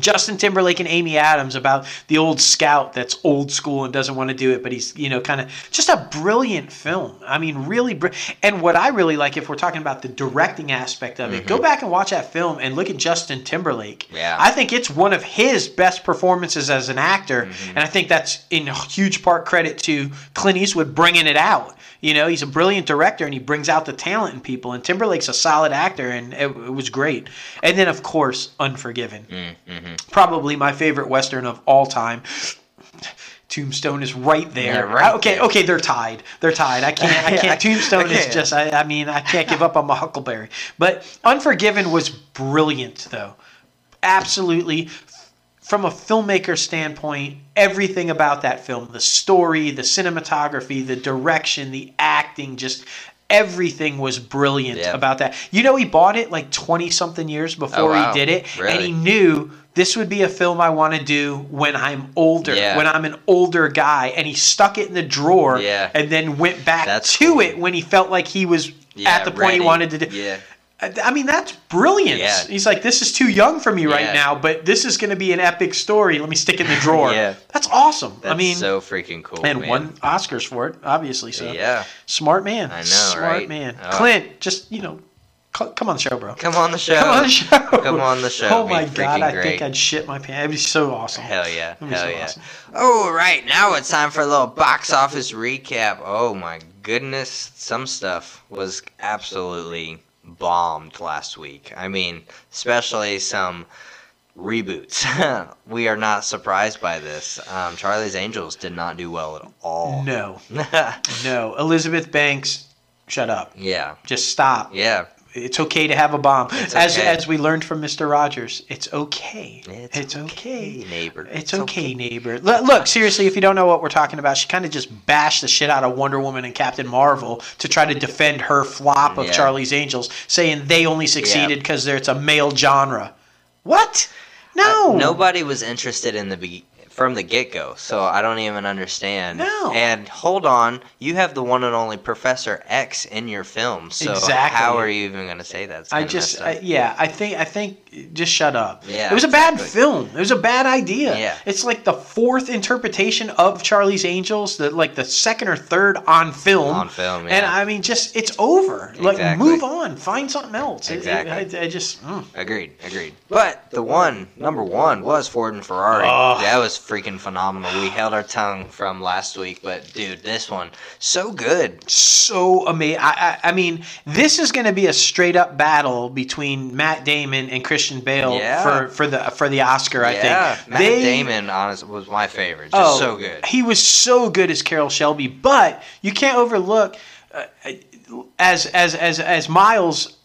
Justin Timberlake and Amy Adams about the old scout that's old school and doesn't want to do it, but he's you know kind of just a brilliant film. I mean, really, br- and what I really like, if we're talking about the directing aspect of it, go back and watch that film and look at Justin Timberlake.
Mm-hmm. Yeah.
I think it's one of his best performances as an actor,
Mm-hmm.
and I think that's in huge part credit to Clint Eastwood bringing it out. You know, he's a brilliant director and he brings out the talent in people. And Timberlake's a solid actor, and it, it was great. And then, of course, Unforgiven.
Mm-hmm.
Probably my favorite Western of all time. Tombstone is right there.
Yeah, right
okay,
there.
okay, they're tied. They're tied. I can't. I can't. <laughs> Tombstone
I
is just. I, I mean, I can't give up on my Huckleberry. But Unforgiven was brilliant, though. Absolutely, from a filmmaker standpoint, everything about that film the story, the cinematography, the direction, the acting just everything was brilliant
Yeah.
about that. You know, he bought it like 20 something years before
Oh, wow.
he did it, and he knew this would be a film I want to do when I'm older,
Yeah.
when I'm an older guy. And he stuck it in the drawer
Yeah.
and then went back
That's
to
cool.
it when he felt like he was at the point he wanted to do.
Yeah.
I mean, that's brilliant.
Yeah.
He's like, this is too young for me right now, but this is going to be an epic story. Let me stick it in the drawer. <laughs>
Yeah.
That's awesome.
That's
I mean,
so freaking cool.
and
man.
won Oscars for it, obviously. So
Yeah.
smart man.
I know,
smart
right?
man.
Oh.
Clint, just you know, c- come on the show, bro.
Come on the show.
Come on the show. <laughs>
Come on the show.
Oh my god, I
great.
think I'd shit my pants. It'd be so awesome.
Hell yeah. Hell
so
yeah.
awesome.
All right, now it's time for a little box office recap. Oh my goodness, some stuff was absolutely bombed last week. I mean, especially some reboots. <laughs> we are not surprised by this. Um, Charlie's Angels did not do well at all.
No, <laughs> no. Elizabeth Banks, shut up.
yeah.
Just stop.
Yeah.
It's okay to have a bomb.
It's
As
okay.
as we learned from Mr. Rogers, it's okay.
It's
okay.
neighbor.
It's okay, neighbor. Look, seriously, if you don't know what we're talking about, she kind of just bashed the shit out of Wonder Woman and Captain Marvel to try to defend her flop of
Yeah.
Charlie's Angels, saying they only succeeded because it's a male genre. What? No.
Uh, nobody was interested in the be- from the get go, so I don't even understand.
No.
And hold on, you have the one and only Professor X in your film, so
Exactly.
how are you even going to say that?
I just, I, yeah, I think, I think, just shut up.
Yeah,
it was a bad film. It was a bad idea.
Yeah.
it's like the fourth interpretation of Charlie's Angels, the like the second or third on film.
On film,
And. I mean, just it's over. Like,
Exactly.
move on, find something else.
Exactly.
I, I just, mm.
Agreed, agreed. But the one, number one, was Ford and Ferrari.
Oh.
That was freaking phenomenal. We held our tongue from last week, but dude, this one, so good.
so amazing. I, I, I mean, this is going to be a straight up battle between Matt Damon and Christian Bale
Yeah.
for for the for the Oscar. I
yeah,
think
Matt
They-
Damon, honest, was my favorite. Just
Oh,
so good.
He was so good as Carroll Shelby, but you can't overlook uh, as as as as Miles.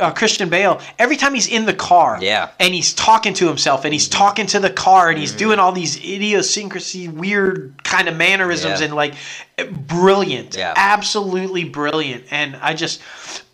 Uh, Christian Bale, every time he's in the car,
Yeah. Mm-hmm.
and he's talking to himself, and he's talking to the car, and he's doing all these idiosyncrasy, weird kind of mannerisms,
Yeah.
and like brilliant,
Yeah.
absolutely brilliant. And I just,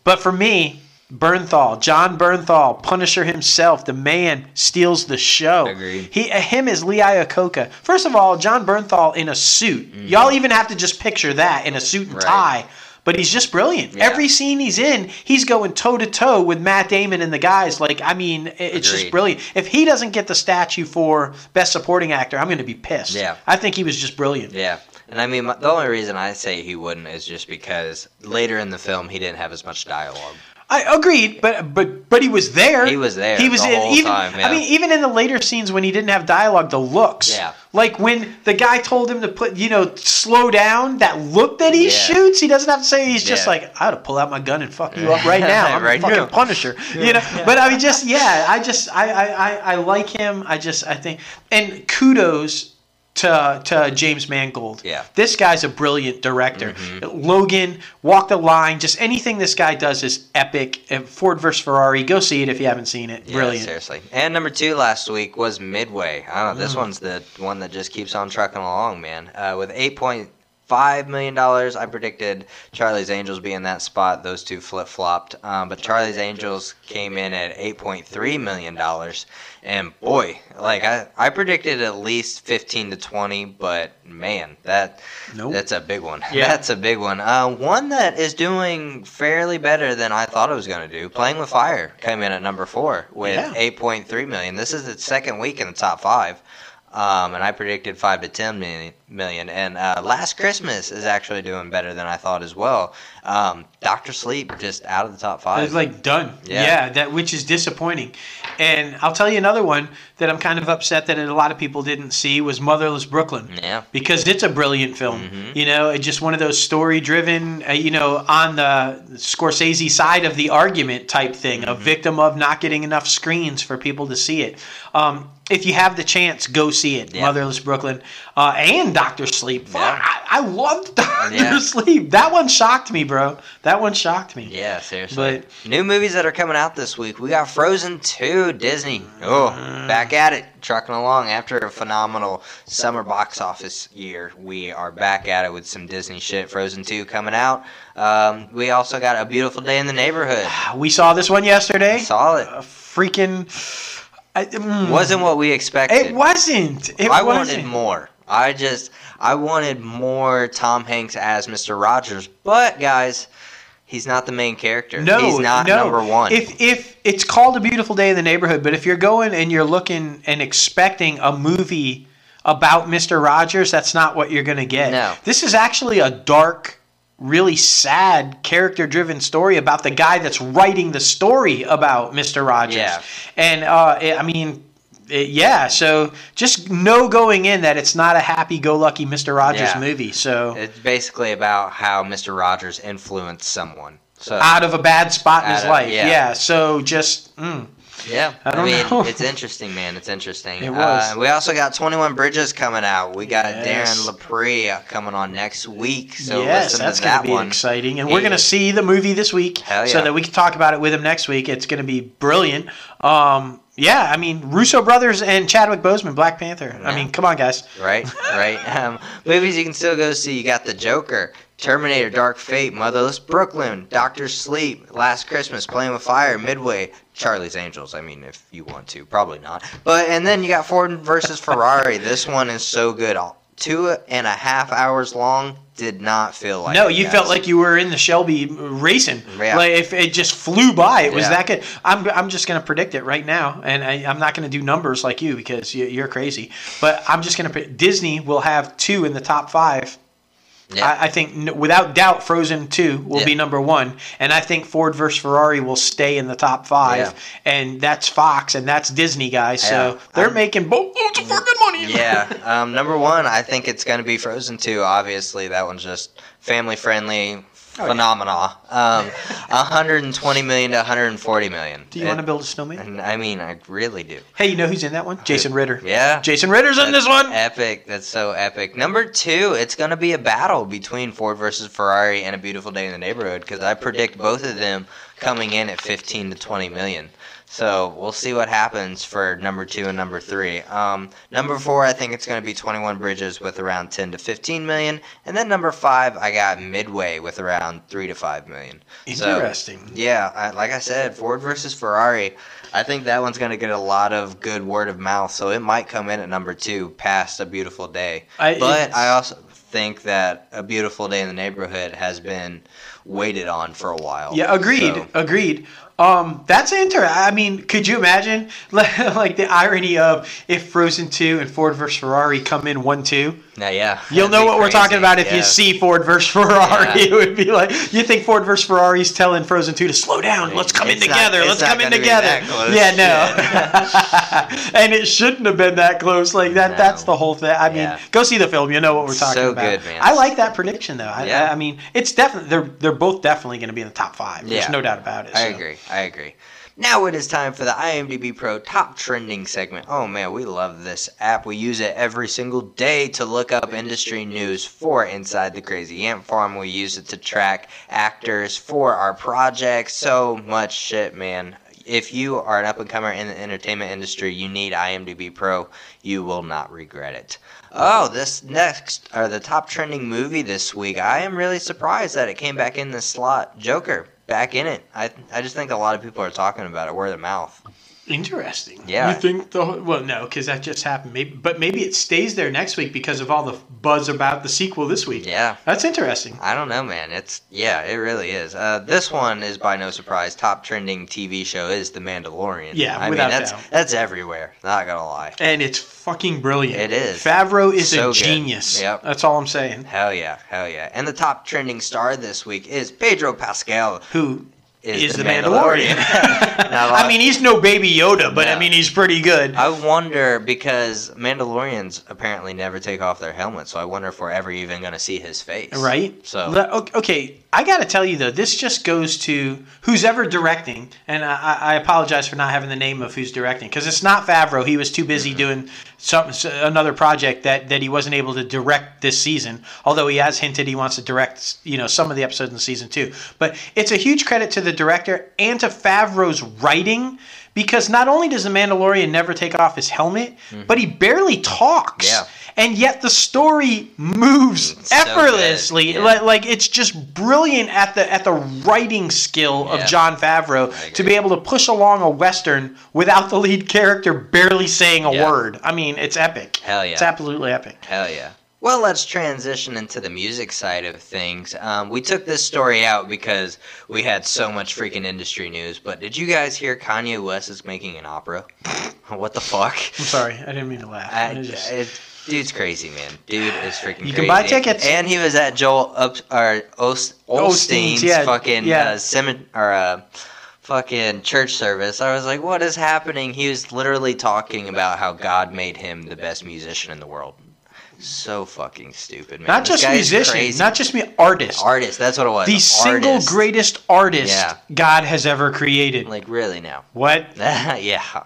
but for me, Bernthal, Jon Bernthal, Punisher himself, the man steals the show.
Agreed.
He, uh, him is Lee Iacocca. First of all, Jon Bernthal in a suit. Y'all even have to just picture that in a suit and
Mm-hmm. Right.
tie. But he's just brilliant.
Yeah.
Every scene he's in, he's going toe to toe with Matt Damon and the guys. Like, I mean, it- it's just brilliant. If he doesn't get the statue for Best Supporting Actor, I'm going to be pissed.
Yeah.
I think he was just brilliant.
Yeah. And I mean, the only reason I say he wouldn't is just because later in the film he didn't have as much dialogue.
I agreed, but but but he was there.
He was there
He was
the
in,
whole
even.
time, yeah.
I mean, even in the later scenes when he didn't have dialogue, the looks.
Yeah.
Like when the guy told him to put, you know, slow down. That look that he
Yeah.
shoots, he doesn't have to say. He's just
Yeah.
like, I ought to pull out my gun and fuck you up right <laughs> now. I'm
Right
fucking
now.
Punisher. You know. But I mean, just yeah. I just I, I I I like him. I just I think and kudos. To, to James Mangold.
Yeah.
This guy's a brilliant director.
Mm-hmm.
Logan, Walk the Line, just anything this guy does is epic. And Ford versus Ferrari, go see it if you haven't seen it.
Yeah,
Brilliant.
seriously. And number two last week was Midway. I don't know.
Mm.
This one's the one that just keeps on trucking along, man. Uh, with eight point five million dollars, I predicted Charlie's Angels be in that spot. Those two flip flopped, um, but Charlie's Angels came in at eight point three million dollars. And boy, like I, I predicted at least fifteen to twenty, but man, that
Nope.
that's a big one. <laughs>
Yeah.
That's a big one. Uh, one that is doing fairly better than I thought it was going to do. Playing with Fire came in at number four with
Yeah.
8.3 million. This is its second week in the top five. Um, and I predicted five to ten million. Million. And uh, Last Christmas is actually doing better than I thought as well. Um, Doctor Sleep just out of the top five.
It's like done.
Yeah.
Yeah. that which is disappointing. And I'll tell you another one that I'm kind of upset that a lot of people didn't see was Motherless Brooklyn.
yeah,
Because it's a brilliant film,
Mhm.
you know. It's just one of those story-driven, uh, you know, on the Scorsese side of the argument type thing,
Mm-hmm.
a victim of not getting enough screens for people to see it. Um, if you have the chance, go see it.
Yeah.
Motherless Brooklyn uh, and Doctor Sleep. Fuck,
Yeah.
I, I loved <laughs> Doctor
Yeah.
Sleep. That one shocked me, bro. That one shocked me.
yeah, seriously.
But-
New movies that are coming out this week. We got Frozen 2, Disney. Oh, back at it, trucking along after a phenomenal summer box office year. We are back at it with some Disney shit. Frozen 2 coming out. Um, we also got A Beautiful Day in the Neighborhood. <sighs>
We saw this one yesterday.
Saw it.
A freaking. I, mm,
Wasn't what we expected.
It wasn't. It
I
wasn't.
wanted more. I just I wanted more Tom Hanks as Mr. Rogers. But guys, he's not the main character.
No,
he's not
no.
number one.
If if it's called a beautiful day in the neighborhood, but if you're going and you're looking and expecting a movie about Mr. Rogers, that's not what you're going to get.
No.
This is actually a dark, really sad, character-driven story about the guy that's writing the story about Mr. Rogers.
Yeah.
And uh, it- I mean. It- yeah, so just know going in that it's not a happy-go-lucky Mr. Rogers
Yeah.
movie. So
it's basically about how Mr. Rogers influenced someone. So
out of a bad spot in his
of-
life,
yeah.
yeah. So just mm,
yeah,
I don't
mean
know.
it's interesting, man. It's interesting.
It was.
Uh, we also got Twenty One Bridges coming out. We got
Yes.
Darren Lepre coming on next week. So
yes,
listen
that's
to
going
that
be
one.
exciting, and we're going to see the movie this week,
Hell
so that we can talk about it with him next week. It's going to be brilliant. Um, yeah, I mean Russo brothers and Chadwick Boseman, Black Panther. I mean, come on, guys.
Right, right. <laughs> Um, movies you can still go see. You got The Joker, Terminator, Dark Fate, Motherless Brooklyn, Doctor Sleep, Last Christmas, Playing with Fire, Midway, Charlie's Angels. I mean, if you want to, probably not. But and then you got Ford versus Ferrari. this one is so good. All- Two and a half hours long. Did not feel like.
no,
it,
you
guys.
felt like you were in the Shelby racing.
Yeah.
Like if it just flew by, it was
Yeah.
that good. I'm, I'm just going to predict it right now, and I, I'm not going to do numbers like you because you, you're crazy. But I'm just going to. Disney will have two in the top five.
Yeah.
I, I think n- without doubt, Frozen Two will
Yeah.
be number one, and I think Ford versus Ferrari will stay in the top five,
Yeah.
and that's Fox and that's Disney guys. So they're
I'm-
making boatloads of fucking money. <laughs>
yeah. Um, number one, I think it's going to be Frozen 2. Obviously, that one's just family friendly
Oh, yeah.
phenomena. Um, <laughs> 120 million to 140 million.
Do you want to build a snowman?
And I mean, I really do.
Hey, you know who's in that one? Jason Ritter.
Yeah.
Jason Ritter's in this one.
Epic. That's so epic. Number two, it's going to be a battle between Ford versus Ferrari and A Beautiful Day in the Neighborhood because I predict both of them coming in at 15 to 20 million. So we'll see what happens for number two and number three. Um, number four, I think it's going to be 21 Bridges with around 10 to 15 million. And then number five, I got Midway with around 3 to 5 million. So,
Interesting.
yeah, I, like I said, Ford versus Ferrari. I think that one's going to get a lot of good word of mouth, so it might come in at number two, past A Beautiful Day.
I-
but I also think that A Beautiful Day in the Neighborhood has been waited on for a while.
Yeah, agreed,
So-
agreed. Um, that's interesting. I mean, could you imagine <laughs> like the irony of if Frozen Two and Ford versus Ferrari come in one two?
Yeah, yeah.
You'll know what we're talking about if
Yeah.
you see Ford versus Ferrari.
Yeah.
It would be like you think Ford versus Ferrari is telling Frozen Two to slow down. Let's come in
It's not-
together. Let's come in together. Yeah, no. <laughs> and it shouldn't have been that close. Like that.
No.
That's the whole thing. I mean,
Yeah.
go see the film. You know what we're talking
So
about.
good, man.
I like that prediction though. I,
Yeah.
I, mean, it's definitely they're they're both definitely going to be in the top five. There's no doubt about it.
I
so.
agree. I agree. Now it is time for the IMDb Pro Top Trending segment. Oh man, we love this app. We use it every single day to look up industry news for Inside the Crazy Ant Farm. We use it to track actors for our projects. So much shit, man. If you are an up and comer in the entertainment industry, you need IMDb Pro. You will not regret it. Oh, this next, or the top trending movie this week. I am really surprised that it came back in this slot. Joker, back in it. I, I just think a lot of people are talking about it, word of mouth.
Interesting.
Yeah.
You think the well, no, because that just happened. Maybe, but maybe it stays there next week because of all the buzz about the sequel this week.
Yeah.
That's interesting.
I don't know, man. It's yeah, it really is. Uh, this one is by no surprise. Top trending TV show is The Mandalorian.
Yeah,
I
without
mean that's
doubt.
that's everywhere. Not gonna lie.
And it's fucking brilliant.
It is.
Favreau is
So
a
good.
genius.
Yep.
That's all I'm saying.
Hell yeah, hell yeah. And the top trending star this week is Pedro Pascal.
Who
Is,
is,
the,
the,
Mandalorian?
Mandalorian? <laughs> <laughs>
Now,
I mean, he's no baby Yoda, but I mean, he's pretty good.
I wonder because Mandalorians apparently never take off their helmet, so I wonder if we're ever even going to see his face.
Right.
So
okay, I got to tell you though, this just goes to who's ever directing, and I, I I apologize for not having the name of who's directing because it's not Favreau. He was too busy
Mm-hmm.
doing some another project that that he wasn't able to direct this season. Although he has hinted he wants to direct, you know, some of the episodes in season two. But it's a huge credit to the director and to Favreau's writing. Because not only does the Mandalorian never take off his helmet, but he barely talks.
Mm-hmm. Yeah.
And yet the story moves
It's so
effortlessly.
yeah.
Like, like it's just brilliant at the at the writing skill of Jon Favreau to be able to push along a western without the lead character barely saying a
Yeah.
word. I mean, it's epic.
Hell yeah.
It's absolutely epic.
Hell yeah. Well, let's transition into the music side of things. Um, we took this story out because we had so much freaking industry news. But did you guys hear Kanye West is making an opera? <laughs> what the fuck?
I'm sorry, I didn't mean to laugh.
I,
I just-
it, dude's crazy, man. Dude is freaking.
You
crazy.
can buy tickets.
and he was at Joel Up or Ost,
Osteen's,
Osteen's
yeah,
fucking
yeah.
uh, cemetery or uh, fucking church service. I was like, what is happening? He was literally talking about how God made him the best musician in the world. So fucking stupid, man.
not
This
just
guy's
musician, not just me, artist.
artist. That's what it was.
the single greatest artist
Yeah.
God has ever created.
Like really now.
what? <laughs>
yeah.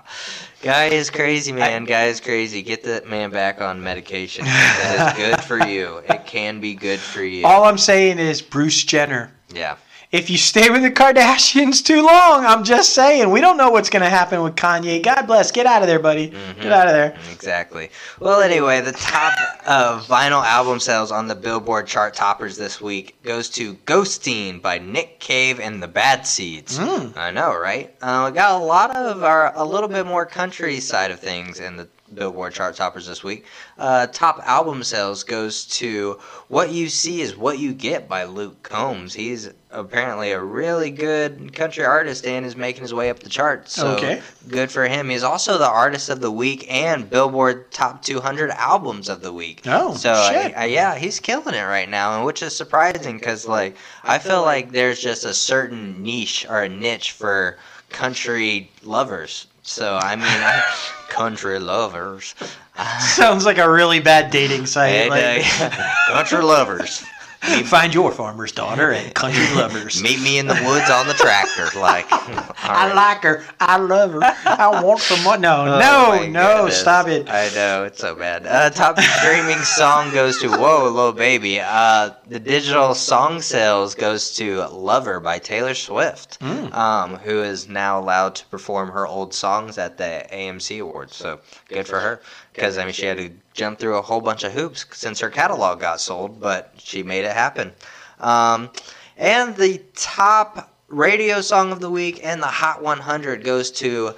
Guy is crazy, man. Guy is crazy. Get that man back on medication. that is good for <laughs> you. It can be good for you.
All I'm saying is Bruce Jenner.
yeah.
If you stay with the Kardashians too long, I'm just saying, we don't know what's going to happen with Kanye. God bless. Get out of there, buddy. Get out of there.
Exactly. Well, anyway, the top uh, vinyl album sales on the Billboard chart toppers this week goes to Ghosteen by Nick Cave and the Bad Seeds.
Mm.
I know, right? Uh, we got a lot of our a little bit more country side of things in the Billboard chart toppers this week. Uh, top album sales goes to "What You See Is What You Get" by Luke Combs. He's apparently a really good country artist and is making his way up the charts. So
Okay.
good for him. He's also the artist of the week and Billboard Top 200 albums of the week.
Oh,
so
shit.
I, I, yeah, he's killing it right now, and which is surprising because like I feel like there's just a certain niche or a niche for country lovers. So I mean, I, country lovers. <laughs>
Sounds like a really bad dating site.
Hey,
like-
hey, <laughs> country lovers.
Find your farmer's daughter and Country <laughs> Lovers.
Meet me in the woods on the tractor. Like, <laughs> all
I
right.
like her. I love her. I want some more. No,
Oh
no, no.
goodness.
Stop it.
I know it's so bad. Uh, top streaming song goes to "Whoa, Little Baby." Uh, the digital song sales goes to "Lover" by Taylor Swift,
Mm.
um, who is now allowed to perform her old songs at the AMC Awards. So good for her, because I mean she had to jump through a whole bunch of hoops since her catalog got sold, but she made it happen. Um, and the top radio song of the week and the Hot 100 goes to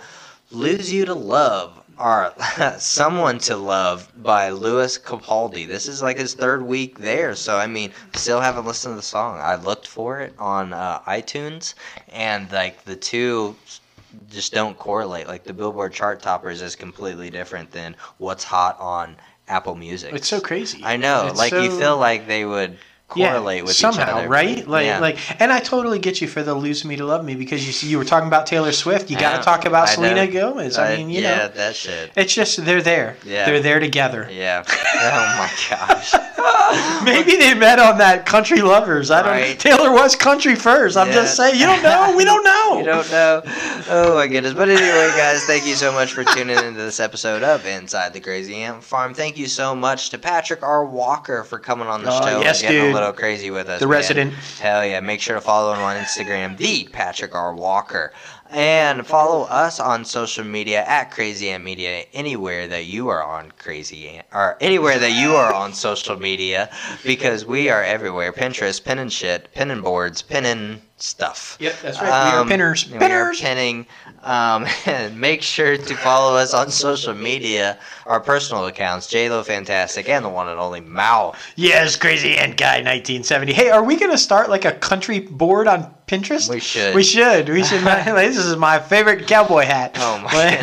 "Lose You to Love" or <laughs> Someone to Love by Lewis Capaldi. This is like his third week there, so I mean, still haven't listened to the song. I looked for it on uh, iTunes, and like the two just don't correlate. Like the Billboard chart toppers is completely different than what's hot on Apple Music.
It's so crazy.
I know.
It's
like you feel like they would correlate with
somehow,
each other,
right? Like,
Yeah.
like, and I totally get you for the "Lose Me to Love Me" because you see, you were talking about Taylor Swift. You got to talk about
I
Selena
know.
Gomez. I uh, mean, you
yeah,
know,
that shit.
it's just they're there.
Yeah.
They're there together.
Yeah. <laughs> Oh my gosh. <laughs>
Maybe they met on that Country Lovers. I don't.
Right.
Taylor was country first. I'm
Yeah.
just saying. You don't know. We don't <laughs> know.
You don't know. Oh my goodness. But anyway, guys, thank you so much for tuning into this episode of Inside the Crazy Ant Farm. Thank you so much to Patrick R. Walker for coming on the
Oh,
show
yes, dude.
A little crazy with us.
The
man.
resident.
Hell yeah. Make sure to follow him on Instagram, the Patrick R. Walker. And follow us on social media at Crazy Ant Media anywhere that you are on Crazy Ant or anywhere that you are on social media because we are everywhere. Pinterest, pinning shit, pinning boards, pinning stuff.
Yep, that's right. we are
Um,
pinners.
We are pinning. Um, <laughs> and make sure to follow us on social media, our personal accounts, JLo Fantastic, and the one and only Mao.
Yes, crazy ant guy, 1970. Hey, are we gonna start like a country board on Pinterest?
We should.
We should. We should. <laughs> <laughs> this is my favorite cowboy hat.
Oh my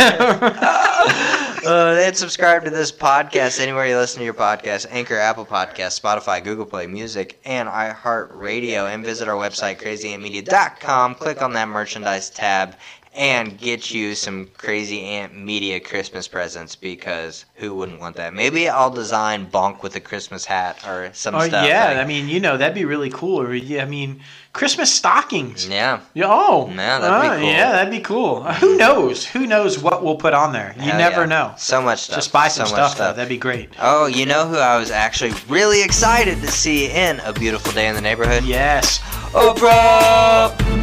uh, and subscribe to this podcast anywhere you listen to your podcast Anchor, Apple Podcast, Spotify, Google Play Music, and iHeartRadio. And visit our website, crazyantmedia.com. Click on that merchandise tab and get you some Crazy Ant Media Christmas presents because who wouldn't want that? Maybe I'll design Bonk with a Christmas hat or some
Oh
stuff.
yeah,
like-
I mean, you know, that'd be really cool. Or yeah, I mean, Christmas stockings.
yeah.
Yeah, Oh,
Yeah, that'd be
uh,
cool.
Yeah, that'd be cool. Who knows? Who knows what we'll put on there? You
Hell
never
yeah.
know.
So much stuff.
Just buy some
so much
stuff, though. That'd be great.
Oh, you know who I was actually really excited to see in A Beautiful Day in the Neighborhood?
Yes.
Oprah!